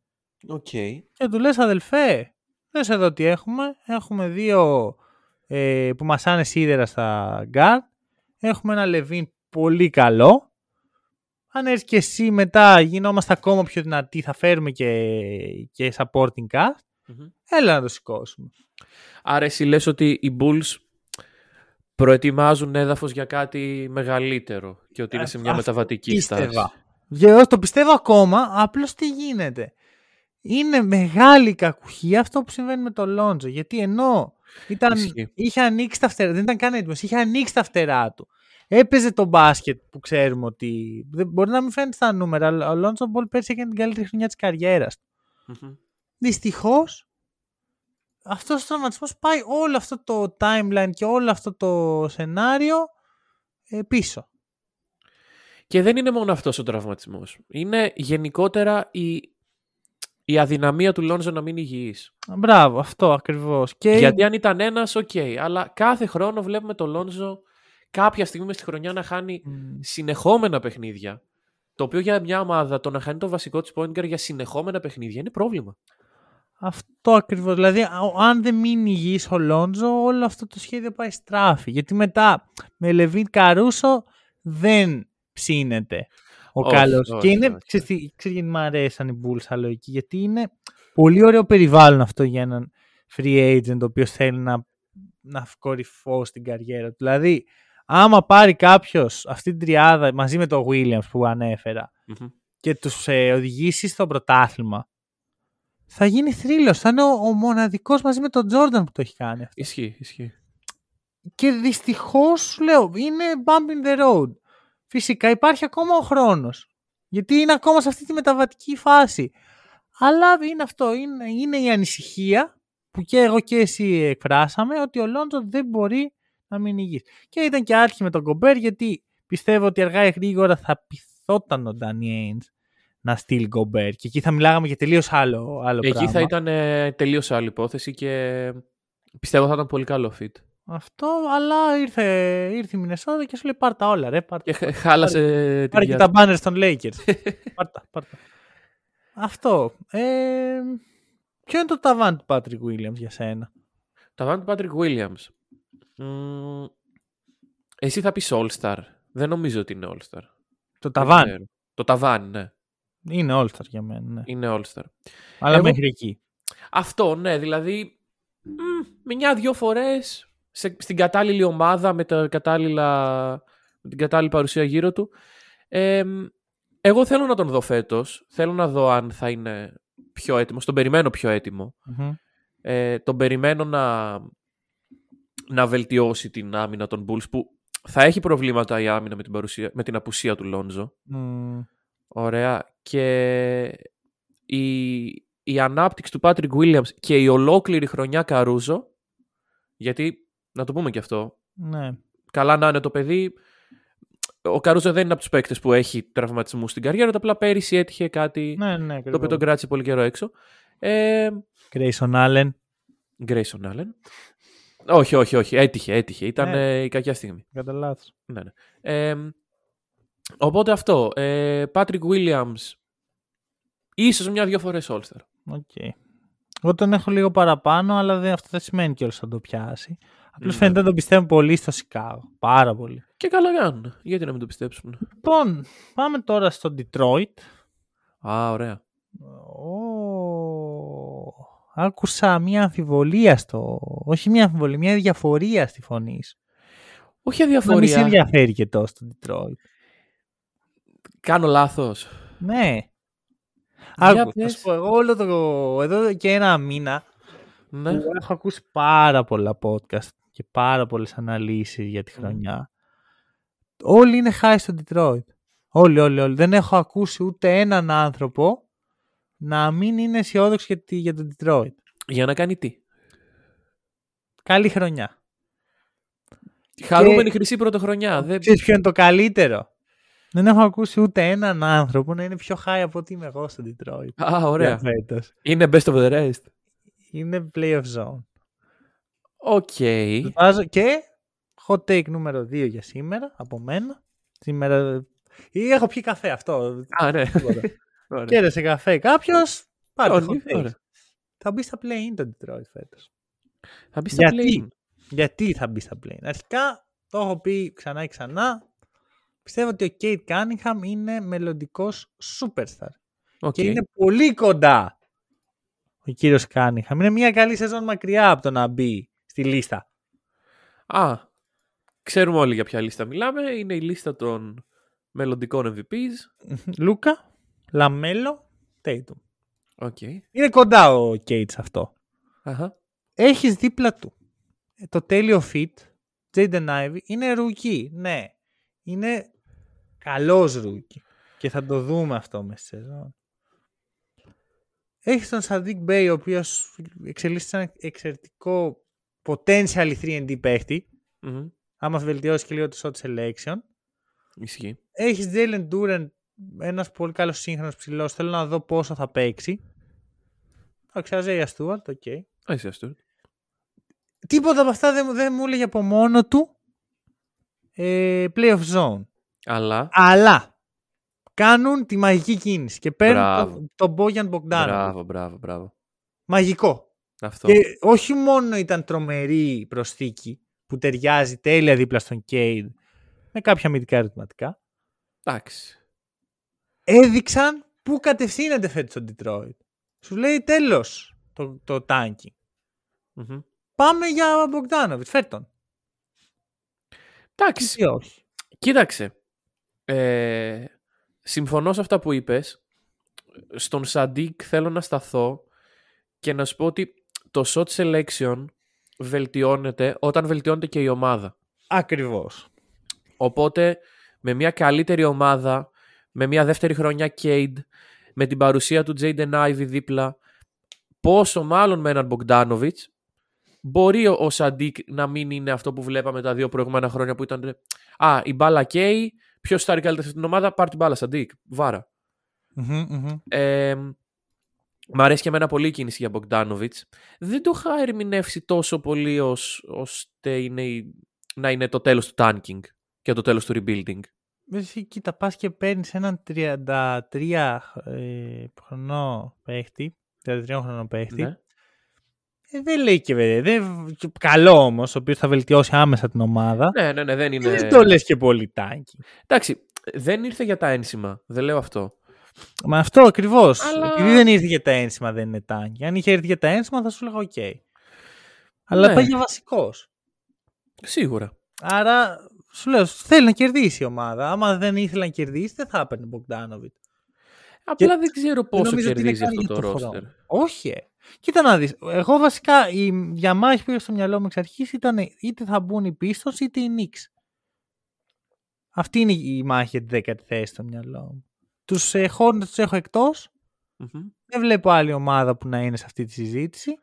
Speaker 2: Οκ.
Speaker 1: και του λες αδελφέ, δες εδώ τι έχουμε. Έχουμε δύο ε, που μασάνε σίδερα στα guard. Έχουμε ένα Λεβίν πολύ καλό. Αν έρθει και εσύ μετά γινόμαστε ακόμα πιο δυνατοί, θα φέρουμε και, και supporting cast.
Speaker 2: Μμμ.
Speaker 1: Έλα να το σηκώσουμε.
Speaker 2: Άρα εσύ λες ότι οι Bulls προετοιμάζουν έδαφος για κάτι μεγαλύτερο και ότι είναι σε μια
Speaker 1: Αυτό
Speaker 2: μεταβατική στάση.
Speaker 1: Πίστευα. Για- Το πιστεύω ακόμα, απλώς τι γίνεται. Είναι μεγάλη κακουχία αυτό που συμβαίνει με το Λόντζο. Γιατί ενώ ήταν,
Speaker 2: Ισχύει.
Speaker 1: είχε ανοίξει τα φτερά, δεν ήταν καν έτοιμος, είχε ανοίξει τα φτερά του. Έπαιζε το μπάσκετ που ξέρουμε ότι. δεν- Μπορεί να μην φαίνεται στα νούμερα, αλλά ο Λόντζο Μπολ πέρσι έκανε την καλύτερη χρονιά της καριέρας του.
Speaker 2: Μμμ.
Speaker 1: Δυστυχώς, αυτός ο τραυματισμός πάει όλο αυτό το timeline και όλο αυτό το σενάριο ε, πίσω.
Speaker 2: Και δεν είναι μόνο αυτός ο τραυματισμός. Είναι γενικότερα η, η αδυναμία του Λόντζο να μην υγιής.
Speaker 1: Μπράβο, αυτό ακριβώς. Και
Speaker 2: Γιατί αν ήταν ένας, οκ. Αλλά κάθε χρόνο βλέπουμε τον Λόντζο κάποια στιγμή μες στη χρονιά να χάνει
Speaker 1: Μμ.
Speaker 2: συνεχόμενα παιχνίδια. Το οποίο για μια ομάδα το να χάνει το βασικό της point guard για συνεχόμενα παιχνίδια είναι πρόβλημα.
Speaker 1: Αυτό ακριβώς. Δηλαδή, α- αν δεν μείνει υγιής ο Λόντζο, όλο αυτό το σχέδιο πάει στράφι. Γιατί μετά με Λαβίν Καρούσο δεν ψήνεται ο
Speaker 2: Όχι,
Speaker 1: καλός.
Speaker 2: όχι,
Speaker 1: και είναι,
Speaker 2: όχι.
Speaker 1: ξέρεις, τι- ξέρεις γιατί μου αρέσαν οι Bulls σαν λογική. Γιατί είναι πολύ ωραίο περιβάλλον αυτό για έναν free agent ο οποίος θέλει να, να κορυφώσει την καριέρα του. Δηλαδή, άμα πάρει κάποιος αυτή την τριάδα μαζί με τον Williams που ανέφερα
Speaker 2: Μμμ.
Speaker 1: και τους ε, οδηγήσει στο πρωτάθλημα, θα γίνει θρύλος. Θα είναι ο, ο μοναδικός μαζί με τον Τζόρνταν που το έχει κάνει αυτό.
Speaker 2: Ισχύει, ισχύει.
Speaker 1: Και δυστυχώς σου λέω, είναι bump in the road. Φυσικά υπάρχει ακόμα ο χρόνος. Γιατί είναι ακόμα σε αυτή τη μεταβατική φάση. Αλλά είναι αυτό, είναι, είναι η ανησυχία που και εγώ και εσύ εκφράσαμε ότι ο Λόντζο δεν μπορεί να μείνει υγιής. Και ήταν και άρχη με τον Κομπέρ γιατί πιστεύω ότι αργά ή γρήγορα θα πειθόταν ο Ντάνι Έινς να στείλει Γκομπέρ και εκεί θα μιλάγαμε για τελείως άλλο, άλλο
Speaker 2: Εκεί
Speaker 1: πράγμα.
Speaker 2: θα ήταν ε, τελείως άλλη υπόθεση και πιστεύω θα ήταν πολύ καλό fit.
Speaker 1: Αυτό, αλλά ήρθε, ήρθε η Μινεσότα και σου λέει πάρ' τα όλα ρε, πάρ'
Speaker 2: Και χ- χάλασε την
Speaker 1: Πάρε και
Speaker 2: πιάτα.
Speaker 1: τα banners των Lakers. πάρτα, πάρτα. Αυτό. Ε, ποιο είναι το ταβάν του Patrick Williams για σένα;
Speaker 2: Τα βάνε του Patrick Williams. Μμμ, εσύ θα πεις All-Star. Δεν νομίζω ότι είναι All-Star.
Speaker 1: Το
Speaker 2: Δεν
Speaker 1: ταβάν.
Speaker 2: ξέρω. Το ταβάνι, ναι.
Speaker 1: Είναι All-Star για μένα. Ναι.
Speaker 2: Είναι All-Star.
Speaker 1: Αλλά
Speaker 2: Εγώ-
Speaker 1: μέχρι εκεί.
Speaker 2: Αυτό, ναι, δηλαδή μ, με μια-δυο φορές σε, στην κατάλληλη ομάδα με, τα κατάλληλα, με την κατάλληλη παρουσία γύρω του. Ε, μ, εγώ θέλω να τον δω φέτος. Θέλω να δω αν θα είναι πιο έτοιμος. Τον περιμένω πιο έτοιμο.
Speaker 1: Μμμ.
Speaker 2: Ε, τον περιμένω να, να βελτιώσει την άμυνα των Bulls που θα έχει προβλήματα η άμυνα με την, παρουσία, με την απουσία του Λόντζο.
Speaker 1: Μμ.
Speaker 2: Ωραία. Και η, η ανάπτυξη του Patrick Williams και η ολόκληρη χρονιά Καρούζο, γιατί να το πούμε και αυτό,
Speaker 1: Ναι.
Speaker 2: καλά να είναι το παιδί, ο Καρούζο δεν είναι από τους παίκτες που έχει τραυματισμούς στην καριέρα του, απλά πέρυσι έτυχε κάτι
Speaker 1: Ναι, ναι,
Speaker 2: το οποίο
Speaker 1: ακριβώς.
Speaker 2: τον κράτησε πολύ καιρό έξω. Ε,
Speaker 1: Grayson Allen.
Speaker 2: Grayson Allen. Όχι, όχι, όχι. Έτυχε, έτυχε. Ήταν
Speaker 1: Ναι.
Speaker 2: ε, η κακιά στιγμή.
Speaker 1: Κατά λάθος.
Speaker 2: Ναι, ναι. Ε, οπότε αυτό. Ε, Patrick Williams. Ίσως μια-δυο φορές All-Star.
Speaker 1: OK. Εγώ τον έχω λίγο παραπάνω, αλλά δεν, αυτό δεν σημαίνει κιόλας θα το πιάσει. Απλώς
Speaker 2: Ναι.
Speaker 1: φαίνεται να τον πιστεύω πολύ στο Σικάγο. Πάρα πολύ.
Speaker 2: Και καλά κάνουν. Γιατί να μην το πιστέψουν;
Speaker 1: Λοιπόν, πάμε τώρα στο Detroit.
Speaker 2: Α, ωραία.
Speaker 1: Ω, άκουσα μια αμφιβολία στο... Όχι μια αμφιβολία, μια διαφορία στη φωνή σου.
Speaker 2: Όχι
Speaker 1: Να μην σε
Speaker 2: αδιαφορία.
Speaker 1: ενδιαφέρει και τόσο το Detroit.
Speaker 2: Κάνω λάθος.
Speaker 1: Ναι.
Speaker 2: Για
Speaker 1: Άκου, θα
Speaker 2: πες.
Speaker 1: σου πω, εγώ όλο το... Εδώ και ένα μήνα
Speaker 2: Ναι.
Speaker 1: που έχω ακούσει πάρα πολλά podcast και πάρα πολλές αναλύσεις για τη χρονιά. Όλοι είναι high στο Detroit. Όλοι, όλοι, όλοι. Δεν έχω ακούσει ούτε έναν άνθρωπο να μην είναι αισιόδοξο για, τη- για τον Detroit.
Speaker 2: Για να κάνει τι;
Speaker 1: Καλή χρονιά.
Speaker 2: Χαρούμενη χρυσή πρωτοχρονιά. Δεν...
Speaker 1: Ξέρεις ποιο είναι το καλύτερο; Δεν έχω ακούσει ούτε έναν άνθρωπο να είναι πιο high από ότι είμαι εγώ στο Detroit.
Speaker 2: Α,
Speaker 1: για
Speaker 2: ωραία.
Speaker 1: φέτος.
Speaker 2: Είναι best of the rest.
Speaker 1: Είναι playoff zone.
Speaker 2: OK.
Speaker 1: Βάζω και hot take νούμερο 2 για σήμερα από μένα. Σήμερα. Ή έχω πιει καφέ αυτό.
Speaker 2: Α, ναι.
Speaker 1: Τίποτα.
Speaker 2: Ωραία.
Speaker 1: Κέρδισε καφέ κάποιος. Πάρε
Speaker 2: Όλοι,
Speaker 1: hot takes.
Speaker 2: ωραία.
Speaker 1: Θα μπει στα play-in το Detroit φέτος.
Speaker 2: Θα μπεις στα
Speaker 1: Γιατί;
Speaker 2: play.
Speaker 1: Γιατί θα μπεις στα play-in. Αρχικά το έχω πει ξανά και ξανά. Πιστεύω ότι ο Cade Cunningham είναι μελλοντικός superstar.
Speaker 2: OK.
Speaker 1: Και είναι πολύ κοντά ο κύριος Cunningham. Είναι μια καλή σεζόν μακριά από το να μπει στη λίστα.
Speaker 2: Α, ξέρουμε όλοι για ποια λίστα μιλάμε. Είναι η λίστα των μελλοντικών MVPs.
Speaker 1: Λούκα, Λαμέλο, Tatum.
Speaker 2: OK.
Speaker 1: Είναι κοντά ο Cade σε αυτό.
Speaker 2: Αχα.
Speaker 1: Έχεις δίπλα του ε, το τέλειο fit, Jaden Ivey, είναι rookie, ναι. Είναι καλός rookie. Και θα το δούμε αυτό μέσα στη σεζόν. Έχεις τον Saddiq Bey, ο οποίος εξελίσσεται σε ένα εξαιρετικό potential 3&D παίχτη.
Speaker 2: Μμμ.
Speaker 1: Άμα βελτιώσεις και λίγο το shot selection.
Speaker 2: Ισχύει.
Speaker 1: Έχεις Jalen Duren, ένας πολύ καλός σύγχρονος ψηλός. Θέλω να δω πόσο θα παίξει. Εντάξει, Isaiah Stewart, OK.
Speaker 2: Α, είσαι αστείος.
Speaker 1: Τίποτα από αυτά δεν, μου- δεν μου έλεγε από μόνο του ε, playoff zone.
Speaker 2: Αλλά.
Speaker 1: Αλλά κάνουν τη μαγική κίνηση και παίρνουν
Speaker 2: Μπράβο.
Speaker 1: τον το Μπόγιαν Μπογκντάνο.
Speaker 2: Μπράβο, μπράβο, μπράβο.
Speaker 1: Μαγικό.
Speaker 2: Αυτό.
Speaker 1: Και όχι μόνο ήταν τρομερή προσθήκη που ταιριάζει τέλεια δίπλα στον Κέιντ με κάποια αμυντικά ερωτηματικά.
Speaker 2: Εντάξει.
Speaker 1: Έδειξαν πού κατευθύνεται φέτος το Detroit. Σου λέει τέλος το, το τάνκι.
Speaker 2: Μμμ.
Speaker 1: Πάμε για Μπογκδάνοβιτς, φέρ τον.
Speaker 2: Εντάξει.
Speaker 1: Ή όχι.
Speaker 2: Κοίταξε. Ε, συμφωνώ σε αυτά που είπες. Στον Σαντίκ θέλω να σταθώ και να σου πω ότι το shot selection βελτιώνεται όταν βελτιώνεται και η ομάδα.
Speaker 1: Ακριβώς.
Speaker 2: Οπότε με μια καλύτερη ομάδα, με μια δεύτερη χρονιά Cade, με την παρουσία του Jaden Ivey δίπλα, πόσο μάλλον με έναν Bogdanovic, μπορεί ο, ο Σαντίκ να μην είναι αυτό που βλέπαμε τα δύο προηγούμενα χρόνια που ήταν «Α, η μπάλα καίει, ποιος θα καλύτερα στην ομάδα, πάρ την μπάλα Σαντίκ, βάρα».
Speaker 1: Μμμ, μμμ.
Speaker 2: Ε, μ' αρέσει και εμένα πολύ η κίνηση για Bogdanovic. Δεν το είχα ερμηνεύσει τόσο πολύ ως, ώστε είναι, η- να είναι το τέλος του tanking και το τέλος του rebuilding.
Speaker 1: Εσύ κοίτα, πας και παίρνεις έναν 33 ε, χρονό παίχτη, 33 χρονό παίχτη.
Speaker 2: Ναι.
Speaker 1: Ε, δεν λέει και βέβαια. Δεν, και καλό όμως, ο οποίος θα βελτιώσει άμεσα την ομάδα.
Speaker 2: ναι, ναι, ναι, δεν είναι...
Speaker 1: Δεν το λες και πολύ τάκι.
Speaker 2: Εντάξει, δεν ήρθε για τα ένσημα. Δεν λέω αυτό.
Speaker 1: Μα αυτό ακριβώς.
Speaker 2: Αλλά-
Speaker 1: Επειδή δεν ήρθε για τα ένσημα, δεν είναι tanking. Αν είχε έρθει για τα ένσημα, θα σου λέγα οκ. Αλλά
Speaker 2: Ναι.
Speaker 1: πάει για βασικός.
Speaker 2: Σίγουρα.
Speaker 1: Άρα σου λέω, θέλει να κερδίσει η ομάδα. Άμα δεν ήθελε να κερδίσει, δεν θα έπαιρνε Μπογκντάνοβιτς.
Speaker 2: Απλά δεν ξέρω πόσο
Speaker 1: νομίζω ότι είναι
Speaker 2: κερδίζει
Speaker 1: κάνει
Speaker 2: αυτό
Speaker 1: για
Speaker 2: το
Speaker 1: το
Speaker 2: ρόστερ.
Speaker 1: χρόνο. Όχι. Ε. Κοίτα να δεις. Εγώ βασικά η διαμάχη που είχα στο μυαλό μου εξ αρχής ήταν είτε θα μπουν οι Pistons είτε οι Knicks. Αυτή είναι η μάχη για τη δέκατη θέση στο μυαλό μου. Τους ε, Hornets τους έχω εκτός.
Speaker 2: Μμμ.
Speaker 1: Δεν βλέπω άλλη ομάδα που να είναι σε αυτή τη συζήτηση.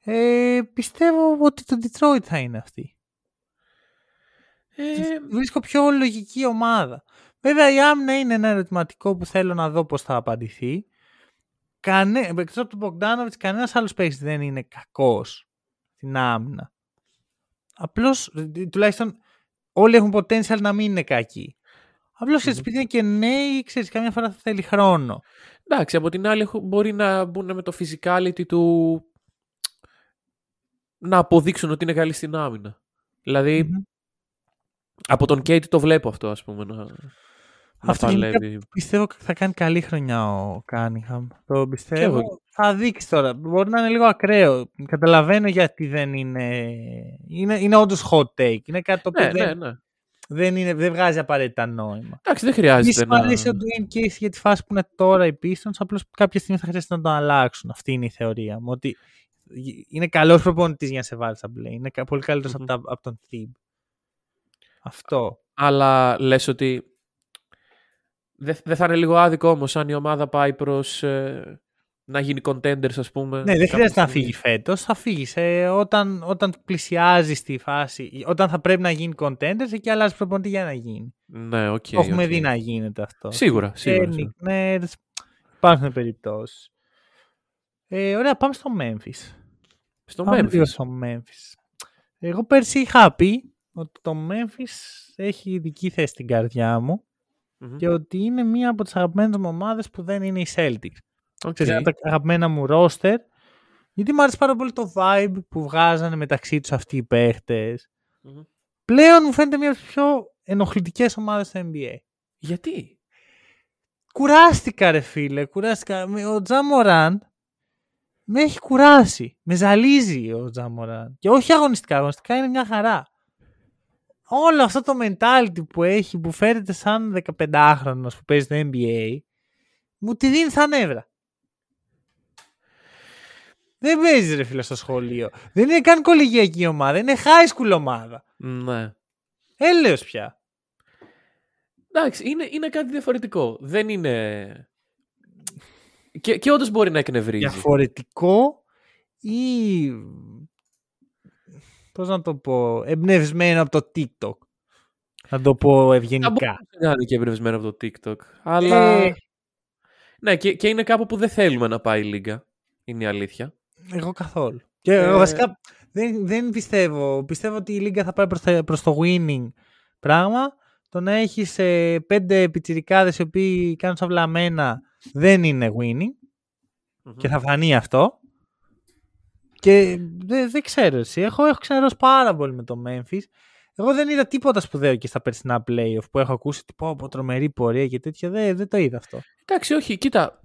Speaker 1: Ε, πιστεύω ότι το Detroit θα είναι αυτή.
Speaker 2: Ε,
Speaker 1: Βρίσκω πιο λογική ομάδα. Βέβαια η άμυνα είναι ένα ερωτηματικό που θέλω να δω πώς θα απαντηθεί. Κανέ... Εκτός από τον Bogdanovic, κανένας άλλος παίκτης δεν είναι κακός στην άμυνα. Απλώς, ε, τουλάχιστον όλοι έχουν potential να μην είναι κακοί. Απλώς, ξέρεις, επειδή είναι και νέοι, ξέρεις, καμιά φορά θα θέλει χρόνο.
Speaker 2: εντάξει, από την άλλη έχω- μπορεί να μπουν με το physicality του να αποδείξουν ότι είναι καλή στην άμυνα. Δηλαδή,
Speaker 1: Μμμ.
Speaker 2: από τον Κέιτ το βλέπω αυτό, ας πούμε, να, να
Speaker 1: Αυτό γενικά
Speaker 2: παλεύει.
Speaker 1: Πιστεύω θα κάνει καλή χρονιά ο Κάνιχαμ. Το πιστεύω.
Speaker 2: εγώ.
Speaker 1: Θα δείξει τώρα. Μπορεί να είναι λίγο ακραίο. Καταλαβαίνω γιατί δεν είναι. Είναι, είναι όντως hot take. Είναι κάτι το οποίο
Speaker 2: Ναι,
Speaker 1: δεν,
Speaker 2: ναι, ναι.
Speaker 1: δεν, είναι, δεν βγάζει απαραίτητα νόημα.
Speaker 2: Εντάξει, δεν
Speaker 1: Επίση,
Speaker 2: χρειάζεται
Speaker 1: μου
Speaker 2: να...
Speaker 1: αρέσει ο Dwayne Casey για τη φάση που είναι τώρα οι Pistons. Απλώς κάποια στιγμή θα χρειάζεται να τον αλλάξουν. Αυτή είναι η θεωρία μου. Ότι είναι καλός προπονητής για να σε βάλει στα play. Είναι κα- πολύ καλύτερος
Speaker 2: Μμμ.
Speaker 1: από, τα- από τον Thib. Αυτό.
Speaker 2: Αλλά λες ότι Δεν δεν θα είναι λίγο άδικο όμως αν η ομάδα πάει προς να γίνει contenders, ας πούμε.
Speaker 1: Ναι, δεν
Speaker 2: κάποια
Speaker 1: χρειάζεται να
Speaker 2: στιγμή.
Speaker 1: φύγει φέτος. Θα φύγει ε, όταν, όταν πλησιάζει στη φάση, όταν θα πρέπει να γίνει contenders, εκεί αλλάζει προπονητή για να γίνει.
Speaker 2: Ναι, οκ.
Speaker 1: Το έχουμε
Speaker 2: οκ.
Speaker 1: δει να γίνεται αυτό.
Speaker 2: Σίγουρα, σίγουρα.
Speaker 1: Ε,
Speaker 2: σίγουρα.
Speaker 1: Nick Nurse, υπάρχουν περιπτώσεις. Ε, ωραία, πάμε στο Memphis.
Speaker 2: Στο
Speaker 1: Πάμε
Speaker 2: Memphis.
Speaker 1: λίγο στο Memphis. Εγώ πέρσι είχα πει ότι το Memphis έχει ειδική θέση στην καρδιά μου
Speaker 2: Μμμ.
Speaker 1: και ότι είναι μία από τις αγαπημένες μου ομάδες που δεν είναι οι Celtics.
Speaker 2: Οκ.
Speaker 1: Ξέρεις, ένα από τα αγαπημένα μου roster. Γιατί μου άρεσε πάρα πολύ το vibe που βγάζανε μεταξύ τους αυτοί οι παίχτες.
Speaker 2: Μμμ.
Speaker 1: Πλέον μου φαίνεται μία από τις πιο ενοχλητικές ομάδες στο NBA.
Speaker 2: Γιατί;
Speaker 1: Κουράστηκα ρε φίλε, κουράστηκα. Με- Ο Ja Morant με έχει κουράσει. Με ζαλίζει ο Ja Morant. Και όχι αγωνιστικά, αγωνιστικά είναι μια χαρά. Όλο αυτό το mentality που έχει, που φέρεται σαν 15χρονος που παίζει στο NBA, μου τη δίνει στα νεύρα. Δεν παίζει ρε φίλε στο σχολείο. Δεν είναι καν κολυγιακή ομάδα, είναι high school ομάδα.
Speaker 2: Ναι.
Speaker 1: Έλεος πια.
Speaker 2: Εντάξει, είναι, είναι κάτι διαφορετικό. Δεν είναι. Και, και όντως μπορεί να εκνευρίζει.
Speaker 1: διαφορετικό ή πώς να το πω, εμπνευσμένο από το TikTok. Να το πω
Speaker 2: Θα μπορούσε
Speaker 1: ευγενικά.
Speaker 2: να είναι και εμπνευσμένο από το TikTok. Αλλά.
Speaker 1: Ε,
Speaker 2: Ναι, και, και είναι κάπου που δεν θέλουμε να πάει η Λίγκα. Είναι η αλήθεια.
Speaker 1: εγώ καθόλου. Και
Speaker 2: Ε,
Speaker 1: εγώ βασικά δεν, δεν πιστεύω. Πιστεύω ότι η Λίγκα θα πάει προς, τα- προς το winning πράγμα. Το να έχεις ε, πέντε πιτσιρικάδες οι οποίοι κάνουν σαν βλαμμένα δεν είναι winning.
Speaker 2: Μμμ.
Speaker 1: και θα φανεί αυτό. Και δεν, δεν ξέρω εσύ. Έχω, έχω ξενερώσει πάρα πολύ με το Memphis. Εγώ δεν είδα τίποτα σπουδαίο και στα περσινά playoff που έχω ακούσει ότι πω από τρομερή πορεία και τέτοια. Δεν, δεν το είδα αυτό.
Speaker 2: Εντάξει, όχι, κοίτα.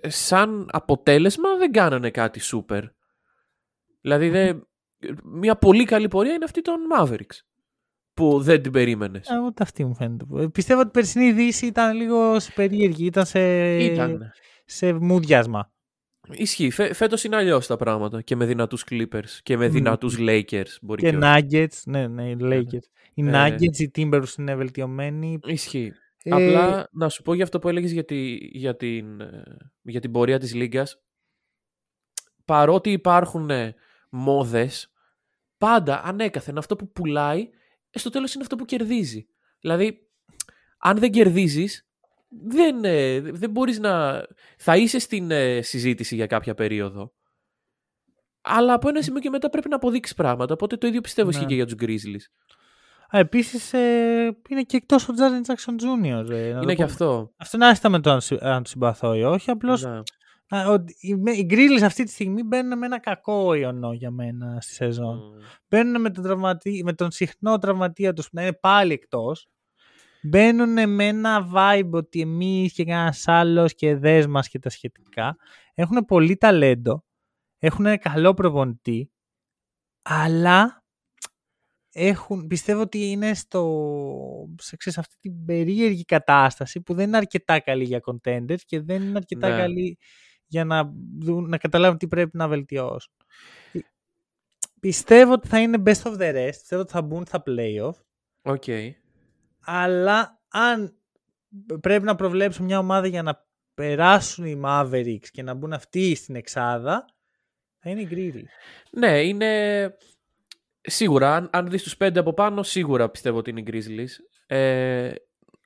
Speaker 2: ε, Σαν αποτέλεσμα δεν κάνανε κάτι σούπερ. Δηλαδή, δεν... μια πολύ καλή πορεία είναι αυτή των Mavericks. Που δεν την περίμενες.
Speaker 1: Ε, ούτε αυτή μου φαίνεται. Ε, Πιστεύω ότι η περσινή δύση ήταν λίγο σε περίεργη. Ήταν σε,
Speaker 2: Ήταν.
Speaker 1: σε μουδιάσμα.
Speaker 2: Ισχύει. Φε, Φέτος είναι αλλιώς τα πράγματα. Και με δυνατούς Clippers και με
Speaker 1: Μμμ.
Speaker 2: δυνατούς Lakers. Μπορεί
Speaker 1: Και
Speaker 2: και, όχι.
Speaker 1: Nuggets. Ναι, ναι, οι Lakers. Οι
Speaker 2: Ε,
Speaker 1: Nuggets, οι Timberwolves είναι βελτιωμένοι.
Speaker 2: Ισχύει.
Speaker 1: Ε,
Speaker 2: Απλά να σου πω για αυτό που έλεγες για, τη, για, την, ε, για την πορεία της Λίγκας. Παρότι υπάρχουν ε, μόδες, πάντα ανέκαθεν αυτό που πουλάει, ε, στο τέλος είναι αυτό που κερδίζει. Δηλαδή, αν δεν κερδίζεις, δεν, ε, δεν μπορείς να... Θα είσαι στην ε, συζήτηση για κάποια περίοδο. Αλλά από ένα σημείο και μετά πρέπει να αποδείξεις πράγματα. Οπότε το ίδιο πιστεύω
Speaker 1: Ναι.
Speaker 2: ισχύει και για τους Grizzlies.
Speaker 1: Α, επίσης ε, είναι και εκτός ο Jaren Jackson Jr. ε, να το
Speaker 2: Είναι και
Speaker 1: πω.
Speaker 2: αυτό.
Speaker 1: Αυτό είναι άσχετα με το αν, συ- αν του συμπαθώ ή όχι. Απλώς
Speaker 2: Ναι.
Speaker 1: οι, με- οι Grizzlies αυτή τη στιγμή μπαίνουν με ένα κακό ιονό για μένα στη σεζόν.
Speaker 2: Μμ.
Speaker 1: Μπαίνουν με τον, τραυματί, με τον συχνό τραυματία τους που να είναι πάλι εκτός. Μπαίνουν με ένα vibe ότι εμείς και κανένας άλλος και δες μας και τα σχετικά. Έχουν πολύ ταλέντο. Έχουν ένα καλό προπονητή. Αλλά έχουν, πιστεύω ότι είναι στο, σε, ξέρεις, αυτή την περίεργη κατάσταση που δεν είναι αρκετά καλή για contenders και δεν είναι αρκετά
Speaker 2: Ναι.
Speaker 1: καλή για να, δουν, να καταλάβουν τι πρέπει να βελτιώσουν. Ε, Πιστεύω ότι θα είναι best of the rest, πιστεύω ότι θα μπουν στα playoff,
Speaker 2: Οκ.
Speaker 1: Αλλά αν πρέπει να προβλέψω μια ομάδα για να περάσουν οι Mavericks και να μπουν αυτοί στην εξάδα, θα είναι οι Grizzlies.
Speaker 2: Ναι, είναι. Σίγουρα, αν, αν δεις τους πέντε από πάνω, σίγουρα πιστεύω ότι είναι οι Grizzlies. Ε,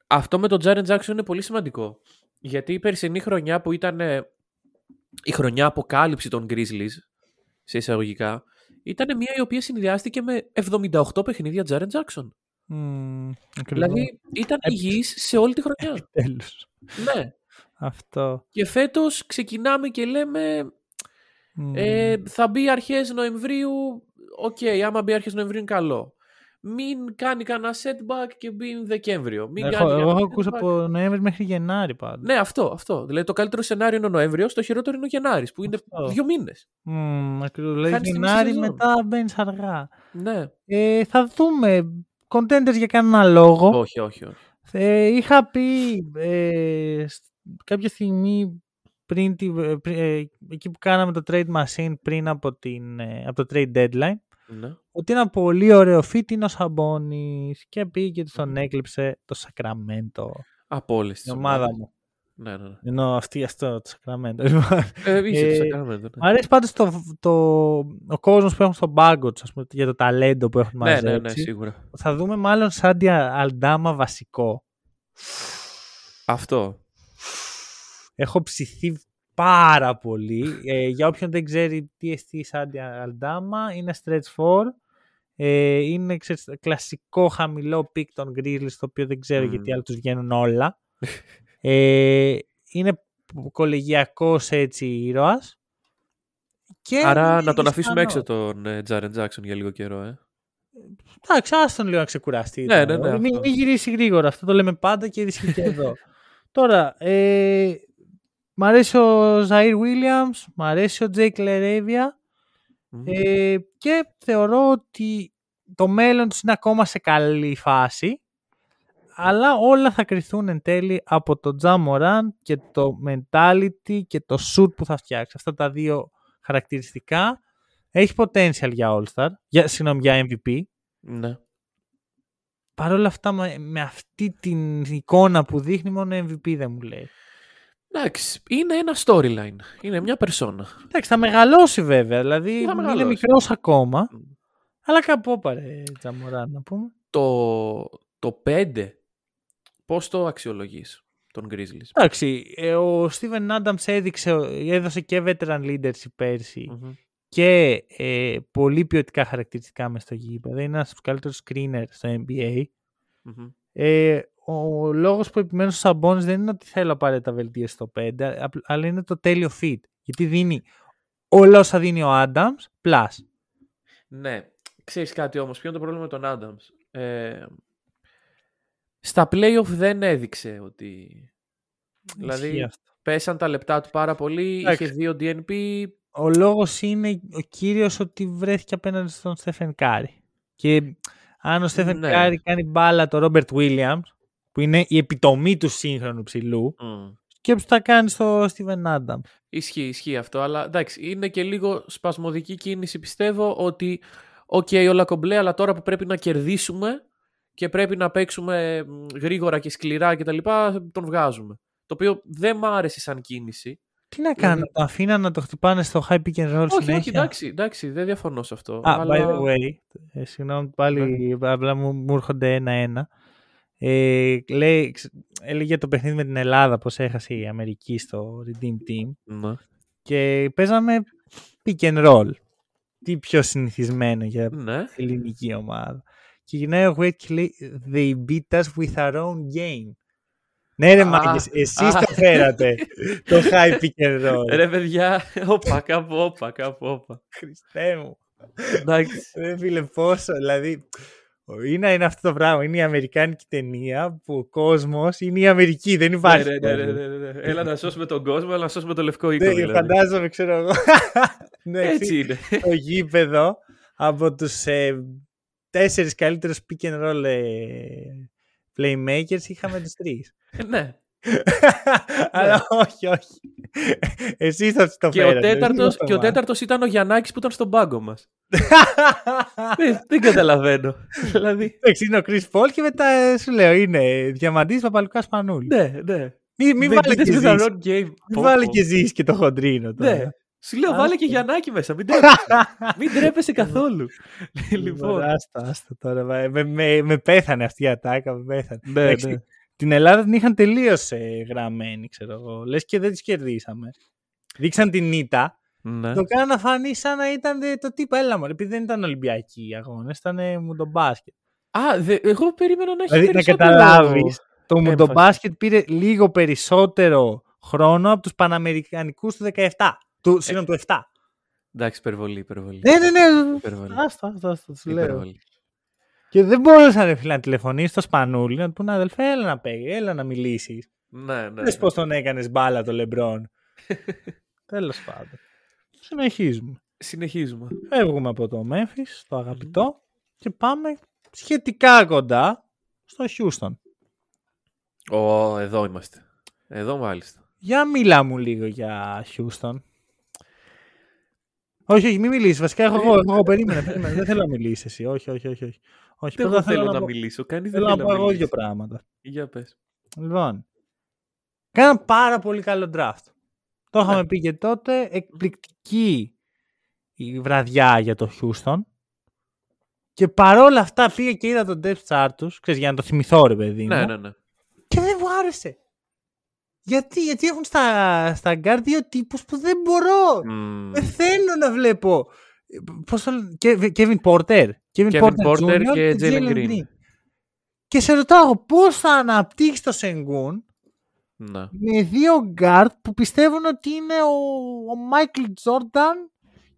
Speaker 2: αυτό με τον Jaren Jackson είναι πολύ σημαντικό. Γιατί η περσινή χρονιά που ήταν ε, η χρονιά αποκάλυψη των Grizzlies, σε εισαγωγικά, ήταν μια η οποία συνδυάστηκε με 78 παιχνίδια Jaren Jackson.
Speaker 1: Μμμ, ακριβώς.
Speaker 2: Δηλαδή ήταν υγιής σε όλη τη χρονιά.
Speaker 1: Τέλος.
Speaker 2: ναι.
Speaker 1: Αυτό.
Speaker 2: Και φέτος ξεκινάμε και λέμε
Speaker 1: Μμμ.
Speaker 2: Ε, θα μπει αρχές Νοεμβρίου. Οκ, άμα μπει αρχές Νοεμβρίου είναι καλό. Μην κάνει κανένα setback και μπει Δεκέμβριο. Μην
Speaker 1: έχω,
Speaker 2: κάνει
Speaker 1: εγώ
Speaker 2: κανένα
Speaker 1: έχω ακούσει
Speaker 2: setback.
Speaker 1: από Νοέμβρη μέχρι Γενάρη πάντα.
Speaker 2: Ναι, αυτό, αυτό. Δηλαδή το καλύτερο σενάριο είναι ο Νοέμβριος, το χειρότερο είναι ο Γενάρης, που είναι
Speaker 1: Αυτό.
Speaker 2: δύο μήνες.
Speaker 1: Μμμ, ακριβώς. Δηλαδή
Speaker 2: Χάνεις τη μισή
Speaker 1: Γενάρη
Speaker 2: σεζόν.
Speaker 1: μετά μπαίνεις αργά.
Speaker 2: Ναι.
Speaker 1: Ε, θα δούμε. Contenders για κανένα λόγο.
Speaker 2: Όχι, όχι, όχι.
Speaker 1: Ε, είχα πει ε, σ- κάποια στιγμή πριν, τη, ε, πρι- ε, εκεί που κάναμε το trade machine πριν από, την, ε, από το trade deadline
Speaker 2: Ναι.
Speaker 1: ότι ένα πολύ ωραίο fit είναι ο Σαμπόνις και πήγε και τον έκλειψε το Σακραμέντο.
Speaker 2: Από όλες τις
Speaker 1: Η ομάδα μου.
Speaker 2: Ναι, ναι, ναι.
Speaker 1: Ενώ αυτή αυτό το Sacramento.
Speaker 2: Ε, είσαι
Speaker 1: Ε,
Speaker 2: το Sacramento, ναι.
Speaker 1: Μ' αρέσει πάντως το, το, ο κόσμος που έχουν στον πάγκο τους, ας πούμε, για το ταλέντο που έχουν
Speaker 2: Ναι,
Speaker 1: μαζέψει.
Speaker 2: ναι, ναι, σίγουρα.
Speaker 1: Θα δούμε μάλλον Σάντι Αλντάμα βασικό.
Speaker 2: Αυτό.
Speaker 1: Έχω ψηθεί πάρα πολύ. Ε, για όποιον δεν ξέρει τι εστί ο Σάντι Αλντάμα, είναι stretch 4. Ε, είναι ξέρεις, κλασικό χαμηλό pick των Grizzlies, το οποίο δεν ξέρω
Speaker 2: Μμμ.
Speaker 1: γιατί άλλα τους βγαίνουν όλα. ε, είναι κολεγιακός έτσι ήρωας. Και
Speaker 2: Άρα
Speaker 1: είναι
Speaker 2: να τον αφήσουμε
Speaker 1: Ισπανός.
Speaker 2: έξω τον ε, Τζάρεν Τζάξον για λίγο καιρό, ε.
Speaker 1: Εντάξει, άστον λίγο να ξεκουραστεί.
Speaker 2: Ναι,
Speaker 1: τώρα.
Speaker 2: ναι, ναι,
Speaker 1: Μην,
Speaker 2: αυτό.
Speaker 1: μην γυρίσει γρήγορα. Αυτό το λέμε πάντα και ισχύει και εδώ. Τώρα, ε, μ' αρέσει ο Ζαΐρ Williams, μ' αρέσει ο Τζέικ Λαρέβια
Speaker 2: Μμμ.
Speaker 1: ε, και θεωρώ ότι το μέλλον τους είναι ακόμα σε καλή φάση αλλά όλα θα κρυθούν εν τέλει από το Τζα Μοράν και το mentality και το shoot που θα φτιάξει. Αυτά τα δύο χαρακτηριστικά έχει potential για All-Star, για, συγγνώμη, για MVP.
Speaker 2: Ναι.
Speaker 1: Παρ' όλα αυτά με, με αυτή την εικόνα που δείχνει μόνο MVP δεν μου λέει.
Speaker 2: Εντάξει, είναι ένα storyline. Είναι μια περσόνα.
Speaker 1: Εντάξει, θα μεγαλώσει βέβαια, δηλαδή
Speaker 2: Θα
Speaker 1: είναι
Speaker 2: μεγαλώσει.
Speaker 1: μικρός ακόμα,
Speaker 2: Μμ.
Speaker 1: αλλά κάπου όπαρε Τζαμοράν να πούμε.
Speaker 2: Το, το 5, πώς το αξιολογείς τον Grizzlies;
Speaker 1: Εντάξει, ε, ο Steven Adams έδειξε, έδωσε και veteran leadership πέρσι
Speaker 2: Μμμ.
Speaker 1: και ε, πολύ ποιοτικά χαρακτηριστικά μες στο γήπεδο. Είναι ένας από τους καλύτερους screener στο NBA.
Speaker 2: Μμμ.
Speaker 1: Ε, ο λόγος που επιμένω στους Sabonis δεν είναι ότι θέλω απαραίτητα βελτίωση στο 5, απ- αλλά είναι το τέλειο fit. Γιατί δίνει όλα όσα δίνει ο Adams, plus.
Speaker 2: Ναι. Ξέρεις κάτι όμως, ποιο είναι το πρόβλημα με τον Adams; Ε, στα playoff δεν έδειξε ότι...
Speaker 1: Ισχύει
Speaker 2: Δηλαδή
Speaker 1: αυτό.
Speaker 2: πέσαν τα λεπτά του πάρα πολύ,
Speaker 1: Εντάξει.
Speaker 2: είχε δύο DNP.
Speaker 1: Ο λόγος είναι ο κύριος ότι βρέθηκε απέναντι στον Στέφεν Κάρι. Και αν ο Στέφεν
Speaker 2: Ναι.
Speaker 1: Κάρι κάνει μπάλα το Ρόμπερτ Williams, που είναι η επιτομή του σύγχρονου ψηλού,
Speaker 2: Μμ.
Speaker 1: σκέψου τι θα κάνει στο Steven Adams.
Speaker 2: Ισχύει, ισχύει αυτό, αλλά εντάξει, είναι και λίγο σπασμωδική κίνηση πιστεύω ότι οκ, όλα κομπλέ, αλλά τώρα που πρέπει να κερδίσουμε και πρέπει να παίξουμε μ, γρήγορα και σκληρά κτλ. τον βγάζουμε. Το οποίο δεν μ' άρεσε σαν κίνηση.
Speaker 1: Τι να κάνω,
Speaker 2: Δηλαδή-
Speaker 1: το αφήνα να το χτυπάνε στο high pick and roll
Speaker 2: όχι,
Speaker 1: συνέχεια;
Speaker 2: όχι, εντάξει, εντάξει, δεν διαφωνώ σε αυτό.
Speaker 1: Α,
Speaker 2: αλλά...
Speaker 1: by the way, ε, συγγνώμη πάλι, απλά μου, μου έρχονται ένα-ένα. Ε, λέει, ξ- έλεγε το παιχνίδι με την Ελλάδα, πώς έχασε η Αμερική στο Redeem Team
Speaker 2: Ναι.
Speaker 1: και παίζαμε pick and roll. Τι πιο συνηθισμένο για
Speaker 2: ναι.
Speaker 1: ελληνική ομάδα. Και γυρνάει ο Wade και λέει They beat us with our own game; Ναι ρε
Speaker 2: Α,
Speaker 1: μάγκες, εσείς
Speaker 2: α.
Speaker 1: το φέρατε το high pick and roll.
Speaker 2: Ρε παιδιά, όπα, κάπου όπα, κάπου όπα.
Speaker 1: Χριστέ μου.
Speaker 2: Εντάξει.
Speaker 1: Ρε φίλε πόσο, δηλαδή είναι, είναι αυτό το πράγμα, είναι η αμερικάνικη ταινία που ο κόσμος είναι η Αμερική, δεν υπάρχει.
Speaker 2: ναι, ναι, ναι,
Speaker 1: κόσμος.
Speaker 2: ναι, ναι, ναι. Έλα να σώσουμε τον κόσμο, έλα να σώσουμε το λευκό οίκο.
Speaker 1: Ναι,
Speaker 2: δηλαδή.
Speaker 1: φαντάζομαι, ξέρω εγώ. ναι,
Speaker 2: Έτσι είναι.
Speaker 1: το γήπεδο από τους ε, τέσσερις καλύτερους pick and roll ε, playmakers είχαμε τους τρεις.
Speaker 2: ναι.
Speaker 1: Αλλά όχι, όχι. Εσείς θα τους το
Speaker 2: Και ο,
Speaker 1: φέρατε.
Speaker 2: τέταρτος,
Speaker 1: δεν
Speaker 2: και ο
Speaker 1: το
Speaker 2: τέταρτος ήταν ο Γιαννάκης που ήταν στον πάγκο μας. δεν, δεν καταλαβαίνω. δηλαδή,
Speaker 1: Εντάξει, είναι ο Chris Paul και μετά ε, σου λέω είναι Διαμαντής Παπαλουκάς Πανούλης.
Speaker 2: ναι, ναι.
Speaker 1: Μην μη
Speaker 2: They
Speaker 1: βάλε
Speaker 2: beat us
Speaker 1: και
Speaker 2: with our
Speaker 1: ζεις.
Speaker 2: own game.
Speaker 1: Μην
Speaker 2: Πω,
Speaker 1: βάλε
Speaker 2: πω.
Speaker 1: και ζεις και το χοντρίνο τώρα.
Speaker 2: Ναι. Σου λέω, βάλε και
Speaker 1: Άστο.
Speaker 2: Γιαννάκη μέσα. Μην τρέπεσαι. μην τρέπεσαι καθόλου.
Speaker 1: Λοιπόν,
Speaker 2: λοιπόν.
Speaker 1: άστα, άστα τώρα. Με, με, με, με πέθανε αυτή η ατάκα, με πέθανε.
Speaker 2: Ναι,
Speaker 1: Εντάξει,
Speaker 2: ναι.
Speaker 1: Την Ελλάδα την είχαν τελείως γραμμένη, ξέρω εγώ. Λες και δεν τις κερδίσαμε. Δείξαν την ήττα.
Speaker 2: ναι.
Speaker 1: Το κάνανε να φανεί σαν να ήταν ε, το τύπο έλα μωρέ, επειδή δεν ήταν Ολυμπιακοί οι αγώνες, ήταν ε, μουντομπάσκετ.
Speaker 2: Α, δε, εγώ περίμενα να έχει
Speaker 1: Δηλαδή να
Speaker 2: περισσότερο...
Speaker 1: καταλάβεις, το
Speaker 2: έμφαση.
Speaker 1: μουντομπάσκετ πήρε λίγο περισσότερο χρόνο από τους Παναμερικανικούς του 17. Του, συγγνώμη, του 7.
Speaker 2: Εντάξει, υπερβολή, υπερβολή.
Speaker 1: Ναι, ναι, ναι.
Speaker 2: Υπερβολή.
Speaker 1: Άστα, άστα, άστα, τους λέω.
Speaker 2: Υπερβολή.
Speaker 1: Και δεν μπορούσαν ρε φίλε να τηλεφωνήσει στο σπανούλι να του πούνε αδελφέ, έλα να παίγει, έλα να μιλήσεις.
Speaker 2: Ναι, ναι.
Speaker 1: Δες
Speaker 2: ναι.
Speaker 1: πώ τον έκανες μπάλα το Λεμπρόν. Τέλος πάντων. Συνεχίζουμε.
Speaker 2: Συνεχίζουμε.
Speaker 1: Φεύγουμε από το Memphis, το αγαπητό, και πάμε σχετικά κοντά στο Houston.
Speaker 2: Ω, εδώ είμαστε. Εδώ μάλιστα.
Speaker 1: Για μιλά μου λίγο για Houston. Όχι, όχι, μην μιλήσεις. Βασικά έχω εγώ, εγώ περίμενε, περίμενε. Δεν θέλω να μιλήσεις εσύ. Όχι, όχι, όχι. όχι. όχι
Speaker 2: Δεν
Speaker 1: πρώτα
Speaker 2: θέλω να
Speaker 1: πω-
Speaker 2: μιλήσω. Κανείς δεν
Speaker 1: Θέλω να
Speaker 2: θέλει
Speaker 1: πω εγώ δύο
Speaker 2: μιλήσει.
Speaker 1: πράγματα.
Speaker 2: Για πες.
Speaker 1: Λοιπόν, κάναν πάρα πολύ καλό draft. Το είχαμε
Speaker 2: Ναι.
Speaker 1: πει και τότε. Εκπληκτική η βραδιά για το Houston. Και παρόλα αυτά πήγα και είδα τον depth chart τους, ξέρεις, για να το θυμηθώ ρε παιδί μου.
Speaker 2: Ναι, ναι, ναι.
Speaker 1: Και δεν μου άρεσε. Γιατί, γιατί έχουν στα, στα guard δύο τύπους που δεν μπορώ.
Speaker 2: Μμμ.
Speaker 1: Δεν θέλω να βλέπω. Πώς το λένε, Ke- Kevin Porter. Kevin,
Speaker 2: Kevin
Speaker 1: Porter,
Speaker 2: Porter
Speaker 1: Jr.
Speaker 2: και Jalen
Speaker 1: Jalen
Speaker 2: Green.
Speaker 1: Και σε ρωτάω εγώ πώς θα αναπτύξεις το Sengun
Speaker 2: Ναι.
Speaker 1: με δύο guard που πιστεύουν ότι είναι ο, ο Michael Jordan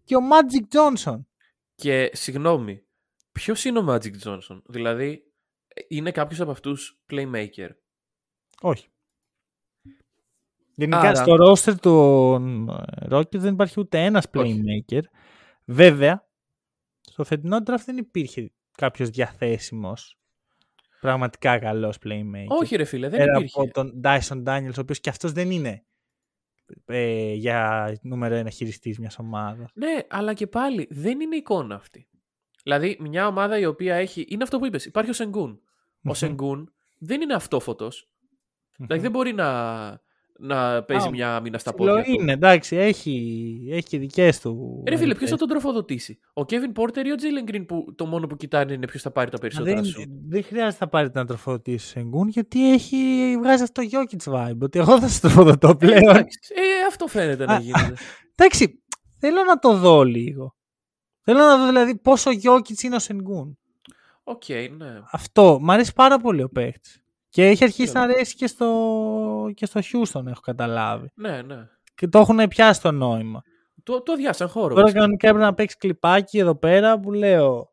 Speaker 1: και ο Magic Johnson;
Speaker 2: Και συγγνώμη, ποιος είναι ο Magic Johnson, δηλαδή ε, είναι κάποιος από αυτούς playmaker;
Speaker 1: Όχι. Γενικά
Speaker 2: Άρα-
Speaker 1: στο roster των ε, Rockets δεν υπάρχει ούτε ένας
Speaker 2: Όχι.
Speaker 1: playmaker. Βέβαια, στο φετινό draft δεν υπήρχε κάποιος διαθέσιμος πραγματικά καλός playmaker.
Speaker 2: Όχι, ρε φίλε, δεν
Speaker 1: Πέρα
Speaker 2: υπήρχε.
Speaker 1: από τον Dyson Daniels, ο οποίος και αυτός δεν είναι ε, για νούμερο ένα χειριστής μιας ομάδας.
Speaker 2: Ναι, αλλά και πάλι δεν είναι εικόνα αυτή. Δηλαδή, μια ομάδα η οποία έχει. είναι αυτό που είπες. Υπάρχει ο Σενγκούν. Ο
Speaker 1: Μμμ.
Speaker 2: Σενγκούν δεν είναι αυτόφωτος. Δηλαδή, δεν μπορεί να, να παίζει
Speaker 1: Α,
Speaker 2: μια μήνα στα
Speaker 1: Ψηλό
Speaker 2: πόδια. του.
Speaker 1: είναι, εντάξει, έχει, έχει και δικές του.
Speaker 2: Ε, Ρε φίλε, ποιος
Speaker 1: ε,
Speaker 2: θα τον τροφοδοτήσει. Ο Kevin Porter ή ο Jalen Green που το μόνο που κοιτάνε είναι ποιος θα πάρει τα
Speaker 1: Μα
Speaker 2: περισσότερα
Speaker 1: δεν,
Speaker 2: σου;
Speaker 1: δεν χρειάζεται να πάρει να τροφοδοτήσει ο Σενγκούν γιατί έχει βγάζει αυτό το Jokic vibe. Ότι εγώ θα σε τροφοδοτώ
Speaker 2: Ε,
Speaker 1: πλέον.
Speaker 2: εντάξει, ε, αυτό φαίνεται να
Speaker 1: Α,
Speaker 2: γίνεται.
Speaker 1: Εντάξει, θέλω να το δω λίγο. Θέλω να δω δηλαδή πόσο Jokic είναι ο Σενγκούν.
Speaker 2: Οκ, ναι.
Speaker 1: Αυτό. Μ' αρέσει πάρα πολύ ο παίκτης. Και έχει αρχίσει
Speaker 2: Ξέρω.
Speaker 1: να αρέσει και στο, και στο Houston, έχω καταλάβει.
Speaker 2: Ναι, ναι.
Speaker 1: Και το έχουν πιάσει το νόημα.
Speaker 2: Του, του αδειάσαν χώρο.
Speaker 1: Τώρα
Speaker 2: βασικά.
Speaker 1: κανονικά έπρεπε να παίξει κλιπάκι εδώ πέρα που λέω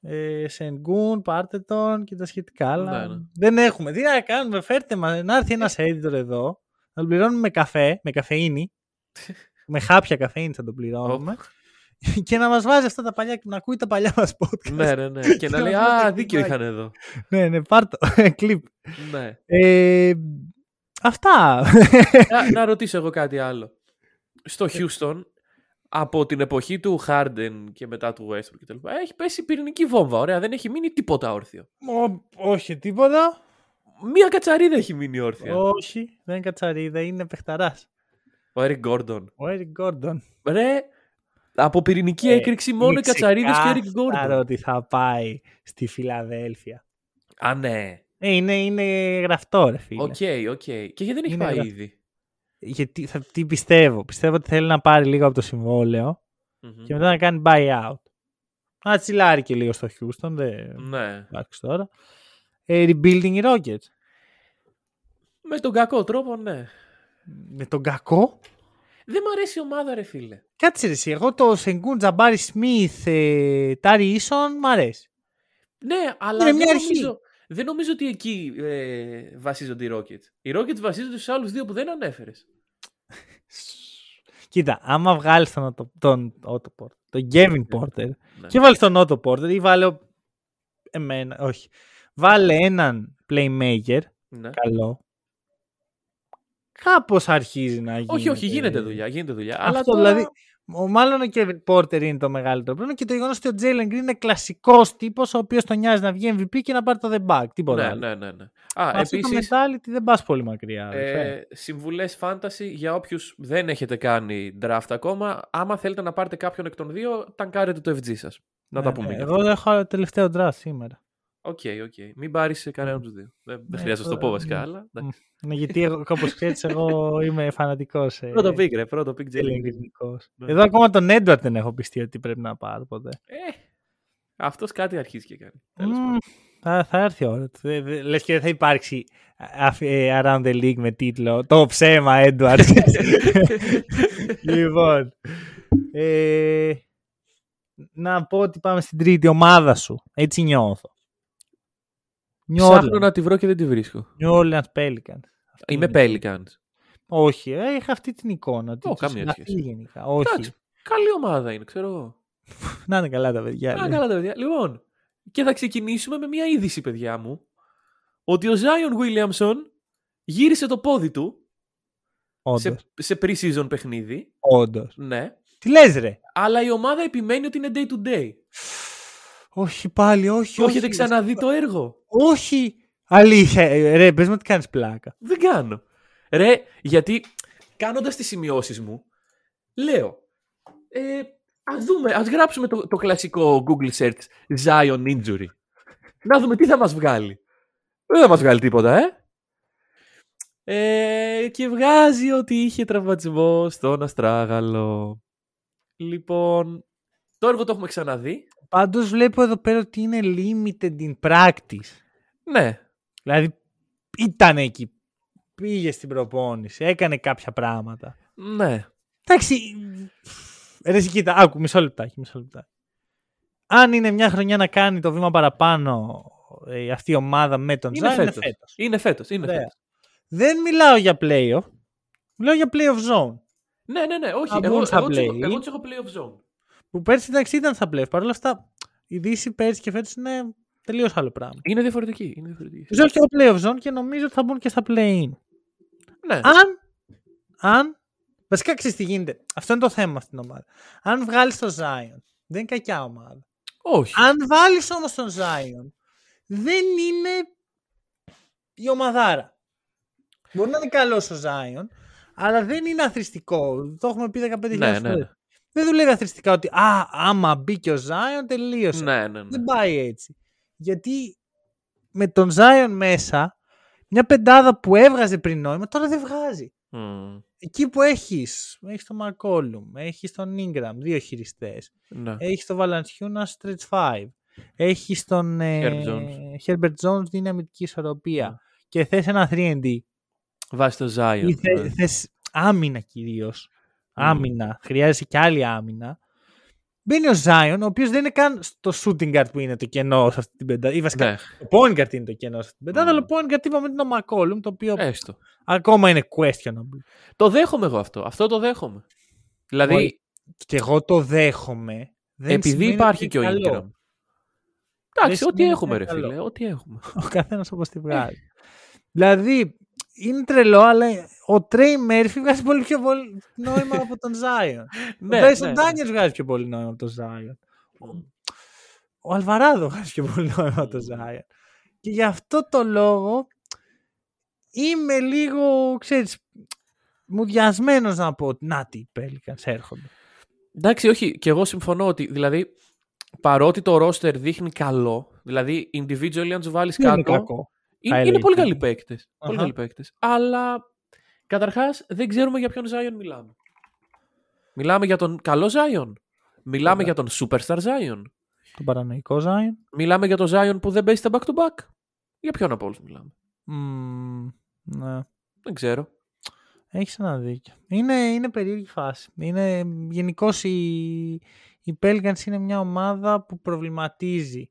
Speaker 1: ε, Σενγκούν, πάρτε τον και τα σχετικά. Αλλά
Speaker 2: Ναι, ναι.
Speaker 1: δεν έχουμε. Τι να κάνουμε, φέρτε μας, να έρθει ένας editor εδώ, να τον πληρώνουμε με καφέ, με καφεΐνη. με χάπια καφεΐνη θα τον πληρώνουμε. και να μας βάζει αυτά τα παλιά, να ακούει τα παλιά μας podcast.
Speaker 2: ναι, ναι, ναι. Και να
Speaker 1: Και
Speaker 2: λέει
Speaker 1: να βάζει
Speaker 2: Α,
Speaker 1: τα
Speaker 2: δίκιο
Speaker 1: κλιπάκια».
Speaker 2: είχαν εδώ.
Speaker 1: ναι, ναι, πάρτο. Κλιπ.
Speaker 2: ναι.
Speaker 1: Ε, αυτά.
Speaker 2: να, να ρωτήσω εγώ κάτι άλλο. Στο Houston, από την εποχή του Harden και μετά του Westbrook κτλ. Έχει πέσει πυρηνική βόμβα. Ωραία, δεν έχει μείνει τίποτα όρθιο.
Speaker 1: Ο- όχι, τίποτα.
Speaker 2: Μία κατσαρίδα έχει μείνει όρθια.
Speaker 1: Όχι, δεν είναι κατσαρίδα, είναι παιχταράς.
Speaker 2: Ο Eric Gordon.
Speaker 1: Ο Eric Gordon.
Speaker 2: Ρε, από πυρηνική
Speaker 1: Ε,
Speaker 2: έκρηξη μόνο οι
Speaker 1: είναι
Speaker 2: κατσαρίδες και ο Eric
Speaker 1: ξεκάθαρο
Speaker 2: Gordon.
Speaker 1: ότι θα πάει στη Φιλαδέλφια.
Speaker 2: Α, ναι.
Speaker 1: Ε, είναι, είναι γραφτό, ρε φίλε.
Speaker 2: Οκ, οκ. Και γιατί δεν έχει
Speaker 1: Είναι
Speaker 2: πάει
Speaker 1: γραφ-
Speaker 2: ήδη;
Speaker 1: Γιατί θα, τι πιστεύω. Πιστεύω ότι θέλει να πάρει λίγο από το συμβόλαιο
Speaker 2: Μμμ.
Speaker 1: και μετά να κάνει buyout. Να τσιλάρει και λίγο στο Houston. Δεν...
Speaker 2: Ναι.
Speaker 1: Εντάξει τώρα. Ε, rebuilding οι Rockets.
Speaker 2: Με τον κακό τρόπο, ναι.
Speaker 1: Με τον κακό;
Speaker 2: Δεν μ' αρέσει η ομάδα, ρε φίλε.
Speaker 1: Κάτσε ρε εσύ. Εγώ το Σενγκούν, Τζαμπάρι Σμιθ, ε, Τάρι Ίσον, μ' αρέσει.
Speaker 2: Ναι, αλλά
Speaker 1: Είναι
Speaker 2: δεν,
Speaker 1: μια αρχή.
Speaker 2: νομίζω, δεν νομίζω ότι εκεί ε, βασίζονται οι Rockets. Οι Rockets βασίζονται στους άλλους δύο που δεν ανέφερες.
Speaker 1: Κοίτα, άμα βγάλεις τον, Otto- τον, Otto Porter, τον Gavin Porter
Speaker 2: Ναι.
Speaker 1: και βάλεις τον Otto Porter ή βάλε ο- εμένα, όχι. Βάλε έναν playmaker
Speaker 2: Ναι.
Speaker 1: καλό. Κάπως αρχίζει να γίνει.
Speaker 2: Όχι, όχι, γίνεται δουλειά. Γίνεται δουλειά. αλλά
Speaker 1: Αυτό
Speaker 2: τώρα...
Speaker 1: δηλαδή. Ο, μάλλον ο Kevin Porter είναι το μεγαλύτερο πρόβλημα και το γεγονός ότι ο Jalen Green είναι κλασικός τύπος ο οποίος τον νοιάζει να βγει MVP και να πάρει το The Bag. Τίποτα
Speaker 2: Ναι,
Speaker 1: άλλο.
Speaker 2: ναι, ναι, ναι. Α,
Speaker 1: Με αυτό το
Speaker 2: επίσης,
Speaker 1: mentality δεν πας πολύ μακριά. αδερφέ.
Speaker 2: ε, συμβουλές fantasy για όποιους δεν έχετε κάνει draft ακόμα. Άμα θέλετε να πάρετε κάποιον εκ των δύο, ταγκάρετε το FG σας. Να τα
Speaker 1: Ναι,
Speaker 2: πούμε
Speaker 1: ναι,
Speaker 2: και
Speaker 1: Εγώ
Speaker 2: αυτά.
Speaker 1: έχω τελευταίο draft σήμερα.
Speaker 2: Οκ, οκ. Μην πάρεις κανέναν από τους δύο. Δεν, δεν
Speaker 1: Ναι,
Speaker 2: χρειάζεται να το
Speaker 1: τώρα,
Speaker 2: πω βασικά,
Speaker 1: ναι.
Speaker 2: αλλά... ναι.
Speaker 1: Ναι, γιατί εγώ, όπως ξέρεις, εγώ είμαι φανατικός. Ε,
Speaker 2: Πρώτο pick, ρε. Πρώτο pick Jalen Green.
Speaker 1: ελληνικός.
Speaker 2: Ναι.
Speaker 1: Εδώ ακόμα τον Edward δεν έχω πιστεί ότι πρέπει να πάρω ποτέ.
Speaker 2: Ε, αυτός κάτι αρχίζει και κάνει. Τέλος
Speaker 1: Μμμ,
Speaker 2: πάντων.
Speaker 1: θα, θα έρθει η ώρα του. Ε, δε- Λες και δεν θα υπάρξει α- ε, Around the League με τίτλο Το ψέμα, Edward. λοιπόν. Ε, να πω ότι πάμε στην τρίτη ομάδα σου. Έτσι νιώθω. New
Speaker 2: Ψάχνω
Speaker 1: Orleans,
Speaker 2: να τη βρω και δεν τη βρίσκω.
Speaker 1: New Orleans Pelicans. Αυτή
Speaker 2: Είμαι
Speaker 1: είναι.
Speaker 2: Pelicans.
Speaker 1: Όχι, ε, είχα αυτή την εικόνα. ότι
Speaker 2: Ω,
Speaker 1: τους
Speaker 2: καμία
Speaker 1: συμπαθεί
Speaker 2: σχέση.
Speaker 1: γενικά. Όχι.
Speaker 2: Εντάξει, καλή ομάδα είναι, ξέρω εγώ.
Speaker 1: Να είναι καλά τα παιδιά.
Speaker 2: Α,
Speaker 1: λέει.
Speaker 2: καλά τα παιδιά. Λοιπόν, και θα ξεκινήσουμε με μια είδηση, παιδιά μου. Ότι ο Ζάιον Williamson γύρισε το πόδι του
Speaker 1: Όντως.
Speaker 2: σε, σε pre-season παιχνίδι.
Speaker 1: Όντως.
Speaker 2: Ναι.
Speaker 1: Τι λες ρε;
Speaker 2: Αλλά η ομάδα επιμένει ότι είναι day to day.
Speaker 1: Όχι πάλι, όχι.
Speaker 2: Και
Speaker 1: όχι.
Speaker 2: έχετε ξαναδεί το έργο;
Speaker 1: Όχι. Αλήθεια, ε, ρε, πες μου ότι κάνεις πλάκα.
Speaker 2: Δεν κάνω. Ρε, γιατί κάνοντας τις σημειώσεις μου, λέω, ε, ας δούμε, ας γράψουμε το, το κλασικό Google search Zion injury. Να δούμε τι θα μας βγάλει. Δεν θα μας βγάλει τίποτα, ε. ε και βγάζει ότι είχε τραυματισμό στον Αστράγαλο. Λοιπόν, το έργο το έχουμε ξαναδεί.
Speaker 1: Πάντως βλέπω εδώ πέρα ότι είναι limited in practice.
Speaker 2: Ναι.
Speaker 1: Δηλαδή ήταν εκεί. Πήγε στην προπόνηση. Έκανε κάποια πράγματα.
Speaker 2: Ναι.
Speaker 1: Εντάξει. Ρε, εσύ, κοίτα, άκου, μισό λεπτάκι, μισό λεπτάκι. Αν είναι μια χρονιά να κάνει το βήμα παραπάνω ε, αυτή η ομάδα με τον
Speaker 2: Είναι
Speaker 1: Ζάιν, είναι
Speaker 2: φέτος.
Speaker 1: φέτος.
Speaker 2: Είναι φέτος. Είναι
Speaker 1: Ωραία.
Speaker 2: φέτος.
Speaker 1: Δεν μιλάω για playoff. Μιλάω για playoff zone.
Speaker 2: Ναι, ναι, ναι. Όχι.
Speaker 1: Θα
Speaker 2: Εγώ,
Speaker 1: μπουν στα
Speaker 2: εγώ, τους έχω-
Speaker 1: play.
Speaker 2: εγώ τους έχω playoff zone.
Speaker 1: Που πέρσι εντάξει ήταν στα playoff. Παρ' όλα αυτά η Δύση πέρσι και φέτος είναι τελείως άλλο πράγμα.
Speaker 2: Είναι διαφορετική. Είναι διαφορετική.
Speaker 1: Τους έχω και το playoff zone και νομίζω ότι θα μπουν και στα play-in.
Speaker 2: Ναι.
Speaker 1: Αν, αν, βασικά ξέρεις τι γίνεται. Αυτό είναι το θέμα στην ομάδα. Αν βγάλεις το Zion, δεν είναι κακιά ομάδα.
Speaker 2: Όχι.
Speaker 1: Αν βάλεις όμως τον Zion, δεν είναι η ομαδάρα. Μπορεί να είναι καλός ο Zion, αλλά δεν είναι αθρηστικό. Το έχουμε πει 15.000
Speaker 2: Ναι, ναι,
Speaker 1: φορές.
Speaker 2: ναι.
Speaker 1: Δεν δουλεύει αθρηστικά ότι α, άμα μπήκε ο Zion τελείωσε.
Speaker 2: Ναι, ναι, ναι.
Speaker 1: Δεν πάει έτσι. Γιατί με τον Zion μέσα, μια πεντάδα που έβγαζε πριν νόημα, τώρα δεν βγάζει.
Speaker 2: Μμ,
Speaker 1: Εκεί που έχεις, έχεις τον McCollum, έχεις τον Ingram, δύο χειριστές.
Speaker 2: ναι.
Speaker 1: Έχεις τον Valanciunas stretch 5. Έχεις τον ε,
Speaker 2: Herb Jones. Ναι.
Speaker 1: Herbert Jones δυναμική ισορροπία. Και θες ένα 3D.
Speaker 2: Βάζει το Zion.
Speaker 1: Ή θε,
Speaker 2: ναι.
Speaker 1: θες άμυνα κυρίως. Άμυνα. Χρειάζεσαι και άλλη άμυνα. Μπαίνει ο Zion, ο οποίος δεν είναι καν στο shooting guard που είναι το κενό σε αυτή την πεντάδα. Ή βασικά
Speaker 2: Ναι,
Speaker 1: το point guard είναι το κενό σε αυτή την πεντάδα,
Speaker 2: Mm.
Speaker 1: αλλά point guard είπαμε είναι το McCollum, το οποίο
Speaker 2: έστω.
Speaker 1: ακόμα είναι questionable.
Speaker 2: Το δέχομαι εγώ αυτό. Αυτό το δέχομαι. Δηλαδή,
Speaker 1: Όχι. Και εγώ το δέχομαι. Δεν
Speaker 2: επειδή
Speaker 1: σημαίνει
Speaker 2: υπάρχει
Speaker 1: ότι
Speaker 2: και ο
Speaker 1: είναι καλό.
Speaker 2: Ingram. Εντάξει,
Speaker 1: Δεν
Speaker 2: ό,τι
Speaker 1: σημαίνει
Speaker 2: έχουμε,
Speaker 1: ότι
Speaker 2: ρε
Speaker 1: είναι
Speaker 2: φίλε.
Speaker 1: καλό.
Speaker 2: Ό,τι έχουμε.
Speaker 1: Ο καθένας όπως τη βγάζει. δηλαδή, είναι τρελό, αλλά ο Τρέι Μέρφυ βγάζει πολύ πιο πολύ νόημα από τον Ζάιον.
Speaker 2: ναι,
Speaker 1: ο Τάισον
Speaker 2: ναι,
Speaker 1: Ντάνιελς βγάζει πιο πολύ νόημα από τον Ζάιον. Ο Αλβαράδο βγάζει πιο πολύ νόημα από τον Ζάιον. Και γι' αυτό το λόγο είμαι λίγο, ξέρεις, μουδιασμένος να πω ότι να τι οι Pelicans έρχονται.
Speaker 2: Εντάξει, όχι. Και εγώ συμφωνώ ότι δηλαδή παρότι το roster δείχνει καλό, δηλαδή individually αν τους βάλεις
Speaker 1: Δεν είναι
Speaker 2: κάτω.
Speaker 1: κακό.
Speaker 2: Είναι,
Speaker 1: θα
Speaker 2: είναι
Speaker 1: έλεγε.
Speaker 2: πολύ καλοί παίκτες. Πολύ
Speaker 1: Αχα.
Speaker 2: καλοί παίκτες. Αλλά καταρχάς δεν ξέρουμε για ποιον Zion μιλάμε. Μιλάμε για τον καλό Zion. Μιλάμε
Speaker 1: Ωραία.
Speaker 2: για τον superstar Zion.
Speaker 1: Τον παρανοϊκό Ζάιον.
Speaker 2: Μιλάμε για τον Zion που δεν παίζει τα back to back. Για ποιον από όλους μιλάμε.
Speaker 1: Μμμ, ναι.
Speaker 2: Δεν ξέρω.
Speaker 1: Έχεις ένα δίκιο. Είναι, είναι περίεργη φάση. Είναι, γενικώς η, η Pelicans είναι μια ομάδα που προβληματίζει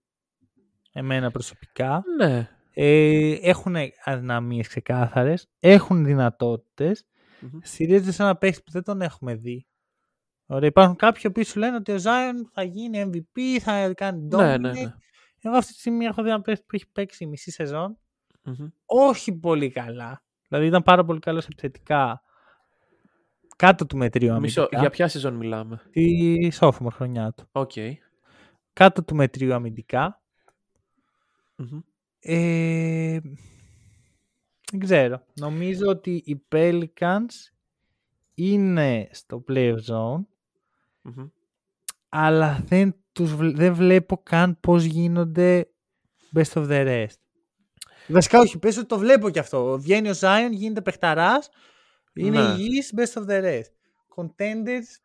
Speaker 1: εμένα προσωπικά.
Speaker 2: Ναι.
Speaker 1: Ε, έχουν αδυναμίες ξεκάθαρες, έχουν δυνατότητες.
Speaker 2: Μμμ.
Speaker 1: Στηρίζονται σε ένα παίχτη που δεν τον έχουμε δει. Ωραία, υπάρχουν κάποιοι που σου λένε ότι ο Zion θα γίνει MVP, θα κάνει dominate.
Speaker 2: Ναι, ναι, ναι.
Speaker 1: Εγώ αυτή τη στιγμή έχω δει ένα παίχτη που έχει παίξει μισή σεζόν
Speaker 2: Μμμ.
Speaker 1: όχι πολύ καλά. Δηλαδή ήταν πάρα πολύ καλός επιθετικά. Κάτω του μετρίου
Speaker 2: Μισό.
Speaker 1: αμυντικά.
Speaker 2: Για ποια σεζόν μιλάμε;
Speaker 1: Τη sophomore χρονιά του.
Speaker 2: Οκ.
Speaker 1: Κάτω του μετρίου αμυντικά.
Speaker 2: Μμμ.
Speaker 1: Ε, δεν ξέρω. Νομίζω ότι οι Pelicans είναι στο playoff zone,
Speaker 2: Μμμ.
Speaker 1: αλλά δεν, τους, βλ- δεν βλέπω καν πώς γίνονται best of the rest. Βασικά όχι, πες ότι το βλέπω κι αυτό. Βγαίνει ο Zion, γίνεται παιχταράς, είναι
Speaker 2: Ναι.
Speaker 1: υγιής, best of the rest. Contenders,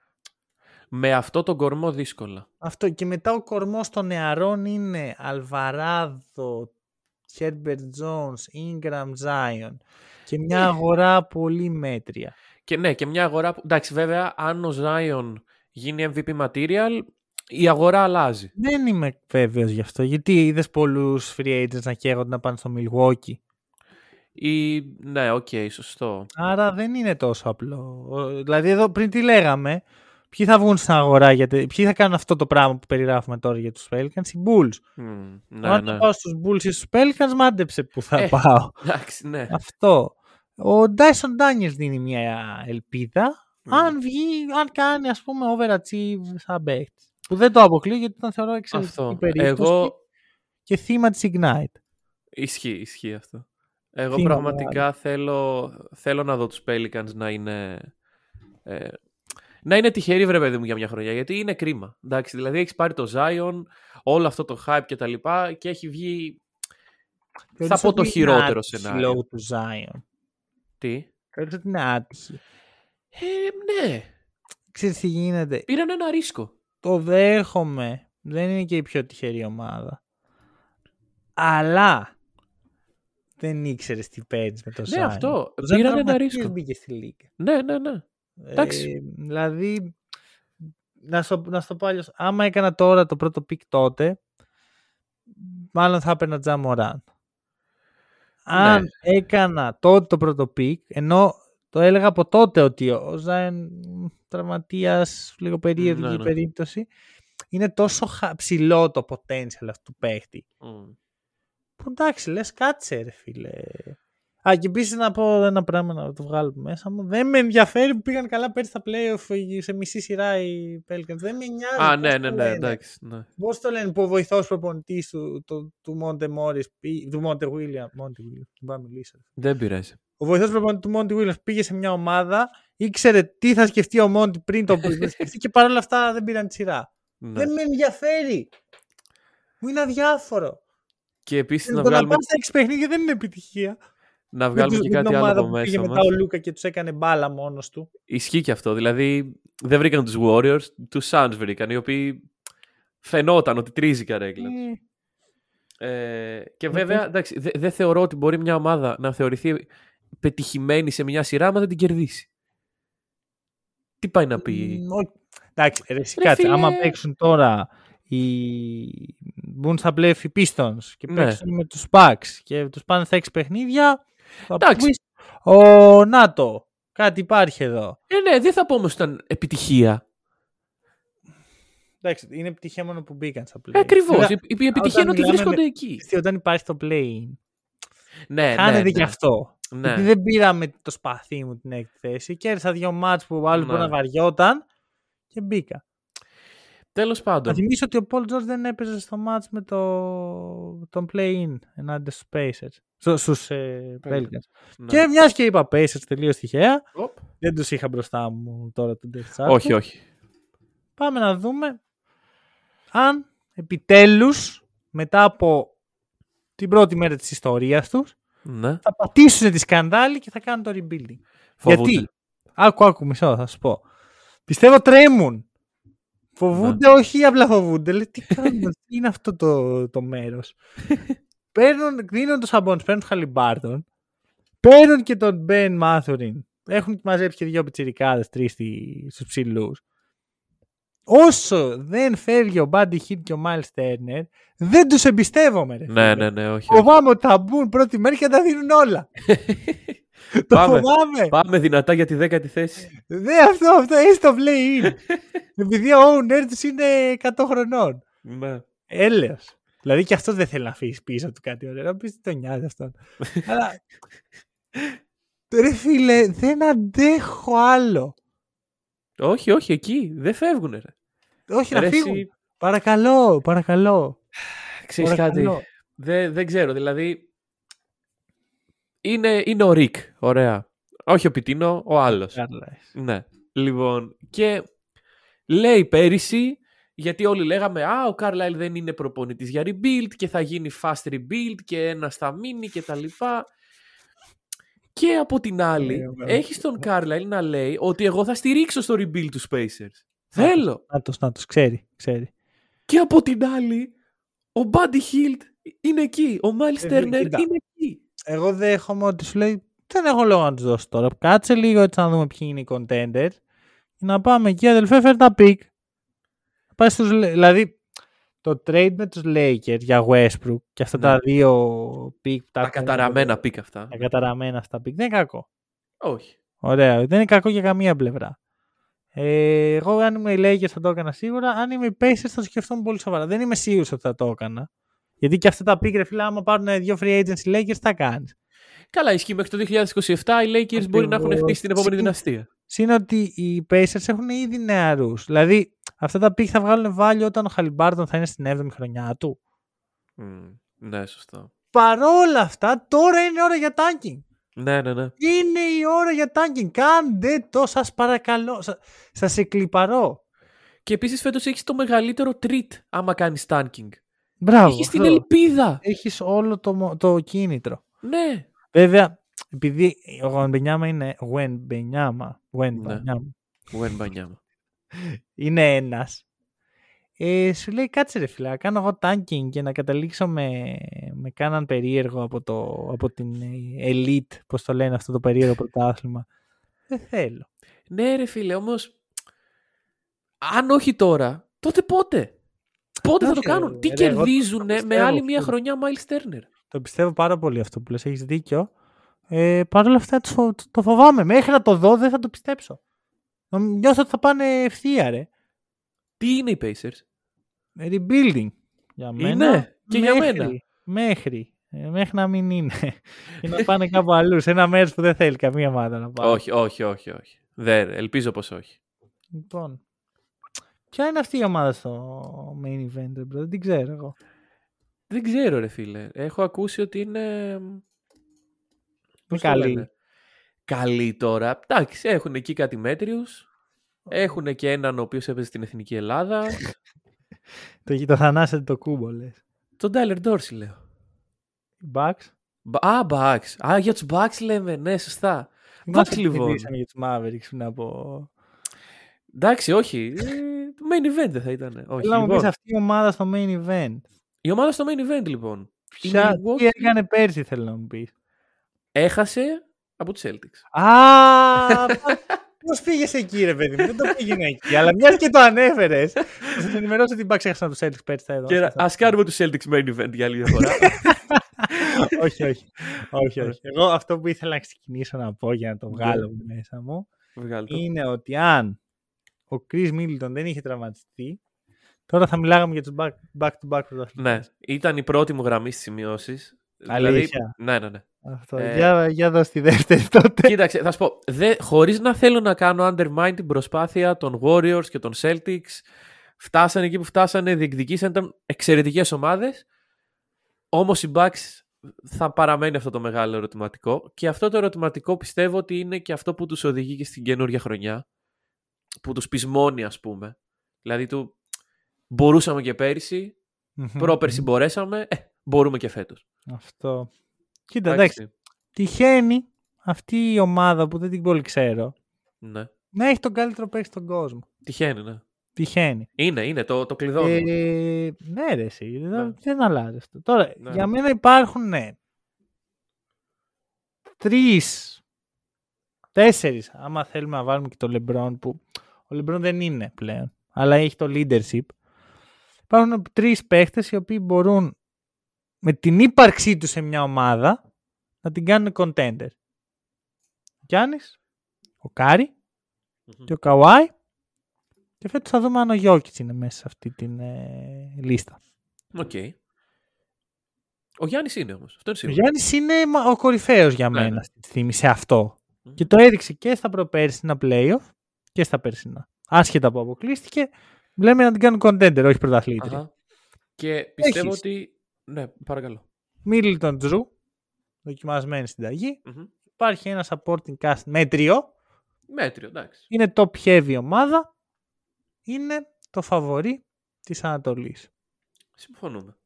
Speaker 2: Με αυτό τον κορμό δύσκολα.
Speaker 1: αυτό. Και μετά ο κορμός των νεαρών είναι Αλβαράδο, Herbert Jones, Ingram, Zion. Και μια αγορά πολύ μέτρια.
Speaker 2: Και ναι, και μια αγορά που. Εντάξει, βέβαια, αν ο Zion γίνει MVP material, η αγορά αλλάζει.
Speaker 1: Δεν είμαι βέβαιος γι' αυτό. Γιατί είδες πολλούς free agents να καίγονται να πάνε στο Milwaukee;
Speaker 2: Ή... Ναι, οκ, σωστό.
Speaker 1: Άρα δεν είναι τόσο απλό. Ο- Δηλαδή εδώ πριν τι λέγαμε, ποιοι θα βγουν στην αγορά, γιατί, ποιοι θα κάνουν αυτό το πράγμα που περιγράφουμε τώρα για τους Pelicans, οι Bulls.
Speaker 2: Μμ, ναι,
Speaker 1: Αν
Speaker 2: ναι.
Speaker 1: το πάω στους Bulls ή στους Pelicans, μάντεψε που θα
Speaker 2: Ε.
Speaker 1: πάω.
Speaker 2: Εντάξει, ναι.
Speaker 1: αυτό. Ο Dyson Daniels δίνει μια ελπίδα,
Speaker 2: Μμ.
Speaker 1: αν βγει, αν κάνει ας πούμε overachieve σαν παίκτης. Που δεν το αποκλείω γιατί τον θεωρώ εξαιρετική
Speaker 2: Αυτό.
Speaker 1: περίπτωση
Speaker 2: Εγώ,
Speaker 1: και θύμα της Ignite.
Speaker 2: Ισχύει, ισχύει αυτό. Εγώ
Speaker 1: Τι να
Speaker 2: πραγματικά θέλω, θέλω να δω τους Pelicans να είναι... Ε, να είναι τυχεροί βρε παιδί μου για μια χρονιά, γιατί είναι κρίμα. Εντάξει, δηλαδή έχεις πάρει το Zion, όλο αυτό το hype και τα λοιπά και έχει βγει, θα πω το χειρότερο σενάριο.
Speaker 1: Λόγω του Zion;
Speaker 2: Τι;
Speaker 1: Θεωρείς ότι είναι άτυχη;
Speaker 2: Ε, ναι,
Speaker 1: Ξέρεις τι γίνεται;
Speaker 2: πήραν ένα ρίσκο.
Speaker 1: Το δέχομαι. Δεν είναι και η πιο τυχερή ομάδα. Αλλά δεν ήξερες τι παίρνεις με το Zion.
Speaker 2: Ναι, αυτό.
Speaker 1: Το Zion
Speaker 2: Πήραν ένα
Speaker 1: τραυματίας
Speaker 2: ρίσκο.
Speaker 1: μπήκε στη λίγκα.
Speaker 2: Ναι, ναι, ναι. Εντάξει.
Speaker 1: Ε, δηλαδή, να σου, να σου το πω αλλιώς, άμα έκανα τώρα το πρώτο pick τότε, μάλλον θα έπαιρνα Ja Morant. Αν
Speaker 2: Ναι.
Speaker 1: έκανα τότε το πρώτο pick, ενώ το έλεγα από τότε ότι ο Zion τραυματίας, λίγο περίεργη
Speaker 2: Ναι,
Speaker 1: η
Speaker 2: ναι.
Speaker 1: περίπτωση, είναι τόσο χα- ψηλό το potential αυτού του παίχτη.
Speaker 2: Μμ.
Speaker 1: Που εντάξει, λες κάτσε ρε φίλε. Α, και επίσης να πω ένα πράγμα να το βγάλω από μέσα μου. Δεν με ενδιαφέρει που πήγαν καλά πέρσι στα playoff σε μισή σειρά οι Pelicans. Δεν με νοιάζει.
Speaker 2: Α,
Speaker 1: πώς
Speaker 2: ναι,
Speaker 1: το
Speaker 2: ναι, ναι,
Speaker 1: λένε.
Speaker 2: εντάξει. Ναι.
Speaker 1: Πώς το λένε που ο βοηθός προπονητής του, του, του Monte Morris, πή- του Monty William, Monty William, δεν μπορώ να μιλήσω.
Speaker 2: Δεν πειράζει.
Speaker 1: Ο βοηθός προπονητής του Monty Williams πήγε σε μια ομάδα, ήξερε τι θα σκεφτεί ο Monte πριν το να σκεφτεί και παρόλα αυτά δεν πήραν τη σειρά.
Speaker 2: Ναι.
Speaker 1: Δεν με ενδιαφέρει. Μου είναι αδιάφορο.
Speaker 2: Και επίσης να
Speaker 1: το να
Speaker 2: βγάλουμε,
Speaker 1: πας στα έξι παιχνίδια δεν είναι επιτυχία.
Speaker 2: Να
Speaker 1: Με
Speaker 2: βγάλουμε
Speaker 1: τους-
Speaker 2: και
Speaker 1: με την
Speaker 2: κάτι άλλο
Speaker 1: ομάδα
Speaker 2: από
Speaker 1: που πήγε
Speaker 2: μέσα
Speaker 1: μετά
Speaker 2: μας.
Speaker 1: ο Λούκα και τους έκανε μπάλα μόνος του.
Speaker 2: Ισχύει και αυτό. Δηλαδή δεν βρήκαν τους Warriors, τους Suns βρήκαν, οι οποίοι φαινόταν ότι τρίζει η καρέκλα.
Speaker 1: Ε,
Speaker 2: Ε, και βέβαια, εντάξει, δε- δεν θεωρώ ότι μπορεί μια ομάδα να θεωρηθεί πετυχημένη σε μια σειρά, άμα δεν την κερδίσει. Τι πάει να πει;
Speaker 1: μ, ο- Εντάξει, ρε, εσύ
Speaker 2: Ρε
Speaker 1: κάτσε.
Speaker 2: φίλε.
Speaker 1: Άμα παίξουν τώρα οι... μπουν στα πλέφη οι Pistons και
Speaker 2: Ναι.
Speaker 1: παίξουν με τους Bucks και τους πάνε στα έξι παιχνίδια, θα
Speaker 2: Εντάξει.
Speaker 1: πεις, ο ΝΑΤΟ, κάτι υπάρχει εδώ.
Speaker 2: Ε, ναι, δεν θα πω όμως ότι ήταν επιτυχία.
Speaker 1: Εντάξει, είναι επιτυχία μόνο που μπήκαν στα play.
Speaker 2: Ε, Ακριβώς.
Speaker 1: Βέβαια,
Speaker 2: Η, η επιτυχία είναι ότι
Speaker 1: μιλάμε
Speaker 2: βρίσκονται
Speaker 1: με-
Speaker 2: εκεί.
Speaker 1: ξέρεις τι, Όταν υπάρχει το play
Speaker 2: Ναι,
Speaker 1: χάνεται
Speaker 2: ναι,
Speaker 1: και
Speaker 2: ναι.
Speaker 1: αυτό.
Speaker 2: Ναι.
Speaker 1: Γιατί δεν πήραμε το σπαθί μου την έκτη θέση. Κέρδισα δύο μάτς που ο άλλος
Speaker 2: Ναι.
Speaker 1: μπορεί να βαριόταν και μπήκα.
Speaker 2: Τέλος
Speaker 1: Να
Speaker 2: πάντων.
Speaker 1: θυμίσω ότι ο Paul George δεν έπαιζε στο match με το, τον play-in ενάντια στους Pacers. Στου, στους ε, Pelicans.
Speaker 2: Ναι.
Speaker 1: Και μιας και είπα Pacers τελείως τυχαία,
Speaker 2: Οπ.
Speaker 1: δεν τους είχα μπροστά μου τώρα τον Death Chart.
Speaker 2: Όχι, όχι.
Speaker 1: Πάμε να δούμε αν επιτέλους μετά από την πρώτη μέρα της ιστορίας τους
Speaker 2: Ναι.
Speaker 1: θα πατήσουν τη σκανδάλη και θα κάνουν το rebuilding.
Speaker 2: Φοβούνται.
Speaker 1: Γιατί, άκου, άκου, μισό, θα σου πω. Πιστεύω τρέμουν. Φοβούνται,
Speaker 2: Ναι.
Speaker 1: όχι απλά φοβούνται. Λέει, τι κάνουν, τι είναι αυτό το, το μέρος. παίρνουν, δίνουν το Σαμπόνς, παίρνουν τον Χαλιμπάρτον, παίρνουν και τον Μπεν Μάθουριν. Έχουν μαζέψει και δύο πιτσιρικάδες, τρεις στη, στους ψηλούς. Όσο δεν φεύγει ο Μπάντι Χιτ και ο Μάιλ Τέρνερ, δεν τους εμπιστεύομαι. Ρε,
Speaker 2: Ναι,
Speaker 1: φίλε.
Speaker 2: ναι, ναι, όχι. όχι.
Speaker 1: Φοβάμαι ότι θα μπουν πρώτη μέρα και θα τα δίνουν όλα. το
Speaker 2: Πάμε.
Speaker 1: φοβάμαι.
Speaker 2: Πάμε δυνατά για τη δέκατη θέση.
Speaker 1: Ναι, αυτό, αυτό, έχει το play-in. Επειδή ο owner τους είναι 100 χρονών.
Speaker 2: Ναι.
Speaker 1: Έλεος. Δηλαδή και αυτό δεν θέλει να αφήσει πίσω του κάτι ωραίο. Να πεις τι τον νοιάζει αυτόν. Αλλά. Ρε φίλε, δεν αντέχω άλλο.
Speaker 2: Όχι, όχι, εκεί. Δεν φεύγουν, ρε.
Speaker 1: Όχι, να
Speaker 2: Ρε,
Speaker 1: φύγουν.
Speaker 2: εσύ,
Speaker 1: Παρακαλώ, παρακαλώ.
Speaker 2: Ξέρεις κάτι.
Speaker 1: παρακαλώ.
Speaker 2: Δεν, δεν ξέρω, δηλαδή... Είναι, είναι ο Ρικ, ωραία. Όχι ο Πιτίνο, ο άλλος.
Speaker 1: Καλά.
Speaker 2: Ναι. Λοιπόν, και λέει πέρυσι, γιατί όλοι λέγαμε «Α, ο Carlisle δεν είναι προπονητής για rebuild και θα γίνει fast rebuild και ένα θα μείνει και τα λοιπά». Και από την άλλη,
Speaker 1: Ε, βέβαια.
Speaker 2: έχεις τον Carlisle να λέει ότι εγώ θα στηρίξω στο rebuild τους Spacers. Θέλω.
Speaker 1: Νάτος, νάτος, ξέρει, ξέρει.
Speaker 2: Και από την άλλη, ο Buddy Hield είναι εκεί. Ο Miles
Speaker 1: Ε,
Speaker 2: Turner
Speaker 1: κοίτα.
Speaker 2: είναι εκεί.
Speaker 1: Εγώ δέχομαι ότι σου λέει δεν έχω λόγο να τους δώσω τώρα. Κάτσε λίγο έτσι να δούμε ποιοι είναι οι contenders. Και να πάμε εκεί, αδελφέ, φέρ τα pick. Πάει στους, Λε- δηλαδή, το trade με τους Lakers για Westbrook και αυτά
Speaker 2: Ναι.
Speaker 1: τα δύο pick. που
Speaker 2: Τα
Speaker 1: έχουμε-
Speaker 2: καταραμένα pick αυτά.
Speaker 1: Τα καταραμένα αυτά pick. Δεν είναι κακό.
Speaker 2: Όχι.
Speaker 1: Ωραία. Δεν είναι κακό για καμία πλευρά. Ε, εγώ αν είμαι οι Lakers θα το έκανα σίγουρα. Αν είμαι οι Pacers θα το σκεφτόμουν πολύ σοβαρά. Δεν είμαι σίγουρος ότι θα το έκανα. Γιατί και αυτά τα pick, ρε φίλε, άμα πάρουν δύο free agents οι Lakers, θα κάνεις;
Speaker 2: Καλά, ισχύει μέχρι το 2027 οι Lakers μπορεί να έχουν
Speaker 1: Ακριβώς.
Speaker 2: χτίσει την επόμενη
Speaker 1: Συν-
Speaker 2: δυναστεία.
Speaker 1: Συν ότι οι Pacers έχουν ήδη νεαρούς. Δηλαδή, αυτά τα pick θα βγάλουν value όταν ο Χαλιμπάρτον θα είναι στην 7η χρονιά του.
Speaker 2: Μμ, ναι, σωστό.
Speaker 1: παρόλα αυτά τώρα είναι ώρα για tanking.
Speaker 2: Ναι, ναι, ναι.
Speaker 1: Είναι η ώρα για tanking. Κάντε το, σας παρακαλώ. Σα, σας εκλυπαρώ.
Speaker 2: Και επίσης φέτος έχεις το μεγαλύτερο treat άμα κάνεις tanking.
Speaker 1: Μπράβο.
Speaker 2: Έχεις την
Speaker 1: αυτό.
Speaker 2: ελπίδα.
Speaker 1: Έχεις όλο το, μο- το κίνητρο.
Speaker 2: Ναι.
Speaker 1: Βέβαια, επειδή ο Γουενμπενιάμα είναι Γουενμπενιάμα,
Speaker 2: Ναι.
Speaker 1: Γουενμπενιάμα,
Speaker 2: Ουεν Μπανιάμα.
Speaker 1: είναι ένας, ε, σου λέει κάτσε ρε φίλα, κάνω εγώ tanking και να καταλήξω με, με κάναν περίεργο από, το, από την ε, elite, πώς το λένε αυτό το περίεργο πρωτάθλημα. Δεν θέλω.
Speaker 2: Ναι, ρε φίλε, όμως. Αν όχι τώρα, τότε πότε; Πότε θα το
Speaker 1: Όχι,
Speaker 2: κάνουν.
Speaker 1: ρε,
Speaker 2: Τι
Speaker 1: ρε, εγώ το-
Speaker 2: κερδίζουν
Speaker 1: το
Speaker 2: με
Speaker 1: πιστεύω
Speaker 2: άλλη
Speaker 1: αυτό.
Speaker 2: μία χρονιά Miles Turner.
Speaker 1: Το πιστεύω πάρα πολύ αυτό που λες, έχεις δίκιο. Ε, Παρ' όλα αυτά το, φο- το φοβάμαι. Μέχρι να το δω δεν θα το πιστέψω. Νομ- Νιώθω ότι θα πάνε ευθεία ρε.
Speaker 2: Τι είναι οι Pacers;
Speaker 1: Rebuilding. Για μένα.
Speaker 2: Είναι. Και για
Speaker 1: μέχρι,
Speaker 2: μένα.
Speaker 1: Μέχρι. Ε, μέχρι να μην είναι. και να πάνε κάπου αλλού. Σε ένα μέρος που δεν θέλει καμία ομάδα να πάει.
Speaker 2: Όχι, όχι, όχι, όχι. Δεν, ελπίζω πως όχι.
Speaker 1: Λοιπόν. Ποια είναι αυτή η ομάδα στο main event, ρε, bro? δεν την ξέρω εγώ.
Speaker 2: Δεν ξέρω, ρε φίλε. Έχω ακούσει ότι είναι. πώς το
Speaker 1: καλή.
Speaker 2: λένε. Καλή τώρα. Εντάξει, έχουν εκεί κάτι μέτριους. Έχουν και έναν ο οποίος έπαιζε στην Εθνική Ελλάδα.
Speaker 1: Το, το θανάσετε το κούμπο, λες.
Speaker 2: Τον Tyler Dorsey λέω.
Speaker 1: Bucks;
Speaker 2: Μπα- Α, Bucks. Α, για τους Bucks λέμε. Ναι, σωστά.
Speaker 1: Μας
Speaker 2: Bucks λοιπόν.
Speaker 1: μιλήσαμε για τους Mavericks πριν από.
Speaker 2: Εντάξει, όχι. Ε, το main event δεν θα ήταν. Όχι.
Speaker 1: Θέλω να μου
Speaker 2: Λοιπόν,
Speaker 1: πει αυτή η ομάδα στο main event.
Speaker 2: η ομάδα στο main event λοιπόν. Η
Speaker 1: Ποια,
Speaker 2: Milwaukee
Speaker 1: τι έκανε πέρσι, θέλω να μου πεις.
Speaker 2: έχασε από τους Celtics.
Speaker 1: Α, Πώς πήγες εκεί, ρε παιδί μου, δεν το πήγαινε εκεί. Αλλά μιας και το ανέφερες. Θα σα ενημερώσω ότι οι Bucks έχασαν από τους Celtics πέρσι. Θα εδώ.
Speaker 2: Και ας κάνουμε τους Celtics main event για άλλη μια φορά.
Speaker 1: όχι, όχι. όχι, όχι. Εγώ αυτό που ήθελα να ξεκινήσω να πω για να το βγάλω από μέσα μου
Speaker 2: Βγάλε το.
Speaker 1: είναι ότι αν ο Chris Middleton δεν είχε τραυματιστεί, τώρα θα μιλάγαμε για τους back, back to back πρωταθλητές.
Speaker 2: Ναι, ήταν η πρώτη μου γραμμή στις σημειώσεις. Δηλαδή,
Speaker 1: Αλήθεια.
Speaker 2: ναι, ναι, ναι.
Speaker 1: Αυτό.
Speaker 2: Ε,
Speaker 1: Για, για δώσ' τη δεύτερη τότε.
Speaker 2: Κοίταξε, θα σου πω, δε, χωρίς να θέλω να κάνω undermine την προσπάθεια των Warriors και των Celtics, φτάσανε εκεί που φτάσανε, διεκδικήσαν, ήταν εξαιρετικές ομάδες, όμως οι Bucks θα παραμένει αυτό το μεγάλο ερωτηματικό και αυτό το ερωτηματικό πιστεύω ότι είναι και αυτό που τους οδηγεί και στην καινούργια χρονιά, που τους πεισμώνει ας πούμε. Δηλαδή του μπορούσαμε και πέρυσι,
Speaker 1: Μμμ.
Speaker 2: πρόπερσι μπορέσαμε, ε, μπορούμε και φέτος.
Speaker 1: Αυτό. Κοίτα, εντάξει. Τυχαίνει αυτή η ομάδα που δεν την πολύ ξέρω
Speaker 2: Ναι.
Speaker 1: να έχει τον καλύτερο παίκτη στον κόσμο.
Speaker 2: Τυχαίνει, ναι.
Speaker 1: Τυχαίνει.
Speaker 2: Είναι, είναι, το, το κλειδώνουμε.
Speaker 1: Ε, ναι, ρε, εσύ. Δεν,
Speaker 2: Ναι.
Speaker 1: δεν αλλάζει αυτό. Τώρα,
Speaker 2: Ναι.
Speaker 1: για μένα υπάρχουν, ναι, τρεις, τέσσερις, άμα θέλουμε να βάλουμε και το LeBron, που ο LeBron δεν είναι πλέον, αλλά έχει το leadership. Υπάρχουν τρεις παίχτες οι οποίοι μπορούν με την ύπαρξή τους σε μια ομάδα να την κάνουν contender. Ο Γιάννης, ο Κάρι
Speaker 2: Μμμ.
Speaker 1: και ο Καουάι και φέτος θα δούμε αν ο Γιόκιτς είναι μέσα σε αυτή την ε, λίστα.
Speaker 2: Οκ. Ο Γιάννης είναι όμως. Αυτό είναι
Speaker 1: Ο
Speaker 2: σίγουρο.
Speaker 1: Γιάννης είναι μα- ο κορυφαίος για
Speaker 2: Ναι,
Speaker 1: μένα
Speaker 2: ναι.
Speaker 1: στη στιγμή σε αυτό.
Speaker 2: Μμμ.
Speaker 1: Και το έδειξε και στα προπέρσινα playoff και στα περσινά. Άσχετα που αποκλείστηκε, λέμε να την κάνουν contender, όχι πρωταθλήτρια.
Speaker 2: Αχα. Και πιστεύω
Speaker 1: Έχεις.
Speaker 2: ότι... Ναι, παρακαλώ.
Speaker 1: Μίλτον Τζρου, δοκιμασμένη στην ταγή.
Speaker 2: Μμμ.
Speaker 1: Υπάρχει ένα supporting cast μέτριο.
Speaker 2: Μέτριο, εντάξει.
Speaker 1: Είναι top heavy ομάδα. Είναι το φαβορή της Ανατολής.
Speaker 2: Συμφωνούμε.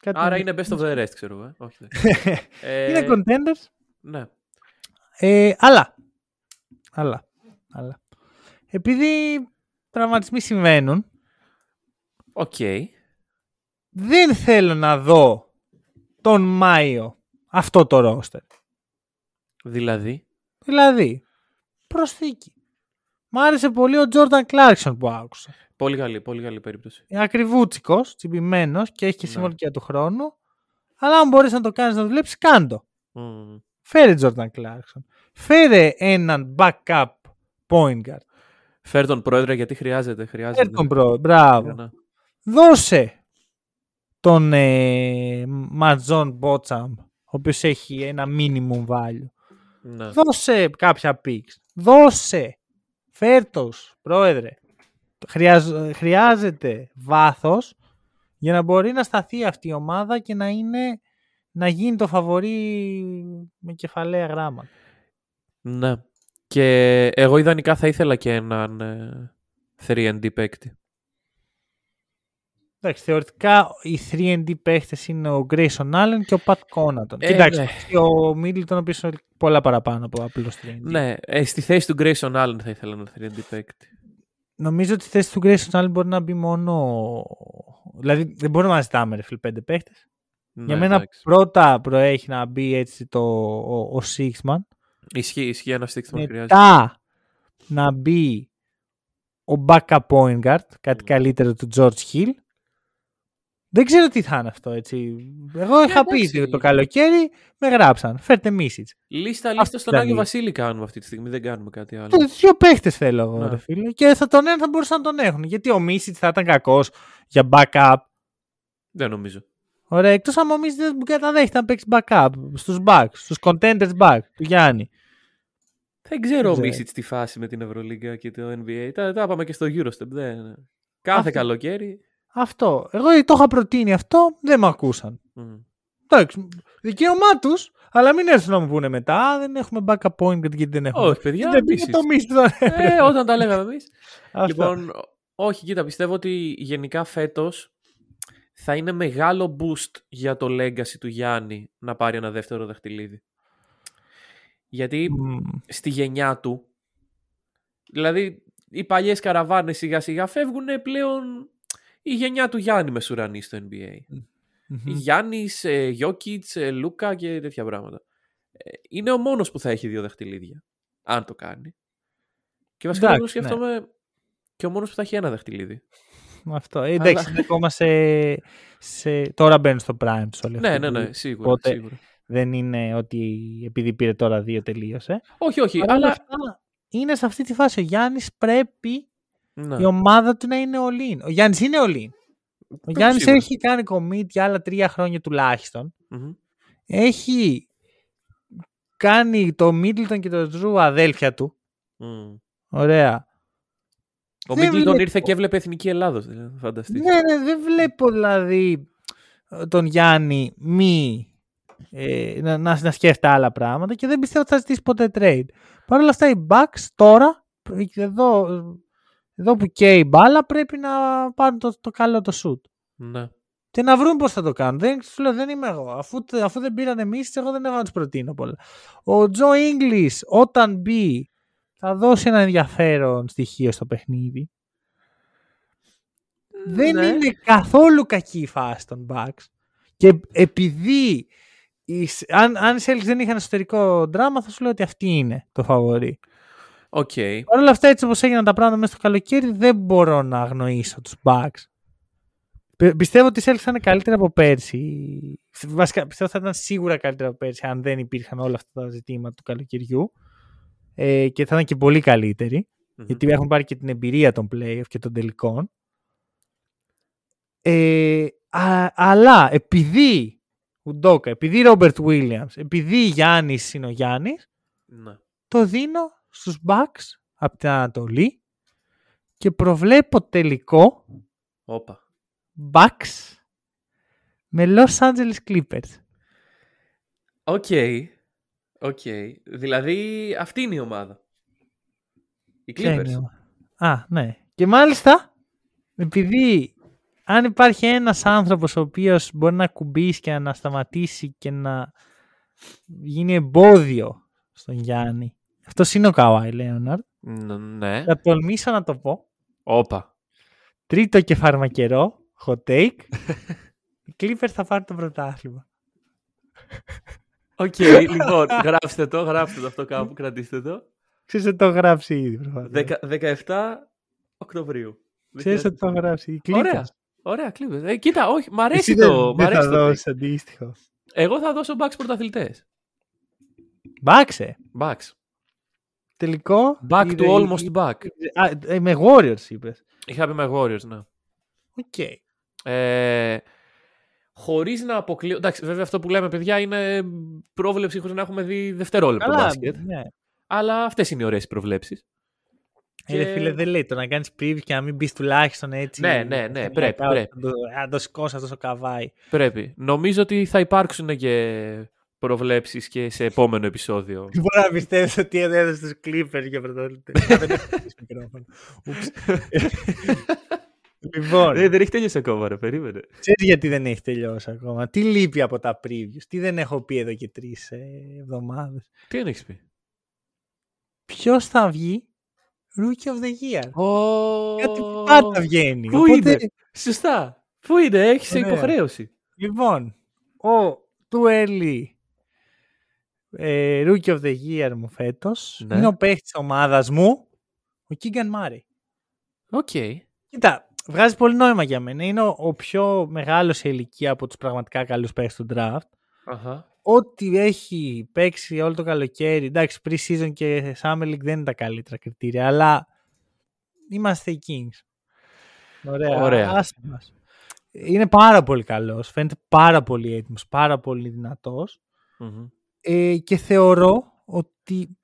Speaker 1: Κάτι
Speaker 2: Άρα
Speaker 1: να-
Speaker 2: είναι best of the rest, ξέρω εγώ. ε. Όχι, δεν. ε,
Speaker 1: είναι contenders.
Speaker 2: Ναι.
Speaker 1: Ε, αλλά, αλλά, αλλά. Επειδή τραυματισμοί συμβαίνουν,
Speaker 2: Οκ.
Speaker 1: δεν θέλω να δω τον Μάιο αυτό το ρόστερ.
Speaker 2: Δηλαδή;
Speaker 1: Δηλαδή, προσθήκη. Μ' άρεσε πολύ ο Τζόρνταν Κλάρκσον που άκουσα.
Speaker 2: Πολύ καλή, πολύ καλή περίπτωση.
Speaker 1: Είναι ακριβούτσικος, τσιμπημένος και έχει και
Speaker 2: Ναι.
Speaker 1: συμβολική του χρόνου. Αλλά αν μπορείς να το κάνεις να δουλέψεις, κάντο.
Speaker 2: Μμμ.
Speaker 1: Φέρε Τζόρνταν Κλάρκσον. Φέρε έναν backup point guard.
Speaker 2: Φέρ τον πρόεδρε γιατί χρειάζεται. χρειάζεται.
Speaker 1: Φέρε τον προ. Μπράβο.
Speaker 2: Ναι.
Speaker 1: Δώσε τον ε, Ματζόν Μπότσαμ, ο οποίος έχει ένα minimum value.
Speaker 2: Ναι.
Speaker 1: Δώσε κάποια picks. Δώσε. Φέρτος, πρόεδρε. Χρειάζ- χρειάζεται βάθος Για να μπορεί να σταθεί αυτή η ομάδα και να, είναι, να γίνει το φαβορή με κεφαλαία γράμμα.
Speaker 2: Ναι. Και εγώ ιδανικά θα ήθελα και έναν ε, 3D παίκτη.
Speaker 1: Εντάξει, θεωρητικά οι 3D παίχτες είναι ο Grayson Allen και ο Pat Connaughton.
Speaker 2: Ε,
Speaker 1: Κοιτάξτε,
Speaker 2: ναι.
Speaker 1: ο Middleton ο οποίος είναι πολλά παραπάνω από απλώς 3D.
Speaker 2: Ναι, ε, στη θέση του Grayson Allen θα ήθελα έναν 3D παίκτη.
Speaker 1: Νομίζω ότι η θέση του Grayson Allen μπορεί να μπει μόνο... Δηλαδή δεν μπορούμε να ζητάμε ρε φίλε πέντε παίχτες.
Speaker 2: Ναι,
Speaker 1: Για μένα
Speaker 2: εντάξει.
Speaker 1: πρώτα προέχει να μπει έτσι το, ο, ο Sixman.
Speaker 2: Ισχύει, ισχύει ένα στίκτημα χρειάζεται.
Speaker 1: Μετά να μπει ο backup point guard, κάτι καλύτερο του George Hill. Δεν ξέρω τι θα είναι αυτό, έτσι. Εγώ είχα πει
Speaker 2: εντάξει.
Speaker 1: ότι το καλοκαίρι με γράψαν. Φέρτε Μίσιτς.
Speaker 2: Λίστα,
Speaker 1: Αυτή
Speaker 2: λίστα στον
Speaker 1: ήταν
Speaker 2: Άγιο
Speaker 1: η-
Speaker 2: Βασίλη κάνουμε αυτή τη στιγμή. Δεν κάνουμε κάτι άλλο.
Speaker 1: Δύο παίχτες θέλω εγώ,
Speaker 2: Ναι.
Speaker 1: ρε φίλε. Και θα τον ένα θα μπορούσαν να τον έχουν. Γιατί ο Μίσιτς θα ήταν κακός για backup.
Speaker 2: Δεν νομίζω.
Speaker 1: Ωραία, εκτός αν ο Μίσιτ δεν καταδέχεται να παίξει backup στους backs, στους contenders back του Γιάννη.
Speaker 2: Δεν ξέρω ο
Speaker 1: ξέρω.
Speaker 2: Μίσιτς τη φάση με την Ευρωλίγκα και το NBA. Τα, τα είπαμε και στο Eurostep. Δεν... Κάθε
Speaker 1: Αυτό.
Speaker 2: καλοκαίρι.
Speaker 1: Αυτό. Εγώ το είχα προτείνει αυτό, δεν με ακούσαν.
Speaker 2: Μμ.
Speaker 1: Εντάξει, δικαίωμά τους, αλλά μην έρθουν να μου πούνε μετά. «Α, Δεν έχουμε backup point γιατί δεν έχουμε.
Speaker 2: Όχι, παιδιά.
Speaker 1: δεν πήγε
Speaker 2: Μίσιτς.
Speaker 1: το μίστη τον
Speaker 2: Ε, όταν τα λέγαμε εμείς.
Speaker 1: Αυτό.
Speaker 2: Λοιπόν, όχι, κοίτα, πιστεύω ότι γενικά φέτος θα είναι μεγάλο boost για το legacy του Γιάννη να πάρει ένα δεύτερο δαχτυλίδι. Γιατί
Speaker 1: Μμ,
Speaker 2: στη γενιά του, δηλαδή οι παλιές καραβάνες σιγά σιγά φεύγουν πλέον η γενιά του Γιάννη Μεσουρανή στο NBA.
Speaker 1: μμμ.
Speaker 2: Γιάννης, ε, Γιώκητς, ε, Λούκα και τέτοια πράγματα. Ε, είναι ο μόνος που θα έχει δύο δαχτυλίδια, αν το κάνει. Και βασικά
Speaker 1: Εντάξει,
Speaker 2: το σκέφτομαι και ο μόνος που θα έχει ένα δαχτυλίδι.
Speaker 1: Αυτό. Ε, εντάξει, είναι ακόμα σε, σε... Τώρα μπαίνουν στο prime τους όλοι
Speaker 2: Ναι,
Speaker 1: αυτοί
Speaker 2: ναι,
Speaker 1: που
Speaker 2: ναι, σίγουρα.
Speaker 1: Οπότε-
Speaker 2: σίγουρα.
Speaker 1: Δεν είναι ότι επειδή πήρε τώρα δύο τελείωσε.
Speaker 2: Όχι, όχι,
Speaker 1: Παρ' όλα
Speaker 2: αλλά...
Speaker 1: αυτά, είναι σε αυτή τη φάση. Ο Γιάννης πρέπει
Speaker 2: Ναι.
Speaker 1: η ομάδα του να είναι all-in. Ο Γιάννης είναι all-in. Ο Γιάννης
Speaker 2: σίγουρα.
Speaker 1: έχει κάνει commit για άλλα τρία χρόνια τουλάχιστον.
Speaker 2: Μμμ.
Speaker 1: Έχει κάνει το Middleton και το Drew αδέλφια του.
Speaker 2: Μμ.
Speaker 1: Ωραία.
Speaker 2: Ο
Speaker 1: Δεν
Speaker 2: Μίτλτον
Speaker 1: βλέπω.
Speaker 2: ήρθε και έβλεπε Εθνική Ελλάδος, δηλαδή, φανταστείτε.
Speaker 1: Ναι, ναι, δεν βλέπω δηλαδή τον Γιάννη μη ε, να, να, να σκέφτεται άλλα πράγματα και δεν πιστεύω ότι θα ζητήσει ποτέ trade. Παρ' όλα αυτά οι Bucks τώρα, εδώ, εδώ που καίει η μπάλα, πρέπει να πάρουν το, το καλό το shoot.
Speaker 2: Ναι.
Speaker 1: Και να βρουν πώς θα το κάνουν. Δεν, σου λέω, δεν είμαι εγώ. Αφού, αφού δεν πήραν εμείς, εγώ δεν έχω να τους προτείνω πολλά. Ο Τζο Inglis, όταν μπει, θα δώσει ένα ενδιαφέρον στοιχείο στο παιχνίδι. Δεν
Speaker 2: Ναι.
Speaker 1: είναι καθόλου κακή η φάση των Bucks. Και επειδή οι- αν, αν οι Celtics δεν είχαν εσωτερικό δράμα, θα σου λέω ότι αυτή είναι το φαβορή.
Speaker 2: Οκ.
Speaker 1: Παρ' όλα αυτά, έτσι όπως έγιναν τα πράγματα μέσα στο καλοκαίρι, δεν μπορώ να αγνοήσω τους Bucks. Πι- Πιστεύω ότι οι Celtics θα είναι καλύτερα από πέρσι. Βασικά, πιστεύω ότι θα ήταν σίγουρα καλύτερα από πέρσι αν δεν υπήρχαν όλα αυτά τα ζητήματα του καλοκαιριού. Ε, και θα ήταν και πολύ καλύτεροι.
Speaker 2: Μμμ.
Speaker 1: Γιατί έχουν πάρει και την εμπειρία των playoff και των τελικών. Ε, α- αλλά επειδή Ουντόκα, επειδή Robert Williams, επειδή Γιάννης είναι ο Γιάννης,
Speaker 2: Ναι.
Speaker 1: το δίνω στους Bucks από την Ανατολή και προβλέπω τελικό
Speaker 2: Όπα.
Speaker 1: Bucks με Los Angeles Clippers.
Speaker 2: Οκ. Οκ. Δηλαδή αυτή είναι η ομάδα. Οι
Speaker 1: Ποια είναι
Speaker 2: Clippers.
Speaker 1: η ομάδα; Α, ναι. Και μάλιστα, επειδή αν υπάρχει ένας άνθρωπος ο οποίος μπορεί να ακουμπήσει και να σταματήσει και να γίνει εμπόδιο στον Γιάννη, αυτός είναι ο Καουάι Λέοναρντ.
Speaker 2: Ν- Ναι.
Speaker 1: Θα τολμήσω να το πω.
Speaker 2: Όπα.
Speaker 1: Τρίτο και φαρμακερό, hot take. Οι Clippers θα πάρουν το πρωτάθλημα.
Speaker 2: Οκ, λοιπόν, γράψτε το, γράψτε το αυτό κάπου, κρατήστε το.
Speaker 1: Ξέρεις ότι το έχω γράψει ήδη. προφανώς.
Speaker 2: Δεκα- 17 Οκτωβρίου.
Speaker 1: Ξέρεις ότι το έχω γράψει. Οι Clippers.
Speaker 2: Ωραία. Ωραία, Clippers. Ε, κοίτα, όχι, μ' αρέσει
Speaker 1: Εσύ
Speaker 2: το.
Speaker 1: δεν,
Speaker 2: μ'
Speaker 1: δεν
Speaker 2: αρέσει
Speaker 1: θα
Speaker 2: το pick.
Speaker 1: δώσεις αντίστοιχο.
Speaker 2: Εγώ θα δώσω Bucks πρωταθλητές.
Speaker 1: Μπάξε.
Speaker 2: Bucks.
Speaker 1: Τελικό.
Speaker 2: Back
Speaker 1: είδε-
Speaker 2: to almost back.
Speaker 1: Α, ε, με Warriors είπες.
Speaker 2: Είχα πει με Warriors, ναι.
Speaker 1: Οκ.
Speaker 2: Ε, χωρίς να αποκλείω... Εντάξει, βέβαια αυτό που λέμε, παιδιά, είναι πρόβλεψη χωρίς να έχουμε δει δευτερόλεπτο
Speaker 1: Καλά,
Speaker 2: μπάσκετ.
Speaker 1: ναι.
Speaker 2: Αλλά αυτές είναι οι ωραίες προβλέψεις.
Speaker 1: Και... Ε, φίλε, δεν λέει το να κάνεις preview και να μην μπεις τουλάχιστον έτσι.
Speaker 2: Ναι, ναι, ναι, πρέπει. πρέπει.
Speaker 1: Να το σηκώσει αυτό το καβάι.
Speaker 2: Πρέπει. Νομίζω ότι θα υπάρξουν και προβλέψεις και σε επόμενο επεισόδιο.
Speaker 1: Δεν μπορώ να πιστεύω ότι έδωσε τους Clippers για πρωτότητα. δεν έχω μικρόφωνο.
Speaker 2: Λοιπόν. δεν έχει τελειώσει ακόμα, ρε, περίμενε.
Speaker 1: Ξέρεις γιατί δεν έχει τελειώσει ακόμα. Τι λείπει από τα previews, τι δεν έχω πει εδώ και τρεις ε, εβδομάδες;
Speaker 2: Τι δεν έχεις πει;
Speaker 1: Ποιος θα βγει; Rookie of the Year.
Speaker 2: Oh,
Speaker 1: Γιατί πάντα βγαίνει.
Speaker 2: Πού Οπότε... είναι; Σωστά. Πού είναι, έχεις υποχρέωση.
Speaker 1: Λοιπόν, ο του early ε, Rookie of the Year μου φέτος ναι. είναι ο παίχτης της ομάδας μου, ο Keegan Murray.
Speaker 2: OK. Okay.
Speaker 1: Κοίτα, βγάζει πολύ νόημα για μένα. Είναι ο, ο πιο μεγάλος σε ηλικία από τους πραγματικά καλούς παίχτες του draft.
Speaker 2: Uh-huh.
Speaker 1: Ό,τι έχει παίξει όλο το καλοκαίρι. Εντάξει, pre-season και Summer League δεν είναι τα καλύτερα κριτήρια, αλλά είμαστε οι Kings. Ωραία.
Speaker 2: Ωραία.
Speaker 1: Είναι πάρα πολύ καλός. Φαίνεται πάρα πολύ έτοιμος, πάρα πολύ Ε, και θεωρώ ότι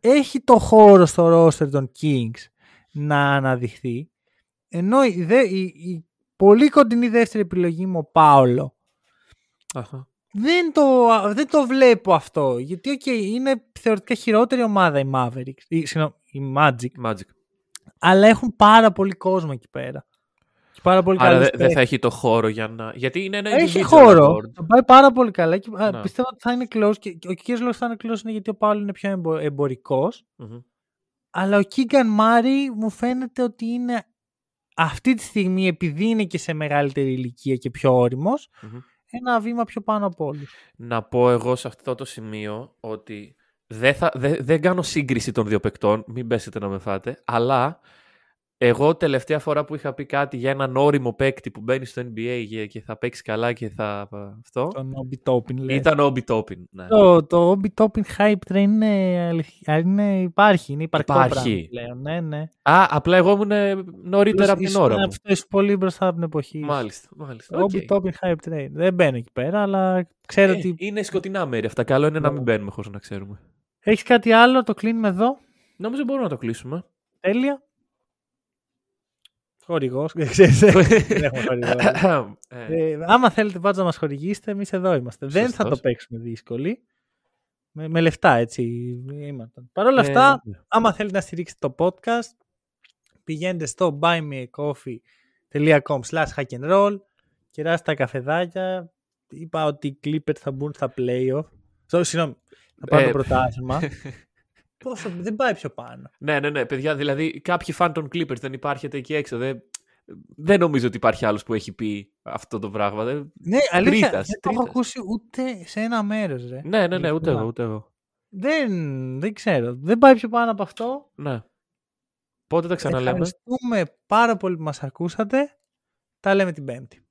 Speaker 1: έχει το χώρο στο roster των Kings να αναδειχθεί. Ενώ η, η, η πολύ κοντινή δεύτερη επιλογή μου, ο Πάολο, δεν το, δεν το βλέπω αυτό. Γιατί okay, είναι θεωρητικά χειρότερη ομάδα η Mavericks. Η, η Magic.
Speaker 2: Magic.
Speaker 1: Αλλά έχουν πάρα πολύ κόσμο εκεί πέρα. Πάρα πολύ
Speaker 2: Άρα δεν δε θα έχει το χώρο για να. Γιατί είναι ένα
Speaker 1: Έχει χώρο. Θα πάει πάρα πολύ καλά. Και, να. Πιστεύω ότι θα είναι close. Και ο κύριο λόγος θα είναι close είναι γιατί ο Πάολο είναι πιο εμπο, εμπορικο mm-hmm. Αλλά ο Κίγκαν Μάρι μου φαίνεται ότι είναι αυτή τη στιγμή, επειδή είναι και σε μεγαλύτερη ηλικία και πιο όριμος, mm-hmm ένα βήμα πιο πάνω από όλους.
Speaker 2: Να πω εγώ σε αυτό το σημείο ότι δεν, θα, δεν κάνω σύγκριση των δύο παικτών, μην πέσετε να με φάτε, αλλά εγώ τελευταία φορά που είχα πει κάτι για έναν όριμο παίκτη που μπαίνει στο NBA και θα παίξει καλά και θα. Αυτό.
Speaker 1: Τον Obi Toppin, λέει.
Speaker 2: Ήταν Obi Toppin. Ναι.
Speaker 1: Το, το Obi Toppin hype train είναι, είναι, υπάρχει. Είναι
Speaker 2: υπάρχει.
Speaker 1: πλέον. Ναι, ναι.
Speaker 2: Α, απλά εγώ ήμουν νωρίτερα από την ώρα. Μου.
Speaker 1: Αυτό είσαι πολύ μπροστά από την εποχή.
Speaker 2: Μάλιστα. μάλιστα.
Speaker 1: Obi okay. Toppin hype train. Δεν μπαίνω εκεί πέρα, αλλά ξέρω ε, ότι.
Speaker 2: Είναι σκοτεινά μέρη αυτά. Καλό είναι να μην μπαίνουμε χωρίς να ξέρουμε.
Speaker 1: Έχεις κάτι άλλο, το κλείνουμε εδώ;
Speaker 2: Νομίζω μπορούμε να το κλείσουμε.
Speaker 1: Τέλεια. Χορηγός. Δεν έχουμε χορηγό. Ε. ε, άμα θέλετε πάντα να μας χορηγήσετε, εμείς εδώ είμαστε. Δεν θα το παίξουμε δύσκολοι. Με, με λεφτά έτσι είμαστε. Παρ' όλα ε, αυτά, ναι. άμα θέλετε να στηρίξετε το podcast, πηγαίνετε στο buymeacoffee.com slash hack and roll, κεράστε τα καφεδάκια. Είπα ότι οι Clippers θα μπουν στα playoff. Συγγνώμη, θα πάρουν το πρωτάθλημα. Πόσο, δεν πάει πιο πάνω.
Speaker 2: Ναι, ναι, ναι, παιδιά. Δηλαδή, κάποιοι φαν των Clippers δεν υπάρχετε εκεί έξω. Δεν, δεν νομίζω ότι υπάρχει άλλος που έχει πει αυτό το πράγμα. Δεν...
Speaker 1: Ναι, αλήθεια. Τρίτας, δεν το έχω ακούσει ούτε σε ένα μέρος.
Speaker 2: Ναι, ναι, ναι, ούτε εγώ, ούτε εγώ.
Speaker 1: Δεν, δεν ξέρω. Δεν πάει πιο πάνω από αυτό.
Speaker 2: Ναι. Πότε τα ξαναλέμε;
Speaker 1: Ευχαριστούμε πάρα πολύ που μας ακούσατε. Τα λέμε την Πέμπτη.